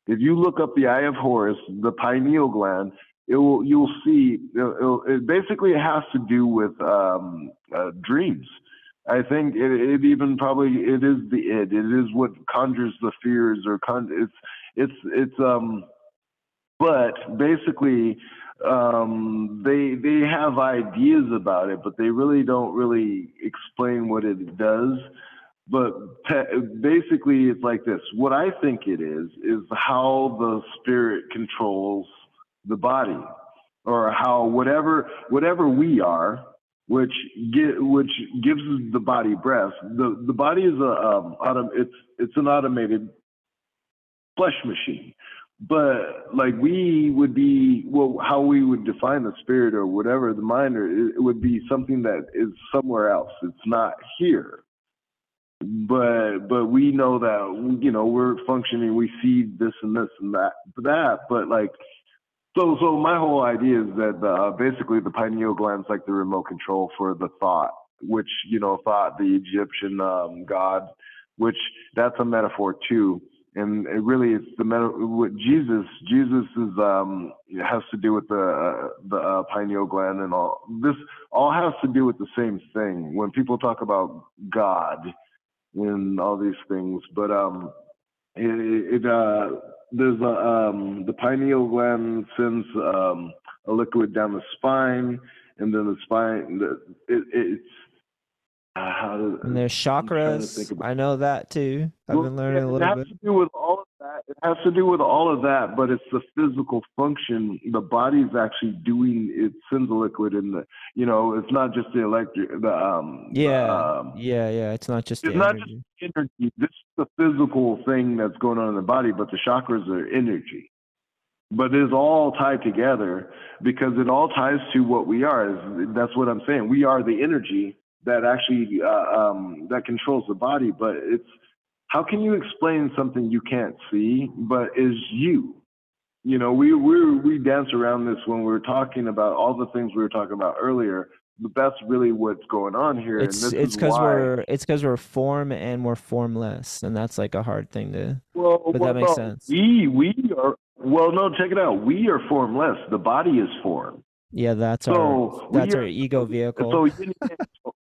Speaker 4: If you look up the eye of Horus, the pineal gland, it will you'll see. It'll, it'll, it basically has to do with um, uh, dreams. I think it, it even probably it is the id. It is what conjures the fears or con- it's it's it's um. But basically, um, they they have ideas about it, but they really don't really explain what it does. But te- basically, it's like this. What I think it is is how the spirit controls the body, or how whatever whatever we are, which gi- which gives the body breath. The the body is a um, autom- it's it's an automated flesh machine but like we would be well how we would define the spirit or whatever the mind or it, it would be something that is somewhere else it's not here but but we know that you know we're functioning we see this and this and that that but like so so my whole idea is that uh, basically the pineal gland's like the remote control for the thought which you know Thoth the egyptian um, god which that's a metaphor too. And it really it's the meta- what Jesus Jesus is um has to do with the uh, the uh, pineal gland and all. This all has to do with the same thing. When people talk about God and all these things but um it, it uh there's a um the pineal gland sends um a liquid down the spine and then the spine the, it, it's uh,
Speaker 3: And there's
Speaker 4: I'm trying to
Speaker 3: chakras. I know that too. I've
Speaker 4: well,
Speaker 3: been learning a
Speaker 4: It
Speaker 3: little
Speaker 4: has
Speaker 3: bit.
Speaker 4: to do with all. It has to do with all of that, but it's the physical function. The body's actually doing. It sends a liquid in the. You know, it's not just the electric. The um. the,
Speaker 3: Yeah,
Speaker 4: um,
Speaker 3: yeah, yeah. It's not just
Speaker 4: it's
Speaker 3: the
Speaker 4: not just
Speaker 3: energy.
Speaker 4: energy. This is the physical thing that's going on in the body, but the chakras are energy. But it's all tied together because it all ties to what we are. That's what I'm saying. We are the energy that actually uh, um, that controls the body. But it's how can you explain something you can't see, but is you? You know, we we we dance around this when we were talking about all the things we were talking about earlier. But that's really what's going on here.
Speaker 3: It's it's because we're it's because we're form and we're formless, and that's like a hard thing to.
Speaker 4: Well,
Speaker 3: But
Speaker 4: well,
Speaker 3: that makes
Speaker 4: no,
Speaker 3: sense.
Speaker 4: We we are well. No, check it out. We are formless. The body is form.
Speaker 3: Yeah, that's
Speaker 4: So
Speaker 3: our that's
Speaker 4: are-
Speaker 3: our ego [laughs] vehicle.
Speaker 4: So yin and yang. So,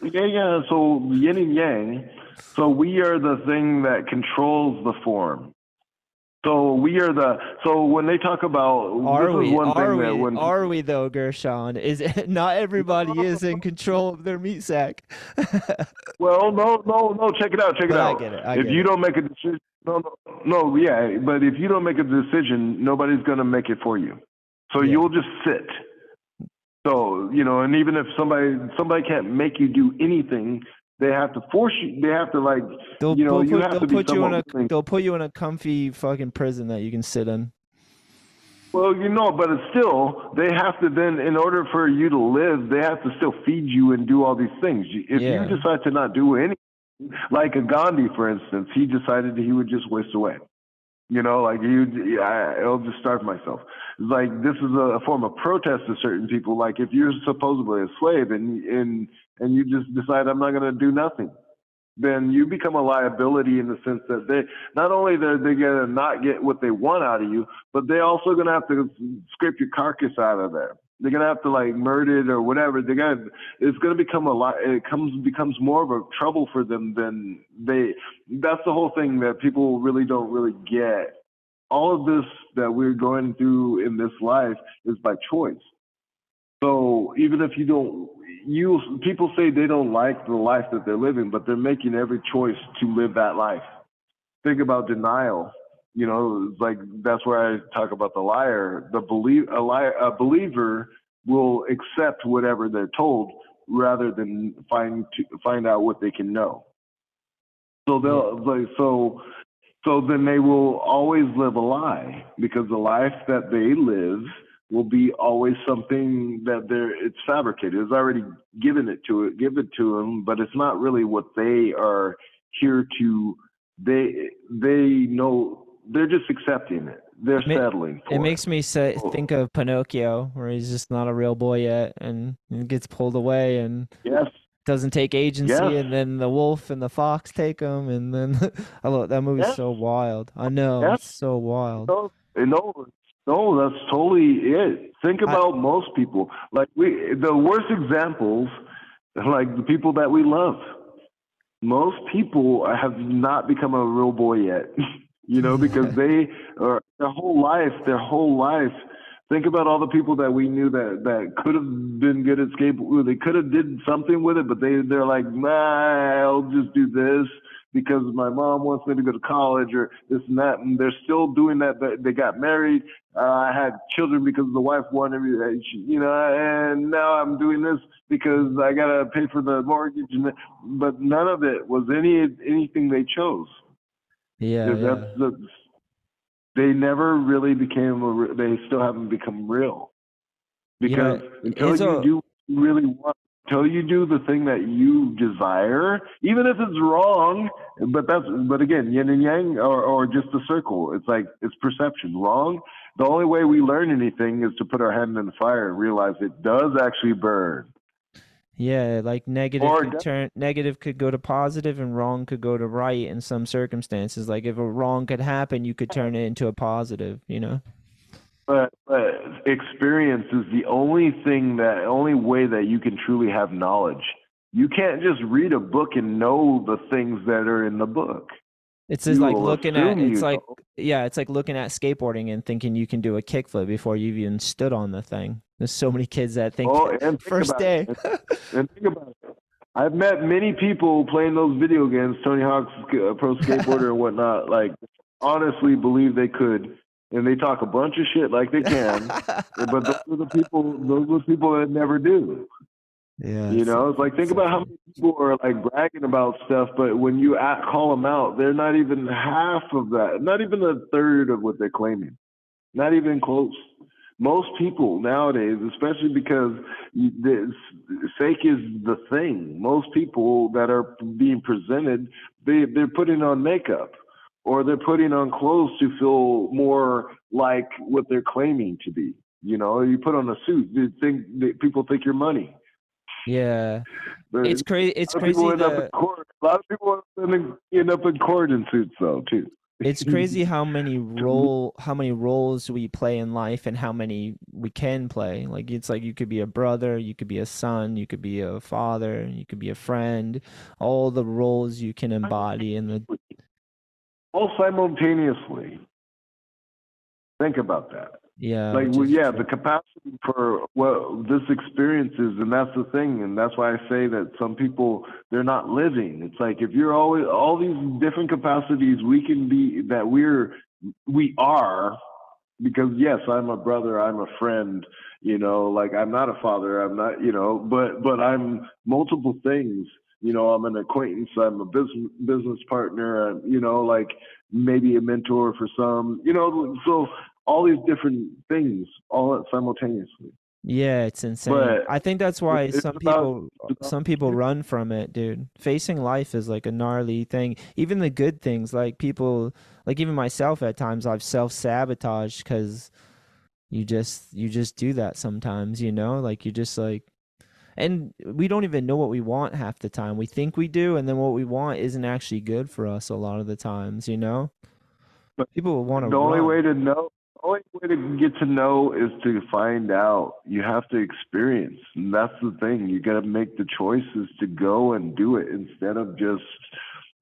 Speaker 4: so yeah, yeah. So yin and yang. So we are the thing that controls the form. So we are the. So when they talk about
Speaker 3: Are
Speaker 4: this
Speaker 3: we?
Speaker 4: is one
Speaker 3: Are
Speaker 4: thing
Speaker 3: we?
Speaker 4: that when
Speaker 3: Are we though, Gershon? Is it, [laughs] not everybody is in control of their meat sack. [laughs]
Speaker 4: well, no, no, no. Check it out. Check it
Speaker 3: But I
Speaker 4: out.
Speaker 3: get it, I
Speaker 4: if
Speaker 3: get
Speaker 4: you
Speaker 3: it.
Speaker 4: don't make a decision, No, no, no, yeah, but if you don't make a decision, nobody's gonna make it for you. So
Speaker 3: Yeah.
Speaker 4: you'll just sit. So you know, and even if somebody somebody can't make you do anything, they have to force you. They have to like
Speaker 3: They'll,
Speaker 4: you know
Speaker 3: they'll
Speaker 4: you
Speaker 3: put,
Speaker 4: have
Speaker 3: they'll
Speaker 4: to
Speaker 3: put you in a
Speaker 4: willing.
Speaker 3: they'll put you in a comfy fucking prison that you can sit in.
Speaker 4: Well, you know, but it's still they have to then, in order for you to live, they have to still feed you and do all these things. If
Speaker 3: Yeah.
Speaker 4: you decide to not do anything, like a Gandhi, for instance, he decided he would just waste away. You know, like you, I, I'll just starve myself. Like this is a, a form of protest to certain people. Like if you're supposedly a slave and and and you just decide I'm not going to do nothing, then you become a liability in the sense that they not only they're they gonna not get what they want out of you, but they're also gonna have to scrape your carcass out of there. They're gonna have to like murder it or whatever. They're gonna it's gonna become a lot. It comes becomes more of a trouble for them than they. That's the whole thing that people really don't really get. All of this that we're going through in this life is by choice. So even if you don't, you people say they don't like the life that they're living, but they're making every choice to live that life. Think about denial. You know, it's like that's where I talk about the liar. The believe a liar, a believer will accept whatever they're told rather than find to find out what they can know. So they'll hmm. like so so then they will always live a lie because the life that they live will be always something that they're it's fabricated. It's already given it to it, give it to them, but it's not really what they are here to. They they know they're just accepting it. They're
Speaker 3: Ma-
Speaker 4: settling for
Speaker 3: It makes me say
Speaker 4: Oh.
Speaker 3: think of Pinocchio, where he's just not a real boy yet, and gets pulled away and
Speaker 4: Yes,
Speaker 3: doesn't take agency,
Speaker 4: Yes.
Speaker 3: and then the wolf and the fox take him, and then [laughs] I love that movie's
Speaker 4: Yes.
Speaker 3: so wild. I know
Speaker 4: Yes.
Speaker 3: it's so wild.
Speaker 4: no, no, no, that's totally it. Think about most people. Like we, the worst examples, like the people that we love. Most people have not become a real boy yet, [laughs] you know, because [laughs] they are their whole life, their whole life. Think about all the people that we knew that that could have been good at skateboard. They could have did something with it, but they they're like, nah, I'll just do this because my mom wants me to go to college or this and that. And they're still doing that. They- They got married. Uh, I had children because the wife wanted me, she- you know, and now I'm doing this because I got to pay for the mortgage. And but none of it was any anything they chose.
Speaker 3: Yeah, yeah.
Speaker 4: the, they never really became, a, they still haven't become real. Because until you
Speaker 3: a-
Speaker 4: do what you really want, until you do the thing that you desire, even if it's wrong, but that's, but again, yin and yang or, or just a circle. It's like, it's perception. Wrong. The only way we learn anything is to put our hand in the fire and realize it does actually burn.
Speaker 3: Yeah, like negative
Speaker 4: Or
Speaker 3: could turn negative could go to positive and wrong could go to right in some circumstances. Like if a wrong could happen, you could turn it into a positive, you know?
Speaker 4: But, but experience is the only thing that, only way that you can truly have knowledge. You can't just read a book and know the things that are in the book.
Speaker 3: It's just
Speaker 4: You
Speaker 3: like looking at it's like
Speaker 4: know.
Speaker 3: yeah, it's like looking at skateboarding and thinking you can do a kickflip before you've even stood on the thing. There's so many kids that think
Speaker 4: Oh, and think
Speaker 3: first day.
Speaker 4: it. [laughs] And think about it. I've met many people playing those video games, Tony Hawk's uh, Pro Skateboarder and whatnot. Like, honestly, believe they could, and they talk a bunch of shit like they can. [laughs] but those are the people. Those are the people that never do.
Speaker 3: yeah.
Speaker 4: You know, it's like think about how many people are like bragging about stuff, but when you at, call them out, they're not even half of that. Not even a third of what they're claiming. Not even close. Most people nowadays, especially because this fake is the thing. Most people that are being presented, they they're putting on makeup or they're putting on clothes to feel more like what they're claiming to be. You know, you put on a suit, you think people think you're money.
Speaker 3: Yeah.
Speaker 4: But
Speaker 3: It's crazy it's
Speaker 4: people
Speaker 3: crazy
Speaker 4: end up in court. A lot of people end up- end up in court in suits, though, too.
Speaker 3: it's crazy how many role how many roles we play in life and how many we can play like it's like you could be a brother you could be a son you could be a father you could be a friend all the roles you can embody in the
Speaker 4: all simultaneously. Think about that.
Speaker 3: Yeah.
Speaker 4: like well, yeah the capacity for what this experience is and that's the thing and that's why i say that some people they're not living it's like if you're always all these different capacities we can be that we're we are because yes i'm a brother i'm a friend you know like i'm not a father i'm not you know but but i'm multiple things you know i'm an acquaintance i'm a business business partner I'm, you know like maybe a mentor for some you know so all these different things all simultaneously
Speaker 3: Yeah, it's insane.
Speaker 4: But
Speaker 3: I think that's why some people
Speaker 4: about
Speaker 3: some people run from it, dude. Facing life is like a gnarly thing. Even the good things, like people, like even myself at times I've self-sabotaged cuz you just you just do that sometimes, you know? Like you just like and we don't even know what we want half the time. We think we do and then what we want isn't actually good for us a lot of the times, you know?
Speaker 4: But
Speaker 3: People want to
Speaker 4: the only
Speaker 3: run.
Speaker 4: way to know the only way to get to know is to find out you have to experience and that's the thing you got to make the choices to go and do it instead of just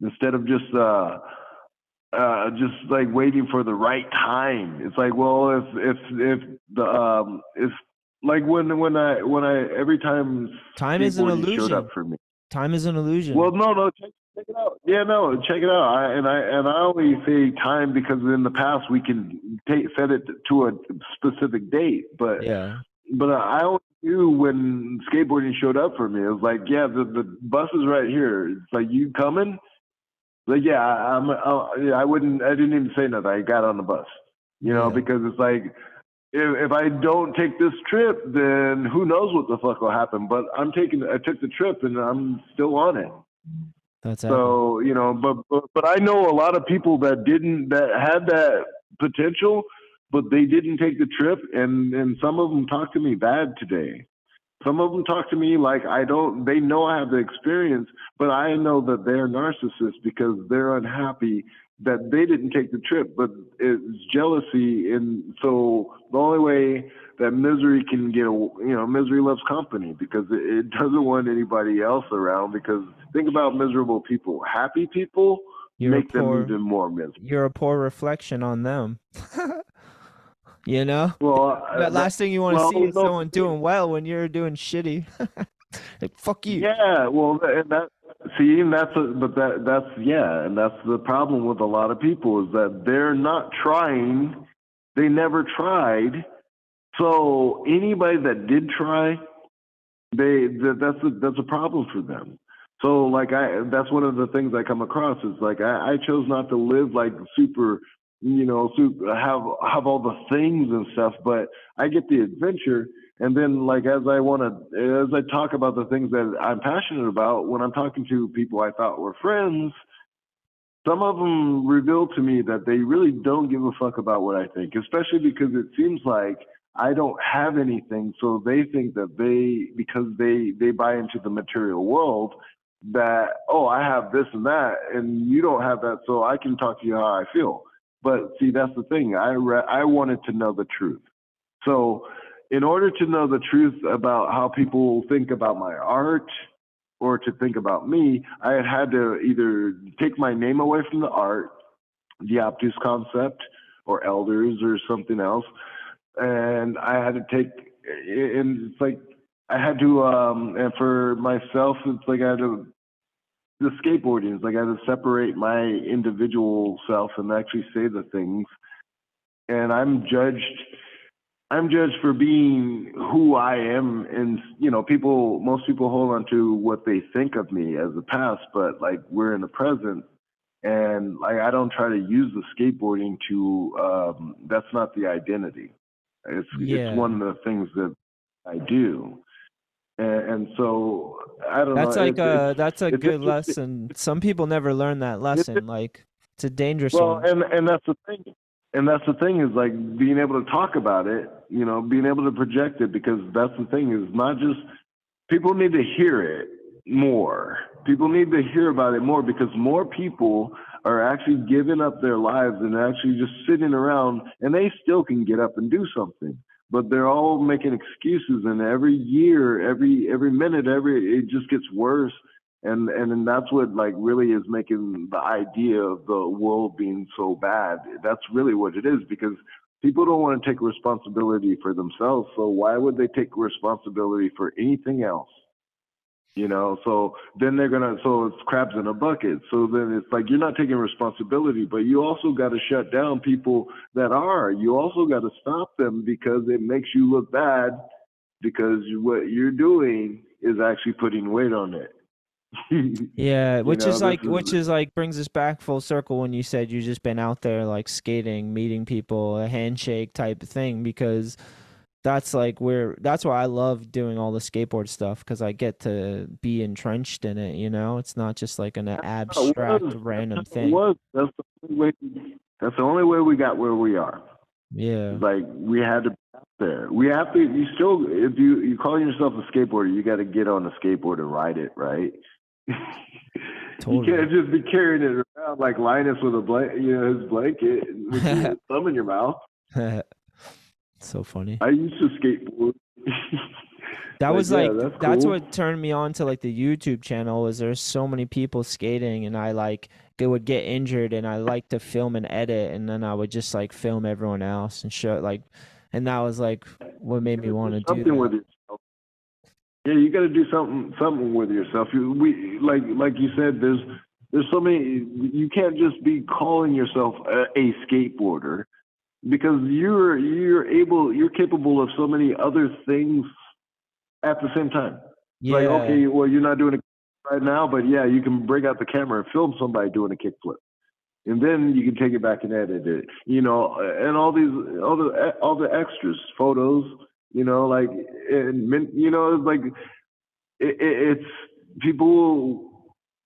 Speaker 4: instead of just uh uh just like waiting for the right time it's like well if if if the um if like when when i when i every time
Speaker 3: Time is an
Speaker 4: showed
Speaker 3: illusion.
Speaker 4: up for me
Speaker 3: Time is an illusion.
Speaker 4: well, no, no, check, check it out. Yeah, no, check it out. I, and I and I only say time because in the past we can take set it to a specific date, but
Speaker 3: yeah.
Speaker 4: but I only knew when skateboarding showed up for me. It was like, yeah, the the bus is right here. It's like you coming? Like, yeah, I, I'm. I, I wouldn't. I didn't even say nothing. I got on the bus, you know,
Speaker 3: Yeah.
Speaker 4: because it's like. If, if I don't take this trip, then who knows what the fuck will happen? But I'm taking. I took the trip, and I'm still on it.
Speaker 3: That's.
Speaker 4: So you know, but, but but I know a lot of people that didn't that had that potential, but they didn't take the trip, and and some of them talk to me bad today. Some of them talk to me like I don't. They know I have the experience, but I know that they're narcissists because they're unhappy that they didn't take the trip. But it's jealousy, and so the only way that misery can get, a- you know, misery loves company because it, doesn't want anybody else around. Because think about miserable people. Happy people
Speaker 3: You're
Speaker 4: make them
Speaker 3: poor-
Speaker 4: even more miserable.
Speaker 3: You're a poor reflection on them. [laughs] you know?
Speaker 4: Well, uh,
Speaker 3: The
Speaker 4: that-
Speaker 3: last thing you want to
Speaker 4: well,
Speaker 3: see is someone doing well when you're doing shitty. [laughs] like, fuck you.
Speaker 4: Yeah, well, and that see, and that's a, but that that's yeah, and that's the problem with a lot of people is that they're not trying. They never tried. So anybody that did try, they that, that's a, that's a problem for them. So like I, that's one of the things I come across is like I, I chose not to live like super, you know, super have have all the things and stuff, but I get the adventure. And then, like as I want to, as I talk about the things that I'm passionate about, when I'm talking to people I thought were friends, some of them reveal to me that they really don't give a fuck about what I think, especially because it seems like I don't have anything, so they think that they, because they they buy into the material world, that oh I have this and that, and you don't have that, so I can talk to you how I feel. But see, that's the thing. I re- I wanted to know the truth. So, in order to know the truth about how people think about my art or to think about me, I had to either take my name away from the art, the obtuse concept, or elders or something else, and I had to take. And it's like I had to, um, and for myself, it's like I had to. The skateboarding is like I had to separate my individual self and actually say the things, and I'm judged I'm judged for being who I am, and you know, people. Most people hold on to what they think of me as the past, but like we're in the present, and like I don't try to use the skateboarding to. Um, that's not the identity. It's
Speaker 3: Yeah.
Speaker 4: it's one of the things that I do, and, and so I don't
Speaker 3: That's
Speaker 4: know.
Speaker 3: like
Speaker 4: it's-
Speaker 3: a
Speaker 4: it's-
Speaker 3: that's a
Speaker 4: it's
Speaker 3: good lesson. Some people never learn that lesson. Like it's a dangerous
Speaker 4: well
Speaker 3: one.
Speaker 4: and and that's the thing and that's the thing is like being able to talk about it you know being able to project it because that's the thing is not just people need to hear it more. People need to hear about it more because more people are actually giving up their lives and actually just sitting around and they still can get up and do something. But they're all making excuses and every year every every minute every it just gets worse and and that's what like really is making the idea of the world being so bad that's really what it is because people don't want to take responsibility for themselves. So why would they take responsibility for anything else? You know, so then they're gonna so it's crabs in a bucket. So then it's like you're not taking responsibility, but you also got to shut down people that are. You also got to stop them because it makes you look bad because what you're doing is actually putting weight on it. [laughs]
Speaker 3: Yeah, which
Speaker 4: know,
Speaker 3: is like
Speaker 4: is-
Speaker 3: which is like brings us back full circle when you said you just been out there like skating, meeting people, a handshake type of thing because that's like where that's why I love doing all the skateboard stuff because I get to be entrenched in it, you know? It's not just like an abstract
Speaker 4: was.
Speaker 3: random thing.
Speaker 4: was. That's the only way. That's the only way we got where we are.
Speaker 3: Yeah.
Speaker 4: Like we had to be out there. We have to. You still, if you you call yourself a skateboarder, you got to get on a skateboard and ride it, right? [laughs]
Speaker 3: Totally.
Speaker 4: You can't just be carrying it around like Linus with a blanket, you know, his blanket with your [laughs] thumb in your mouth. [laughs]
Speaker 3: so funny.
Speaker 4: I used to skateboard.
Speaker 3: That
Speaker 4: Like,
Speaker 3: was
Speaker 4: yeah,
Speaker 3: like
Speaker 4: that's
Speaker 3: that's
Speaker 4: cool.
Speaker 3: what turned me on to like the YouTube channel is there's so many people skating and I like they would get injured and I like to film and edit and then I would just like film everyone else and show it. like and that was like what made me want to do
Speaker 4: something
Speaker 3: that.
Speaker 4: with yourself. Yeah, you got to do something something with yourself. You, we like like you said. There's there's so many. You can't just be calling yourself a, a skateboarder because you're you're able you're capable of so many other things at the same time.
Speaker 3: Yeah.
Speaker 4: Like okay, well you're not doing it right now, but yeah, you can bring out the camera and film somebody doing a kickflip. And then you can take it back and edit it, you know, and all these, all the, all the extras, photos, you know, like, and you know, it's like, it, it, it's people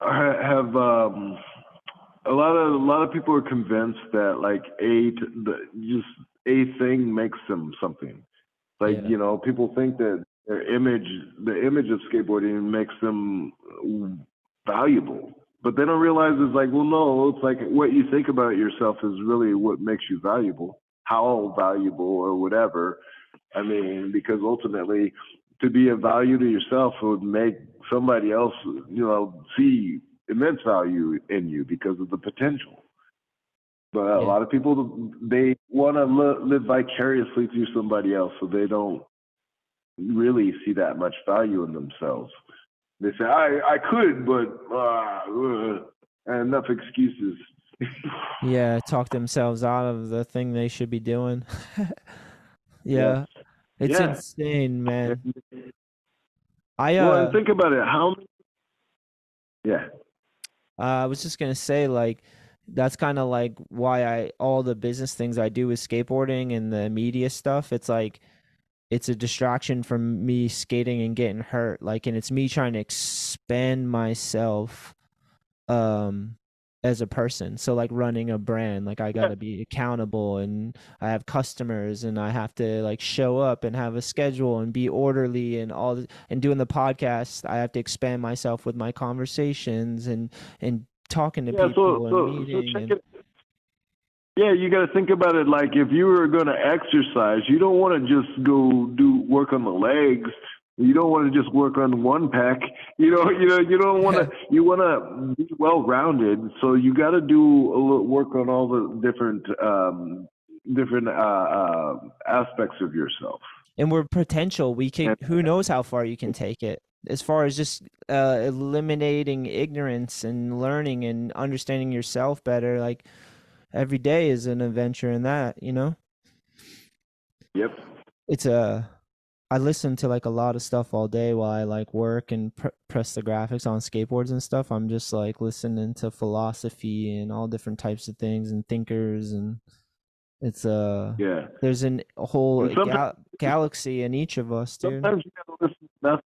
Speaker 4: have um, a lot of a lot of people are convinced that like a the, just a thing makes them something. Like
Speaker 3: Yeah.
Speaker 4: you know, people think that their image, the image of skateboarding, makes them valuable. But they don't realize it's like, well, no, it's like what you think about yourself is really what makes you valuable. How valuable or whatever. I mean, because ultimately, to be of value to yourself would make somebody else, you know, see immense value in you because of the potential. But a
Speaker 3: Yeah.
Speaker 4: lot of people, they want to li- live vicariously through somebody else, so they don't really see that much value in themselves. They say, I, I could, but uh, uh, enough excuses. [laughs]
Speaker 3: Yeah, talk themselves out of the thing they should be doing. [laughs] yeah. It's
Speaker 4: Yeah.
Speaker 3: insane, man. I
Speaker 4: well,
Speaker 3: uh
Speaker 4: and think about it. How? Yeah.
Speaker 3: Uh, I was just gonna say, like, that's kind of like why I all the business things I do with skateboarding and the media stuff. It's like it's a distraction from me skating and getting hurt. Like, and it's me trying to expand myself, um, as a person. So, like, running a brand, like I gotta be accountable, and I have customers, and I have to like show up and have a schedule and be orderly and all. th- And doing the podcast, I have to expand myself with my conversations and and talking to
Speaker 4: Yeah.
Speaker 3: people
Speaker 4: So,
Speaker 3: and
Speaker 4: so, so
Speaker 3: meeting
Speaker 4: check
Speaker 3: and
Speaker 4: it. Yeah, you got to think about it like if you were going to exercise, you don't want to just go do work on the legs. You don't want to just work on one pack. You know, you know, you don't want to. [laughs] you want to be well rounded. So you got to do a little work on all the different um, different uh, uh, aspects of yourself.
Speaker 3: and we're potential we can who knows how far you can take it as far as just uh, eliminating ignorance and learning and understanding yourself better like every day is an adventure in that you know
Speaker 4: Yep.
Speaker 3: it's a i listen to like a lot of stuff all day while i like work and pr- press the graphics on skateboards and stuff i'm just like listening to philosophy and all different types of things and thinkers and it's uh
Speaker 4: Yeah.
Speaker 3: there's an, a whole gal- galaxy in each of us dude
Speaker 4: Sometimes you got to listen to nothing.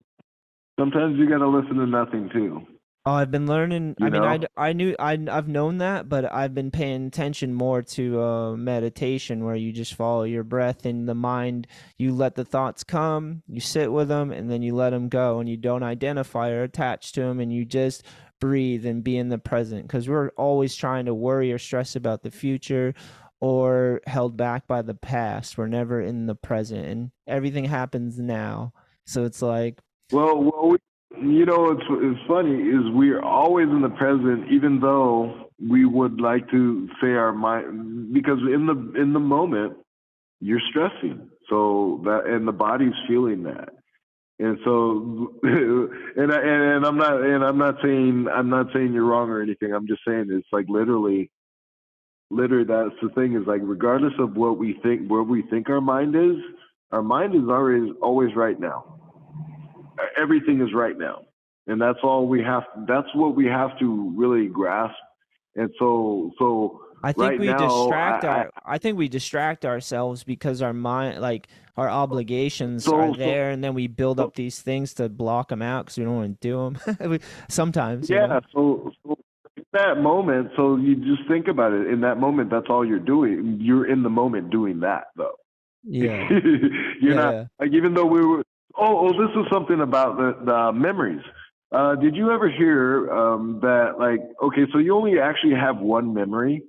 Speaker 4: Sometimes you got to listen to nothing too.
Speaker 3: Oh, I've been learning.
Speaker 4: You
Speaker 3: I mean, I,
Speaker 4: know?
Speaker 3: I knew I I've known that, but I've been paying attention more to uh, meditation, where you just follow your breath and the mind. You let the thoughts come, you sit with them, and then you let them go, and you don't identify or attach to them, and you just breathe and be in the present. Because we're always trying to worry or stress about the future, or held back by the past. We're never in the present, and everything happens now. So it's like
Speaker 4: Well, well, we, you know, it's it's funny is we're always in the present, even though we would like to say our mind because in the in the moment you're stressing. So that and the body's feeling that. And so, [laughs] and I, and I'm not and I'm not saying I'm not saying you're wrong or anything. I'm just saying it's like literally, literally that's the thing is like regardless of what we think, where we think our mind is, our mind is always always right now. Everything is right now, and that's all we have. That's what we have to really grasp. And so, so
Speaker 3: I think
Speaker 4: right
Speaker 3: we
Speaker 4: now,
Speaker 3: distract
Speaker 4: I-
Speaker 3: our I think we distract ourselves because our mind like our obligations
Speaker 4: So-
Speaker 3: are
Speaker 4: so-
Speaker 3: there and then we build up these things to block them out because we don't want to do them. [laughs] Sometimes, you
Speaker 4: Yeah.
Speaker 3: know?
Speaker 4: So, so in that moment, so you just think about it. In that moment, that's all you're doing. You're in the moment doing that, though. [laughs]
Speaker 3: yeah,
Speaker 4: you're
Speaker 3: Yeah.
Speaker 4: not like even though we were. Oh, oh, this was something about the the memories. Uh, did you ever hear um, that? Like, okay, so you only actually have one memory,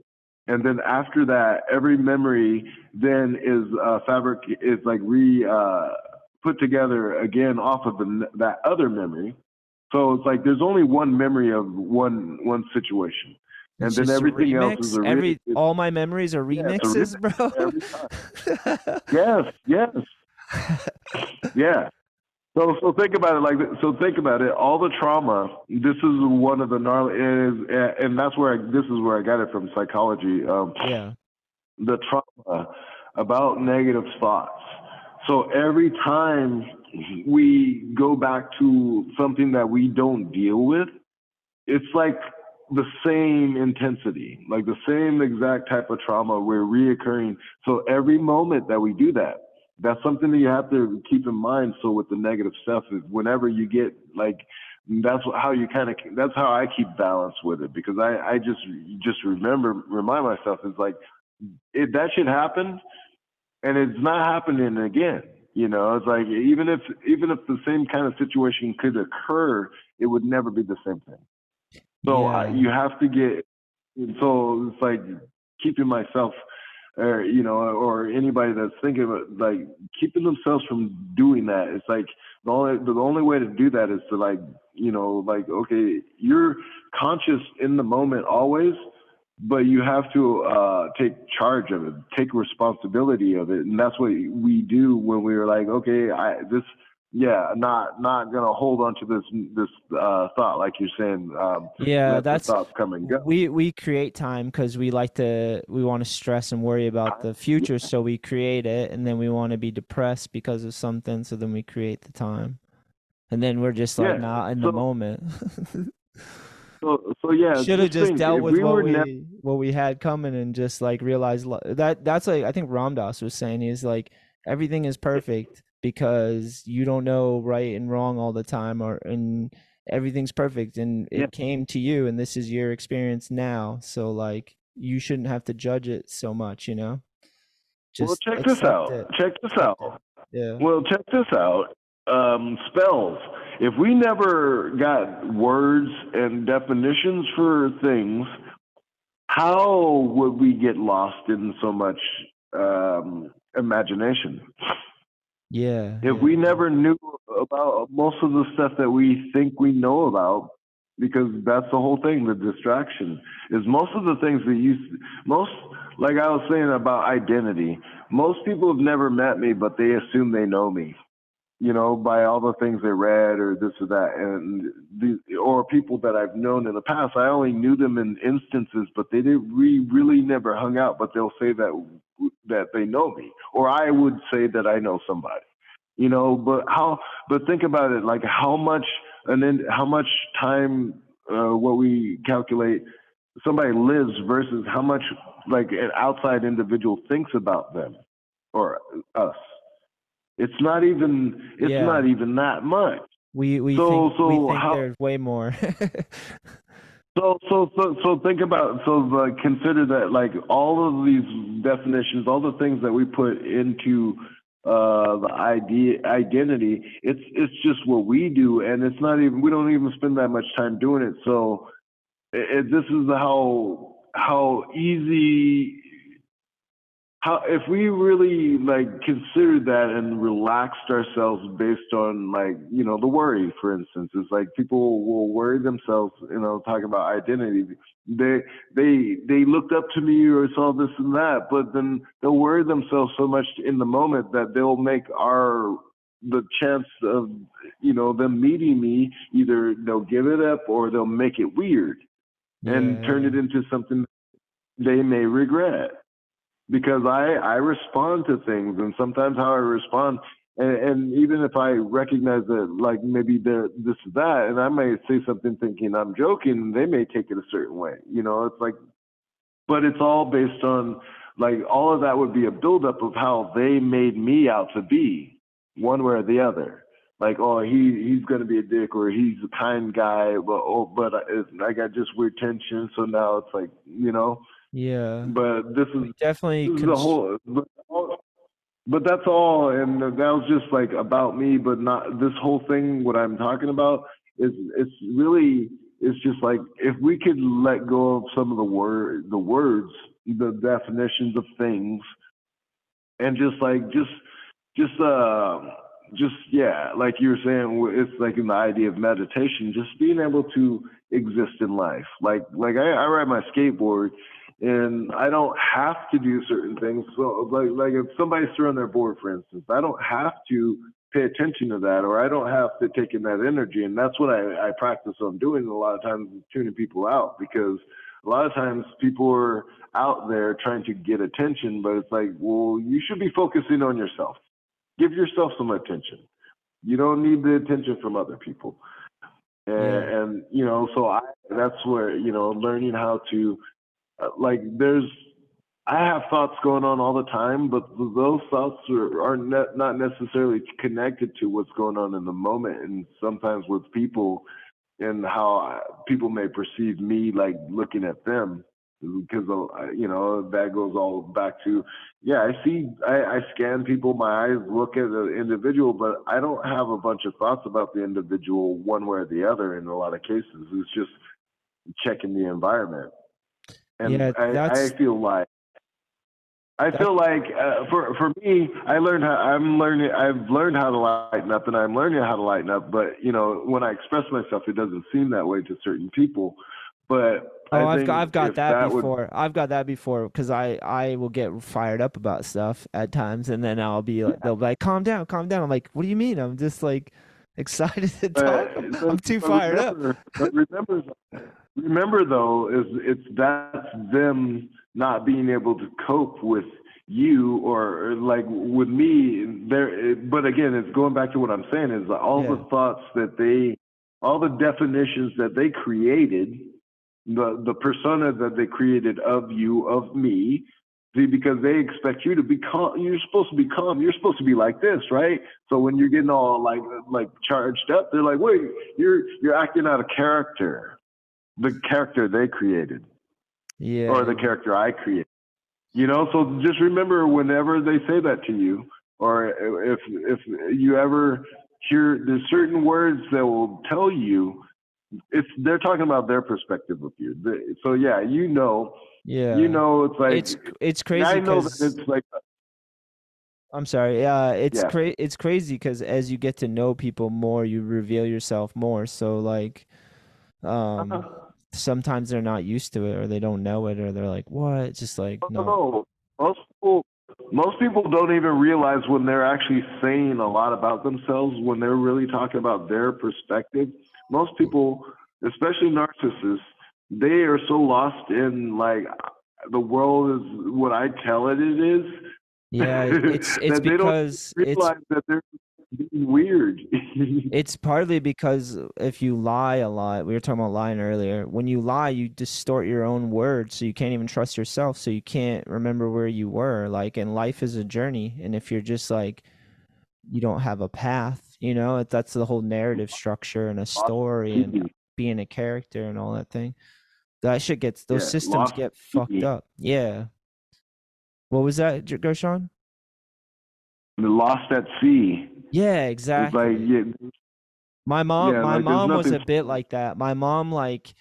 Speaker 4: and then after that, every memory then is uh, fabric is like re uh, put together again off of the that other memory. So it's like there's only one memory of one one situation, and
Speaker 3: It's
Speaker 4: then everything else is a re-
Speaker 3: every all my memories are
Speaker 4: Yeah, it's a
Speaker 3: remixes, bro. [laughs]
Speaker 4: Yes, yes, [laughs] yeah. So, so think about it like this. So think about it. All the trauma. This is one of the gnarly, is, and that's where I, this is where I got it from psychology. Um,
Speaker 3: yeah,
Speaker 4: the trauma about negative thoughts. So every time we go back to something that we don't deal with, it's like the same intensity, like the same exact type of trauma. We're reoccurring. So every moment that we do that, that's something that you have to keep in mind. So with the negative stuff, is whenever you get like, that's how you kind of, that's how I keep balance with it because I, I just, just remember, remind myself is like, if that should happen and it's not happening again you know it's like even if even if the same kind of situation could occur it would never be the same thing so I, you have to get so it's like keeping myself or you know or anybody that's thinking about like keeping themselves from doing that. It's like the only the only way to do that is to like you know like okay you're conscious in the moment always but you have to uh, take charge of it, take responsibility of it, and that's what we do when we are like, okay, I this, yeah, not not gonna hold on to this this uh, thought like you're saying. Um,
Speaker 3: yeah. That's
Speaker 4: thoughts go.
Speaker 3: we we create time because we like to we want to stress and worry about the future, so we create it, and then we want to be depressed because of something, so then we create the time, and then we're just like
Speaker 4: Yeah,
Speaker 3: not in
Speaker 4: so-
Speaker 3: the moment. [laughs]
Speaker 4: So so yeah,
Speaker 3: should have just dealt with
Speaker 4: we
Speaker 3: what we
Speaker 4: ne-
Speaker 3: what we had coming and just like realized li- that that's like I think Ram Dass was saying is like everything is perfect because you don't know right and wrong all the time or and everything's perfect and it
Speaker 4: Yeah.
Speaker 3: came to you and this is your experience now so like you shouldn't have to judge it so much you know
Speaker 4: well,
Speaker 3: just
Speaker 4: check this out.
Speaker 3: it.
Speaker 4: Check this out.
Speaker 3: yeah
Speaker 4: Well, check this out. Um, spells. If we never got words and definitions for things, how would we get lost in so much um, imagination?
Speaker 3: Yeah
Speaker 4: If we never knew about most of the stuff that we think we know about, because that's the whole thing, the distraction is most of the things that you, most, like I was saying about identity, most people have never met me, but they assume they know me, you know, by all the things they read or this or that. And the, or people that I've known in the past, I only knew them in instances, but they didn't, we really never hung out, but they'll say that, that they know me, or I would say that I know somebody you know but how but think about it like how much and then how much time uh, what we calculate somebody lives versus how much like an outside individual thinks about them or us it's not even it's
Speaker 3: Yeah.
Speaker 4: not even that much
Speaker 3: we we
Speaker 4: So-
Speaker 3: think we think
Speaker 4: how-
Speaker 3: there's way more [laughs]
Speaker 4: So, so, so, so think about, so like, consider that like all of these definitions, all the things that we put into uh, the idea, identity, it's, it's just what we do. And it's not even, we don't even spend that much time doing it. So it, it, this is how, how easy how if we really like considered that and relaxed ourselves based on like you know the worry for instance is like people will worry themselves you know talking about identity. They they they looked up to me or saw this and that but then they'll worry themselves so much in the moment that they'll make our the chance of you know them meeting me either they'll give it up or they'll make it weird and turn it into something they may regret because I I respond to things and sometimes how I respond and, and even if I recognize that like maybe they're this is that and I may say something thinking I'm joking they may take it a certain way you know it's like but it's all based on like all of that would be a buildup of how they made me out to be one way or the other. Like oh he he's to be a dick or he's a kind guy but oh but I, I got just weird tension so now it's like you know
Speaker 3: yeah.
Speaker 4: But this is
Speaker 3: We definitely
Speaker 4: this is whole but, but that's all and that was just like about me but not this whole thing what i'm talking about is it's really it's just like if we could let go of some of the word the words the definitions of things and just like just just uh just yeah like you were saying it's like in the idea of meditation just being able to exist in life. Like like i, I ride my skateboard and I don't have to do certain things. So, like, like if somebody's throwing their board, for instance, I don't have to pay attention to that, or I don't have to take in that energy, and that's what I, I practice on doing. A lot of times, tuning people out because a lot of times people are out there trying to get attention, but it's like, well, you should be focusing on yourself. Give yourself some attention. You don't need the attention from other people. And,
Speaker 3: Yeah.
Speaker 4: and you know, so I that's where you know learning how to like there's I have thoughts going on all the time, but those thoughts are, are ne- not necessarily connected to what's going on in the moment, and sometimes with people and how people may perceive me like looking at them. Because uh, you know that goes all back to yeah I see I, I scan people my eyes look at the individual but I don't have a bunch of thoughts about the individual one way or the other in a lot of cases. It's just checking the environment and
Speaker 3: Yeah,
Speaker 4: I, I feel like I feel like uh, for for me, I learned how I'm learning. I've learned how to lighten up, and I'm learning how to lighten up. But you know, when I express myself, it doesn't seem that way to certain people. But
Speaker 3: Oh,
Speaker 4: I
Speaker 3: I've got I've got that,
Speaker 4: would-
Speaker 3: before. I've got that before because I I will get fired up about stuff at times, and then I'll be like, they'll be like, "Calm down, calm down." I'm like, "What do you mean? I'm just like [laughs] excited to talk.
Speaker 4: but-
Speaker 3: I'm too fired up."
Speaker 4: remember, But remember, remember though, is it's that's them not being able to cope with you or like with me. There, but again, it's going back to what I'm saying is all the thoughts that they, all the definitions that they created, the the persona that they created of you, of me. See, because they expect you to be calm. You're supposed to be calm. You're supposed to be like this, right? So when you're getting all like like charged up, they're like, "Wait, you're you're acting out of character, the character they created,
Speaker 3: Yeah.
Speaker 4: or the character I created." You know, so just remember whenever they say that to you, or if if you ever hear there's certain words that will tell you, it's they're talking about their perspective of you. So yeah, you know,
Speaker 3: yeah.
Speaker 4: you know, it's like
Speaker 3: it's it's crazy
Speaker 4: I know that it's like
Speaker 3: I'm sorry. Yeah, it's
Speaker 4: Yeah.
Speaker 3: cra- it's crazy because as you get to know people more, you reveal yourself more. So like, um,
Speaker 4: Uh-huh.
Speaker 3: Sometimes they're not used to it or they don't know it or they're like, "What?" It's just like,
Speaker 4: no,
Speaker 3: no.
Speaker 4: Most people, most people don't even realize when they're actually saying a lot about themselves when they're really talking about their perspective. Most people, especially narcissists, they are so lost in like the world is what I tell it it is.
Speaker 3: Yeah, [laughs] it's it's
Speaker 4: that they don't
Speaker 3: because it's
Speaker 4: realize that they're weird. [laughs]
Speaker 3: It's partly because if you lie a lot, we were talking about lying earlier. When you lie, you distort your own words, so you can't even trust yourself, so you can't remember where you were. Like, and life is a journey, and if you're just like you don't have a path, you know, that's the whole narrative structure and a story and being a character and all that thing. That shit gets those
Speaker 4: Yeah,
Speaker 3: systems get fucked up. Yeah. What was that, Gershon?
Speaker 4: They're lost at sea.
Speaker 3: Yeah,
Speaker 4: It's
Speaker 3: exactly.
Speaker 4: like yeah,
Speaker 3: My mom,
Speaker 4: Yeah,
Speaker 3: my
Speaker 4: like,
Speaker 3: mom was a bit like that. My mom, like,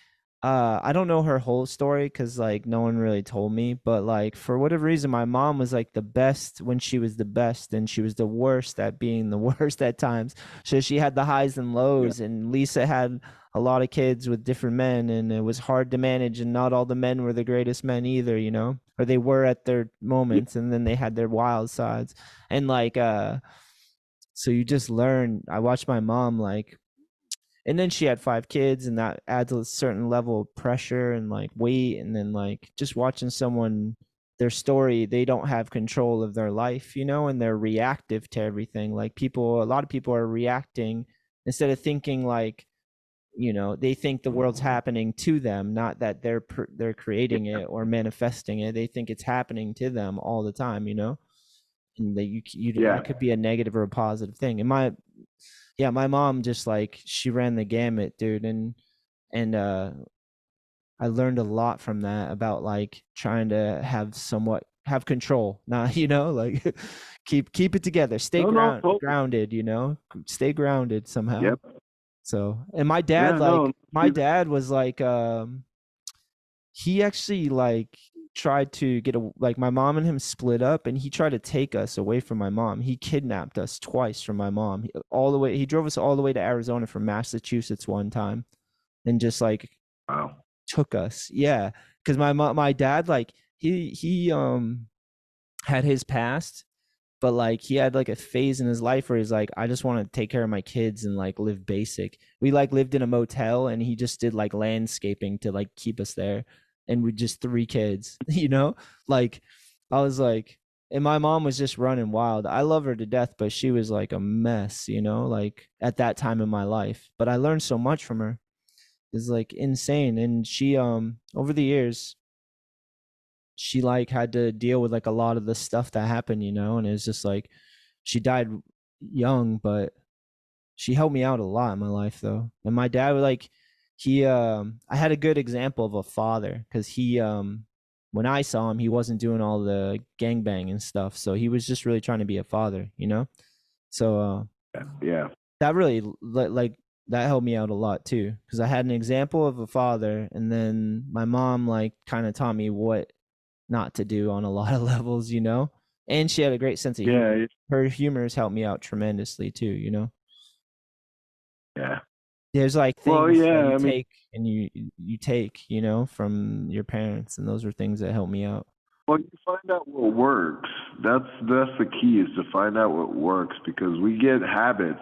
Speaker 3: uh I don't know her whole story cuz like no one really told me, but like for whatever reason my mom was like the best when she was the best and she was the worst at being the [laughs] worst at times. So she had the highs and lows and Lisa had a lot of kids with different men and it was hard to manage and not all the men were the greatest men either, you know? Or they were at their moments and then they had their wild sides. And like uh so you just learn I watched my mom like and then she had five kids and that adds a certain level of pressure and like weight and then like just watching someone their story they don't have control of their life you know and they're reactive to everything. Like people a lot of people are reacting instead of thinking like you know they think the world's mm-hmm. happening to them not that they're they're creating it or manifesting it. They think it's happening to them all the time you know that you you yeah. that could be a negative or a positive thing and my yeah, my mom just like she ran the gamut, dude, and and uh I learned a lot from that about like trying to have somewhat have control, [laughs] not you know, like [laughs] keep keep it together, stay no, ground, no, grounded, you know, stay grounded somehow.
Speaker 4: Yep.
Speaker 3: So, and my dad, yeah, like, no. my dad was like, um, he actually like tried to get a like my mom and him split up and he tried to take us away from my mom. He kidnapped us twice from my mom. He, all the way he drove us all the way to arizona from massachusetts one time and just like
Speaker 4: wow.
Speaker 3: took us. Yeah because my mom my dad like he he um had his past but like he had like a phase in his life where he's like i just want to take care of my kids and like live basic. We like lived in a motel and he just did like landscaping to like keep us there and with just three kids, [laughs] you know? Like I was like and my mom was just running wild. I love her to death, but she was like a mess, you know, like at that time in my life. But I learned so much from her. It's like insane. And she um over the years she like had to deal with like a lot of the stuff that happened, you know, and it's just like she died young, but she helped me out a lot in my life though. And my dad would like he um I had a good example of a father because he um when I saw him he wasn't doing all the gangbang and stuff so he was just really trying to be a father you know? So
Speaker 4: uh yeah
Speaker 3: that really like that helped me out a lot too because I had an example of a father and then my mom like kind of taught me what not to do on a [laughs] lot of levels you know? And she had a great sense of
Speaker 4: yeah
Speaker 3: humor. her humor has helped me out tremendously too you know?
Speaker 4: Yeah
Speaker 3: there's like things
Speaker 4: well, yeah,
Speaker 3: you
Speaker 4: I
Speaker 3: take and you you take, you know, from your parents, and those are things that help me out.
Speaker 4: Well, you find out what works. That's that's the key is to find out what works because we get habits.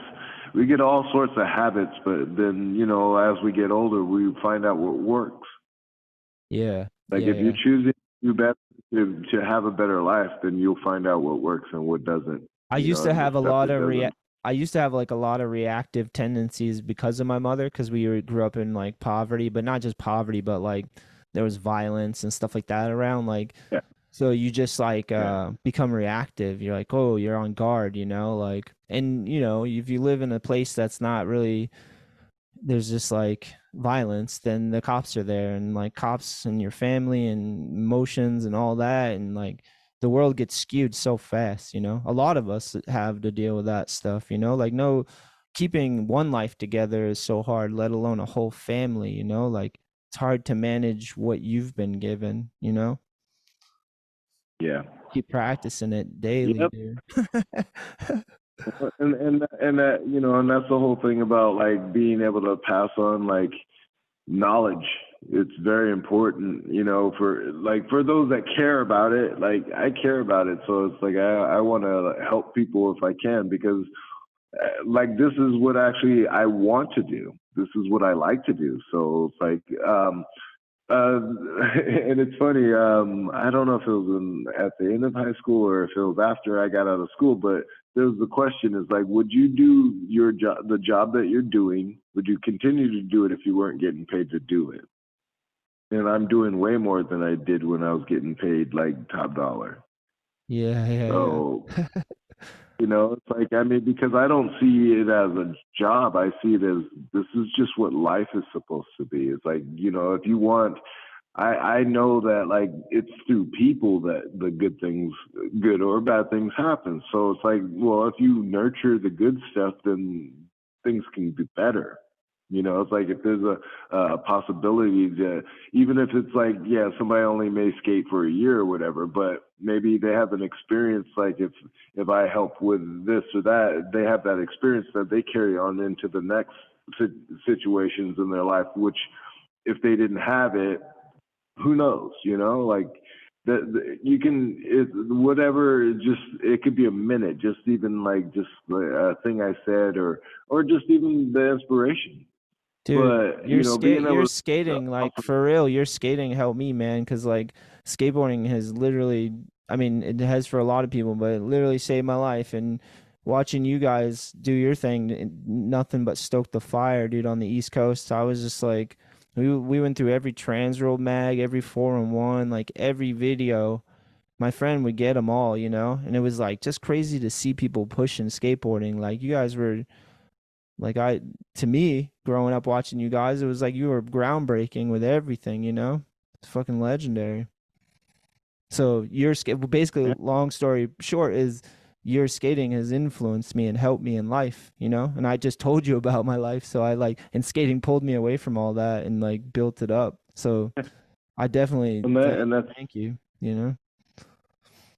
Speaker 4: We get all sorts of habits, but then you know, as we get older, we find out what works.
Speaker 3: Yeah.
Speaker 4: Like
Speaker 3: yeah,
Speaker 4: if
Speaker 3: yeah.
Speaker 4: you're choosing to better to, to have a better life, then you'll find out what works and what doesn't.
Speaker 3: I used know, to have a lot of rea- I used to have like a lot of reactive tendencies because of my mother because we grew up in like poverty, but not just poverty, but like there was violence and stuff like that around. Like,
Speaker 4: yeah.
Speaker 3: so you just like uh, become reactive. You're like, oh, you're on guard, you know, like, and you know, if you live in a place that's not really there's just like violence, then the cops are there and like cops and your family and emotions and all that and like the world gets skewed so fast you know? A lot of us have to deal with that stuff you know? Like no keeping one life together is so hard let alone a whole family you know? Like it's hard to manage what you've been given you know?
Speaker 4: Yeah.
Speaker 3: Keep practicing it daily yep.
Speaker 4: Uh, and and and that you know and that's the whole thing about like being able to pass on like knowledge it's very important, you know, for like for those that care about it. Like I care about it, so it's like I I want to help people if I can because uh, like this is what actually I want to do. This is what I like to do. So it's like um uh, [laughs] and it's funny. Um, I don't know if it was in, at the end of high school or if it was after I got out of school, but there's the question is like, would you do your job, the job that you're doing? Would you continue to do it if you weren't getting paid to do it? And I'm doing way more than I did when I was getting paid like top dollar.
Speaker 3: Yeah, yeah.
Speaker 4: So, yeah. you know, it's like I mean, because I don't see it as a job. I see it as this is just what life is supposed to be. It's like you know, if you want. I, I know that like it's through people that the good things, good or bad things happen. So it's like, well, if you nurture the good stuff, then things can be better. You know, it's like if there's a, a possibility that even if it's like, yeah, somebody only may skate for a year or whatever, but maybe they have an experience like if if I help with this or that, they have that experience that they carry on into the next situations in their life, which if they didn't have it, who knows? You know, like you can it, whatever just it could be a minute just even like just a thing i said or or just even the inspiration
Speaker 3: Dude, but, you're, you know, ska- you're skating [laughs] like for real. Your skating helped me, man, because like skateboarding has literally, I mean, it has for a lot of people, but it literally saved my life. And watching you guys do your thing, nothing but stoked the fire, dude. On the East Coast, I was just like, we we went through every Transworld mag, every 411, like every video. My friend would get them all, you know, and it was like just crazy to see people pushing skateboarding. Like you guys were, like I, to me, growing up watching you guys, it was like you were groundbreaking with everything, you know, it's fucking legendary. So your skate, basically, long story short, is your skating has influenced me and helped me in life, you know? And I just told you [laughs] about my life. So I like, and skating pulled me away from all that and like built it up. So I definitely
Speaker 4: and, that, and that's,
Speaker 3: thank you, you know?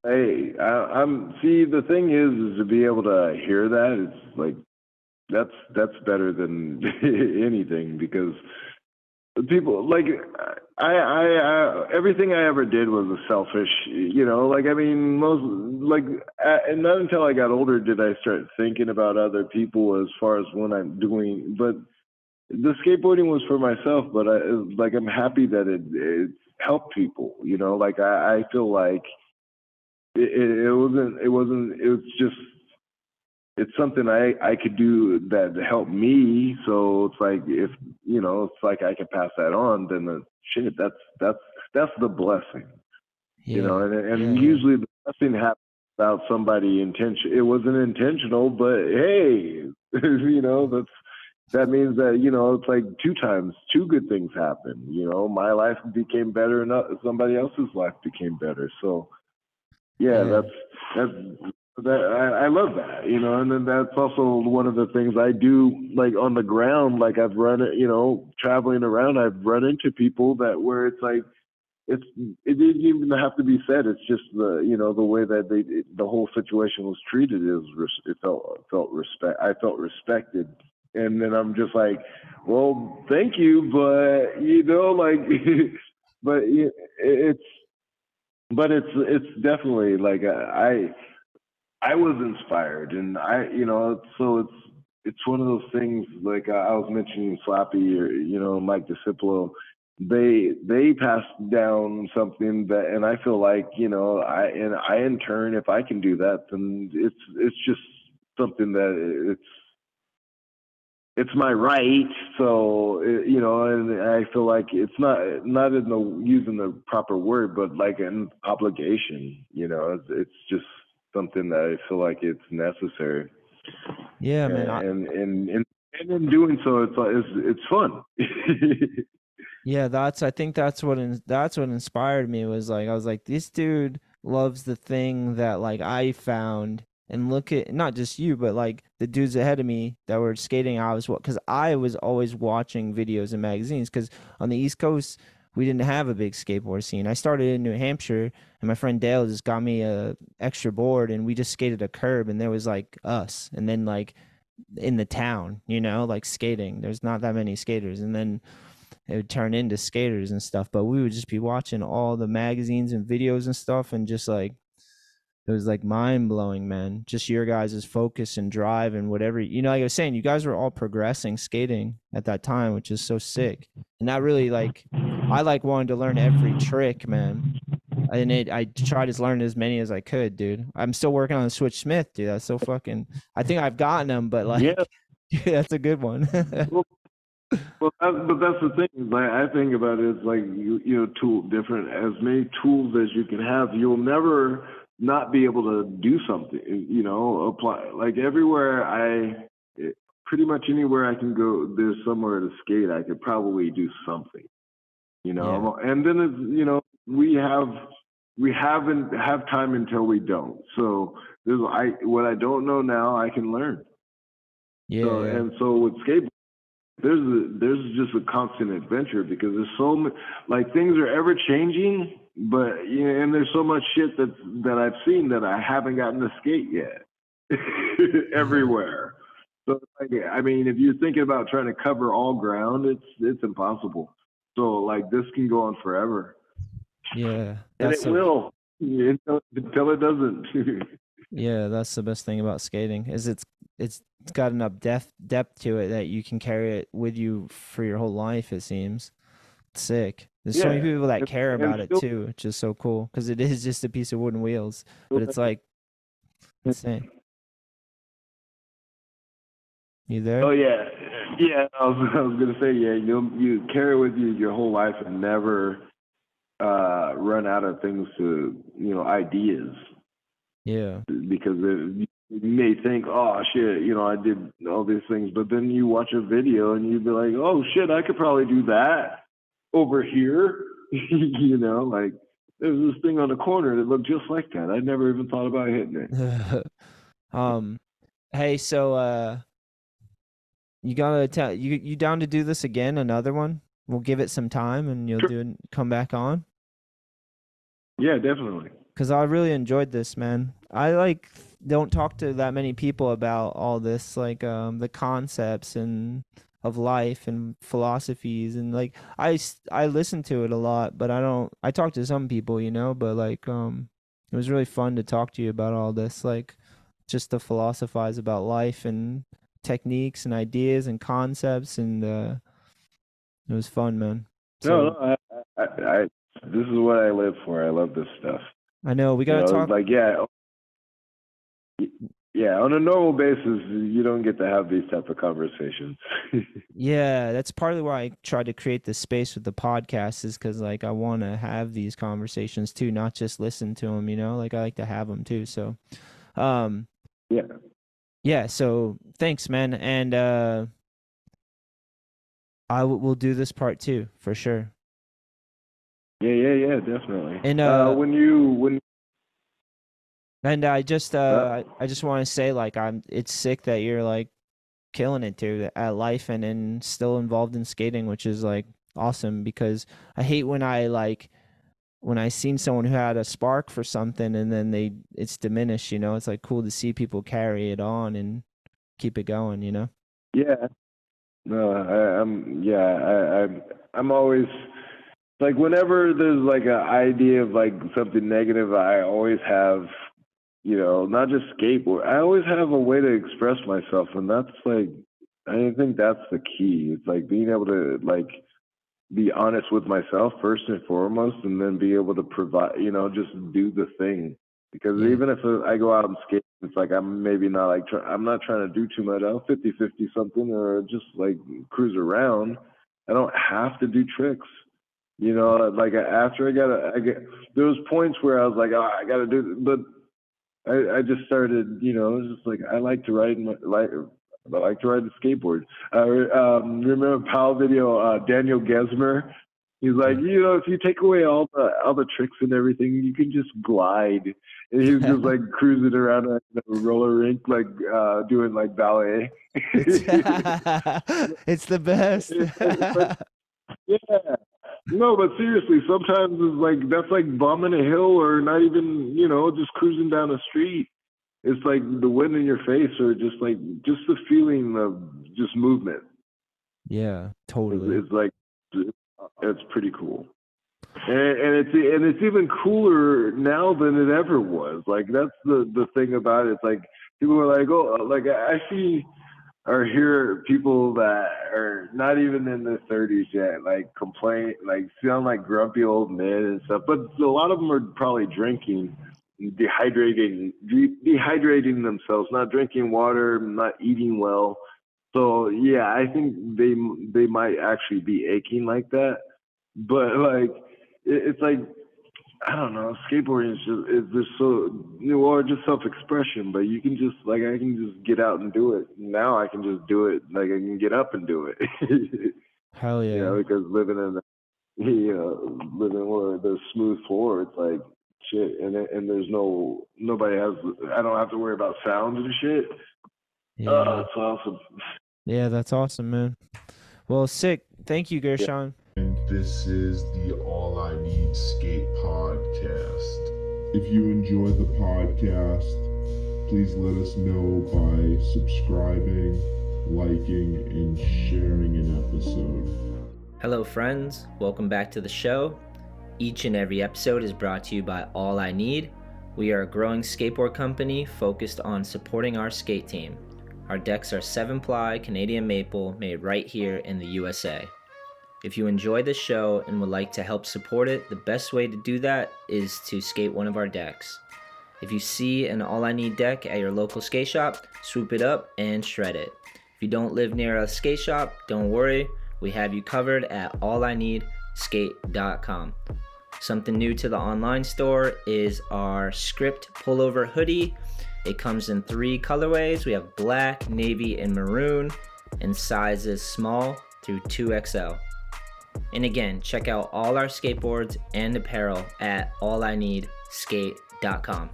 Speaker 4: Hey, I, I'm, see, the thing is, is to be able to hear that, it's like, that's, that's better than [laughs] anything because people like I, I, I everything I ever did was a selfish, you know. Like I mean, most like, I, and not until I got older did I start thinking about other people as far as when I'm doing. But the skateboarding was for myself, but I like I'm happy that it, it helped people, you know. Like I, I feel like it, it wasn't, it wasn't, it was just it's something I I could do that helped me. So it's like if you know, it's like I can pass that on. Then the, shit, that's that's that's the blessing. Yeah. You know, and and yeah. usually the blessing happens without somebody intention. It wasn't intentional, but hey, [laughs] you know that's that means that you know it's like two times two good things happen. You know, my life became better, and somebody else's life became better. So yeah, yeah. that's that's that I, I love that, you know, and then that's also one of the things I do, like on the ground. Like I've run, you know, traveling around, I've run into people that where it's like, it's it didn't even have to be said. It's just the you know the way that they it, the whole situation was treated is it felt felt respect. I felt respected, and then I'm just like, well, thank you, but you know, like, [laughs] but it's but it's it's definitely like I I was inspired, and I, you know, so it's it's one of those things. Like I was mentioning, Slappy or you know Mike Disciplo, they they passed down something that, and I feel like you know, I and I in turn, if I can do that, then it's it's just something that it's it's my right. So you know, and I feel like it's not not in the using the proper word, but like an obligation. You know, it's, it's just something that I feel like it's necessary.
Speaker 3: Yeah, man.
Speaker 4: I... And, and and and in doing so, it's it's it's fun. [laughs]
Speaker 3: yeah, that's. I think that's what in, that's what inspired me was like I was like this dude loves the thing that like I found and look at not just you but like the dudes ahead of me that were skating i was what because i was always watching videos and magazines because on the east coast we didn't have a big skateboard scene. I started in New Hampshire, and my friend Dale just got me a extra board, and we just skated a curb, and there was like us, and then like in the town, you know, like skating. There's not that many skaters, and then it would turn into skaters and stuff. But we would just be watching all the magazines and videos and stuff, and just like it was like mind blowing, man. Just your guys' focus and drive and whatever. You know, like I was saying, you guys were all progressing skating at that time, which is so sick. And that really like I like wanted to learn every trick, man. And it, I tried to learn as many as I could, dude. I'm still working on the Switch Smith, dude. That's so fucking. I think I've gotten them, but like, yeah, [laughs] yeah that's a good one.
Speaker 4: well, well that, but that's the thing. Like I think about it, it's like you, you know, tool different as many tools as you can have. You'll never not be able to do something. You know, apply like everywhere I, pretty much anywhere I can go. There's somewhere to skate. I could probably do something you know yeah. and then it's you know we have we haven't have time until we don't so there's i what i don't know now i can learn
Speaker 3: yeah,
Speaker 4: so, and so with skateboarding there's a, there's just a constant adventure because there's so many, like things are ever changing, but you know, and there's so much shit that that I've seen that I haven't gotten to skate yet [laughs] everywhere. So like, I mean, if you're thinking about trying to cover all ground, it's it's impossible. So like this can go on forever,
Speaker 3: Yeah,
Speaker 4: and it
Speaker 3: a-
Speaker 4: will until, until it doesn't. [laughs]
Speaker 3: Yeah, that's the best thing about skating is it's it's got enough depth depth to it that you can carry it with you for your whole life. It seems sick. There's so many people that care about it too, which is so cool because it is just a piece of wooden wheels, but it's like insane. You there?
Speaker 4: Oh yeah, yeah. [laughs] I was I was gonna say yeah. You you carry it with you your whole life and never uh, run out of things to you know ideas
Speaker 3: Yeah.
Speaker 4: because it, you may think oh shit you know I did all these things but then you watch a video and you'd be like oh shit I could probably do that over here [laughs] you know like there's this thing on the corner that looked just like that I never even thought about hitting it. [laughs]
Speaker 3: um, hey, so uh, you gotta tell you you down to do this again? Another one? We'll give it some time, and you'll
Speaker 4: Sure.
Speaker 3: do it, come back on.
Speaker 4: Yeah, definitely.
Speaker 3: Cause I really enjoyed this, man. I like don't talk to that many people about all this, like um the concepts and of life and philosophies and like I I listen to it a lot, but I don't. I talk to some people, you know, but like um it was really fun to talk to you about all this, like just to philosophize about life and techniques and ideas and concepts and uh it was fun, man.
Speaker 4: No,
Speaker 3: So
Speaker 4: no, I, I, I, this is what I live for. I love this stuff.
Speaker 3: I know we gotta
Speaker 4: know,
Speaker 3: talk.
Speaker 4: like yeah, yeah. On a normal basis, you don't get to have these type of conversations. [laughs]
Speaker 3: Yeah, that's partly why I tried to create this space with the podcast is because like I want to have these conversations too, not just listen to them. You know, like I like to have them too. So, um,
Speaker 4: yeah,
Speaker 3: yeah. So thanks, man, and uh, I w- will do this part too for sure.
Speaker 4: yeah, yeah, yeah, definitely.
Speaker 3: And, uh,
Speaker 4: when you when
Speaker 3: And I just uh, I I just want to say like I'm it's sick that you're like killing it too at life and and still involved in skating, which is like awesome because I hate when I like when I seen someone who had a spark for something and then they it's diminished, you know. It's like cool to see people carry it on and keep it going, you know.
Speaker 4: yeah, no, I, I'm yeah, I, I'm I'm always like whenever there's like an idea of like something negative, I always have you know, not just skateboard. I always have a way to express myself, and that's like, I think that's the key. It's like being able to like be honest with myself first and foremost, and then be able to provide, you know, just do the thing. Because
Speaker 3: Yeah.
Speaker 4: even if uh, I go out and skate, it's like I'm maybe not like try, I'm not trying to do too much. I'll 50 50 something or just like cruise around. I don't have to do tricks. You know, like after I got, I get there was points where I was like, oh, I got to do, but I, I just started, you know, it was just like I like to ride my like I like to ride the skateboard. I um, remember Powell video, uh, Daniel Gesmer. He's like, you know, if you take away all the all the tricks and everything, you can just glide. And he was just like [laughs] cruising around a roller rink, like uh, doing like ballet.
Speaker 3: It's, [laughs] it's the best. [laughs]
Speaker 4: Yeah. No, but seriously, sometimes it's like that's like bombing a hill or not even, you know, just cruising down the street. It's like the wind in your face or just like just the feeling of just movement.
Speaker 3: yeah,
Speaker 4: It's,
Speaker 3: totally.
Speaker 4: it's like it's pretty cool. And, and it's and it's even cooler now than it ever was. Like that's the the thing about it. It's like people are like, oh, like I see or hear people that are not even in their 30s yet, like complain, like sound like grumpy old men and stuff. But a lot of them are probably drinking, dehydrating, de- dehydrating themselves, not drinking water, not eating well. So yeah, I think they they might actually be aching like that. But like, it, it's like I don't know, skateboarding is just it's just so you know, or just self expression, but you can just like I can just get out and do it. Now I can just do it. Like I can get up and do it. [laughs]
Speaker 3: Hell yeah.
Speaker 4: You know, because living in the you know, living where the smooth floor, it's like shit and and there's no nobody has I don't have to worry about sound and shit.
Speaker 3: yeah.
Speaker 4: Uh, oh, it's awesome.
Speaker 3: Yeah, that's awesome, man. Well, sick. Thank you, Gershon.
Speaker 1: And this is the All I Need Skate podcast. If you enjoy the podcast, please let us know by subscribing, liking, and sharing an episode.
Speaker 2: Hello, friends. Welcome back to the show. Each and every episode is brought to you by All I Need. We are a growing skateboard company focused on supporting our skate team. Our decks are 7 ply Canadian maple made right here in the USA. If you enjoy this show and would like to help support it, the best way to do that is to skate one of our decks. If you see an All I Need deck at your local skate shop, swoop it up and shred it. If you don't live near a skate shop, don't worry, we have you covered at allineedskate.com. Something new to the online store is our script pullover hoodie. It comes in three colorways. We have black, navy, and maroon, and sizes small through 2XL. And again, check out all our skateboards and apparel at allineedskate.com.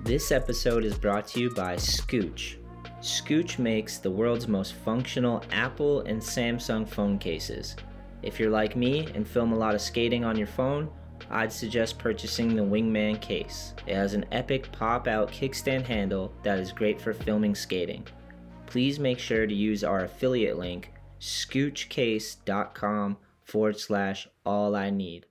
Speaker 2: This episode is brought to you by Scooch. Scooch makes the world's most functional Apple and Samsung phone cases. If you're like me and film a lot of skating on your phone, I'd suggest purchasing the Wingman case. It has an epic pop out kickstand handle that is great for filming skating. Please make sure to use our affiliate link, scoochcase.com forward slash all I need.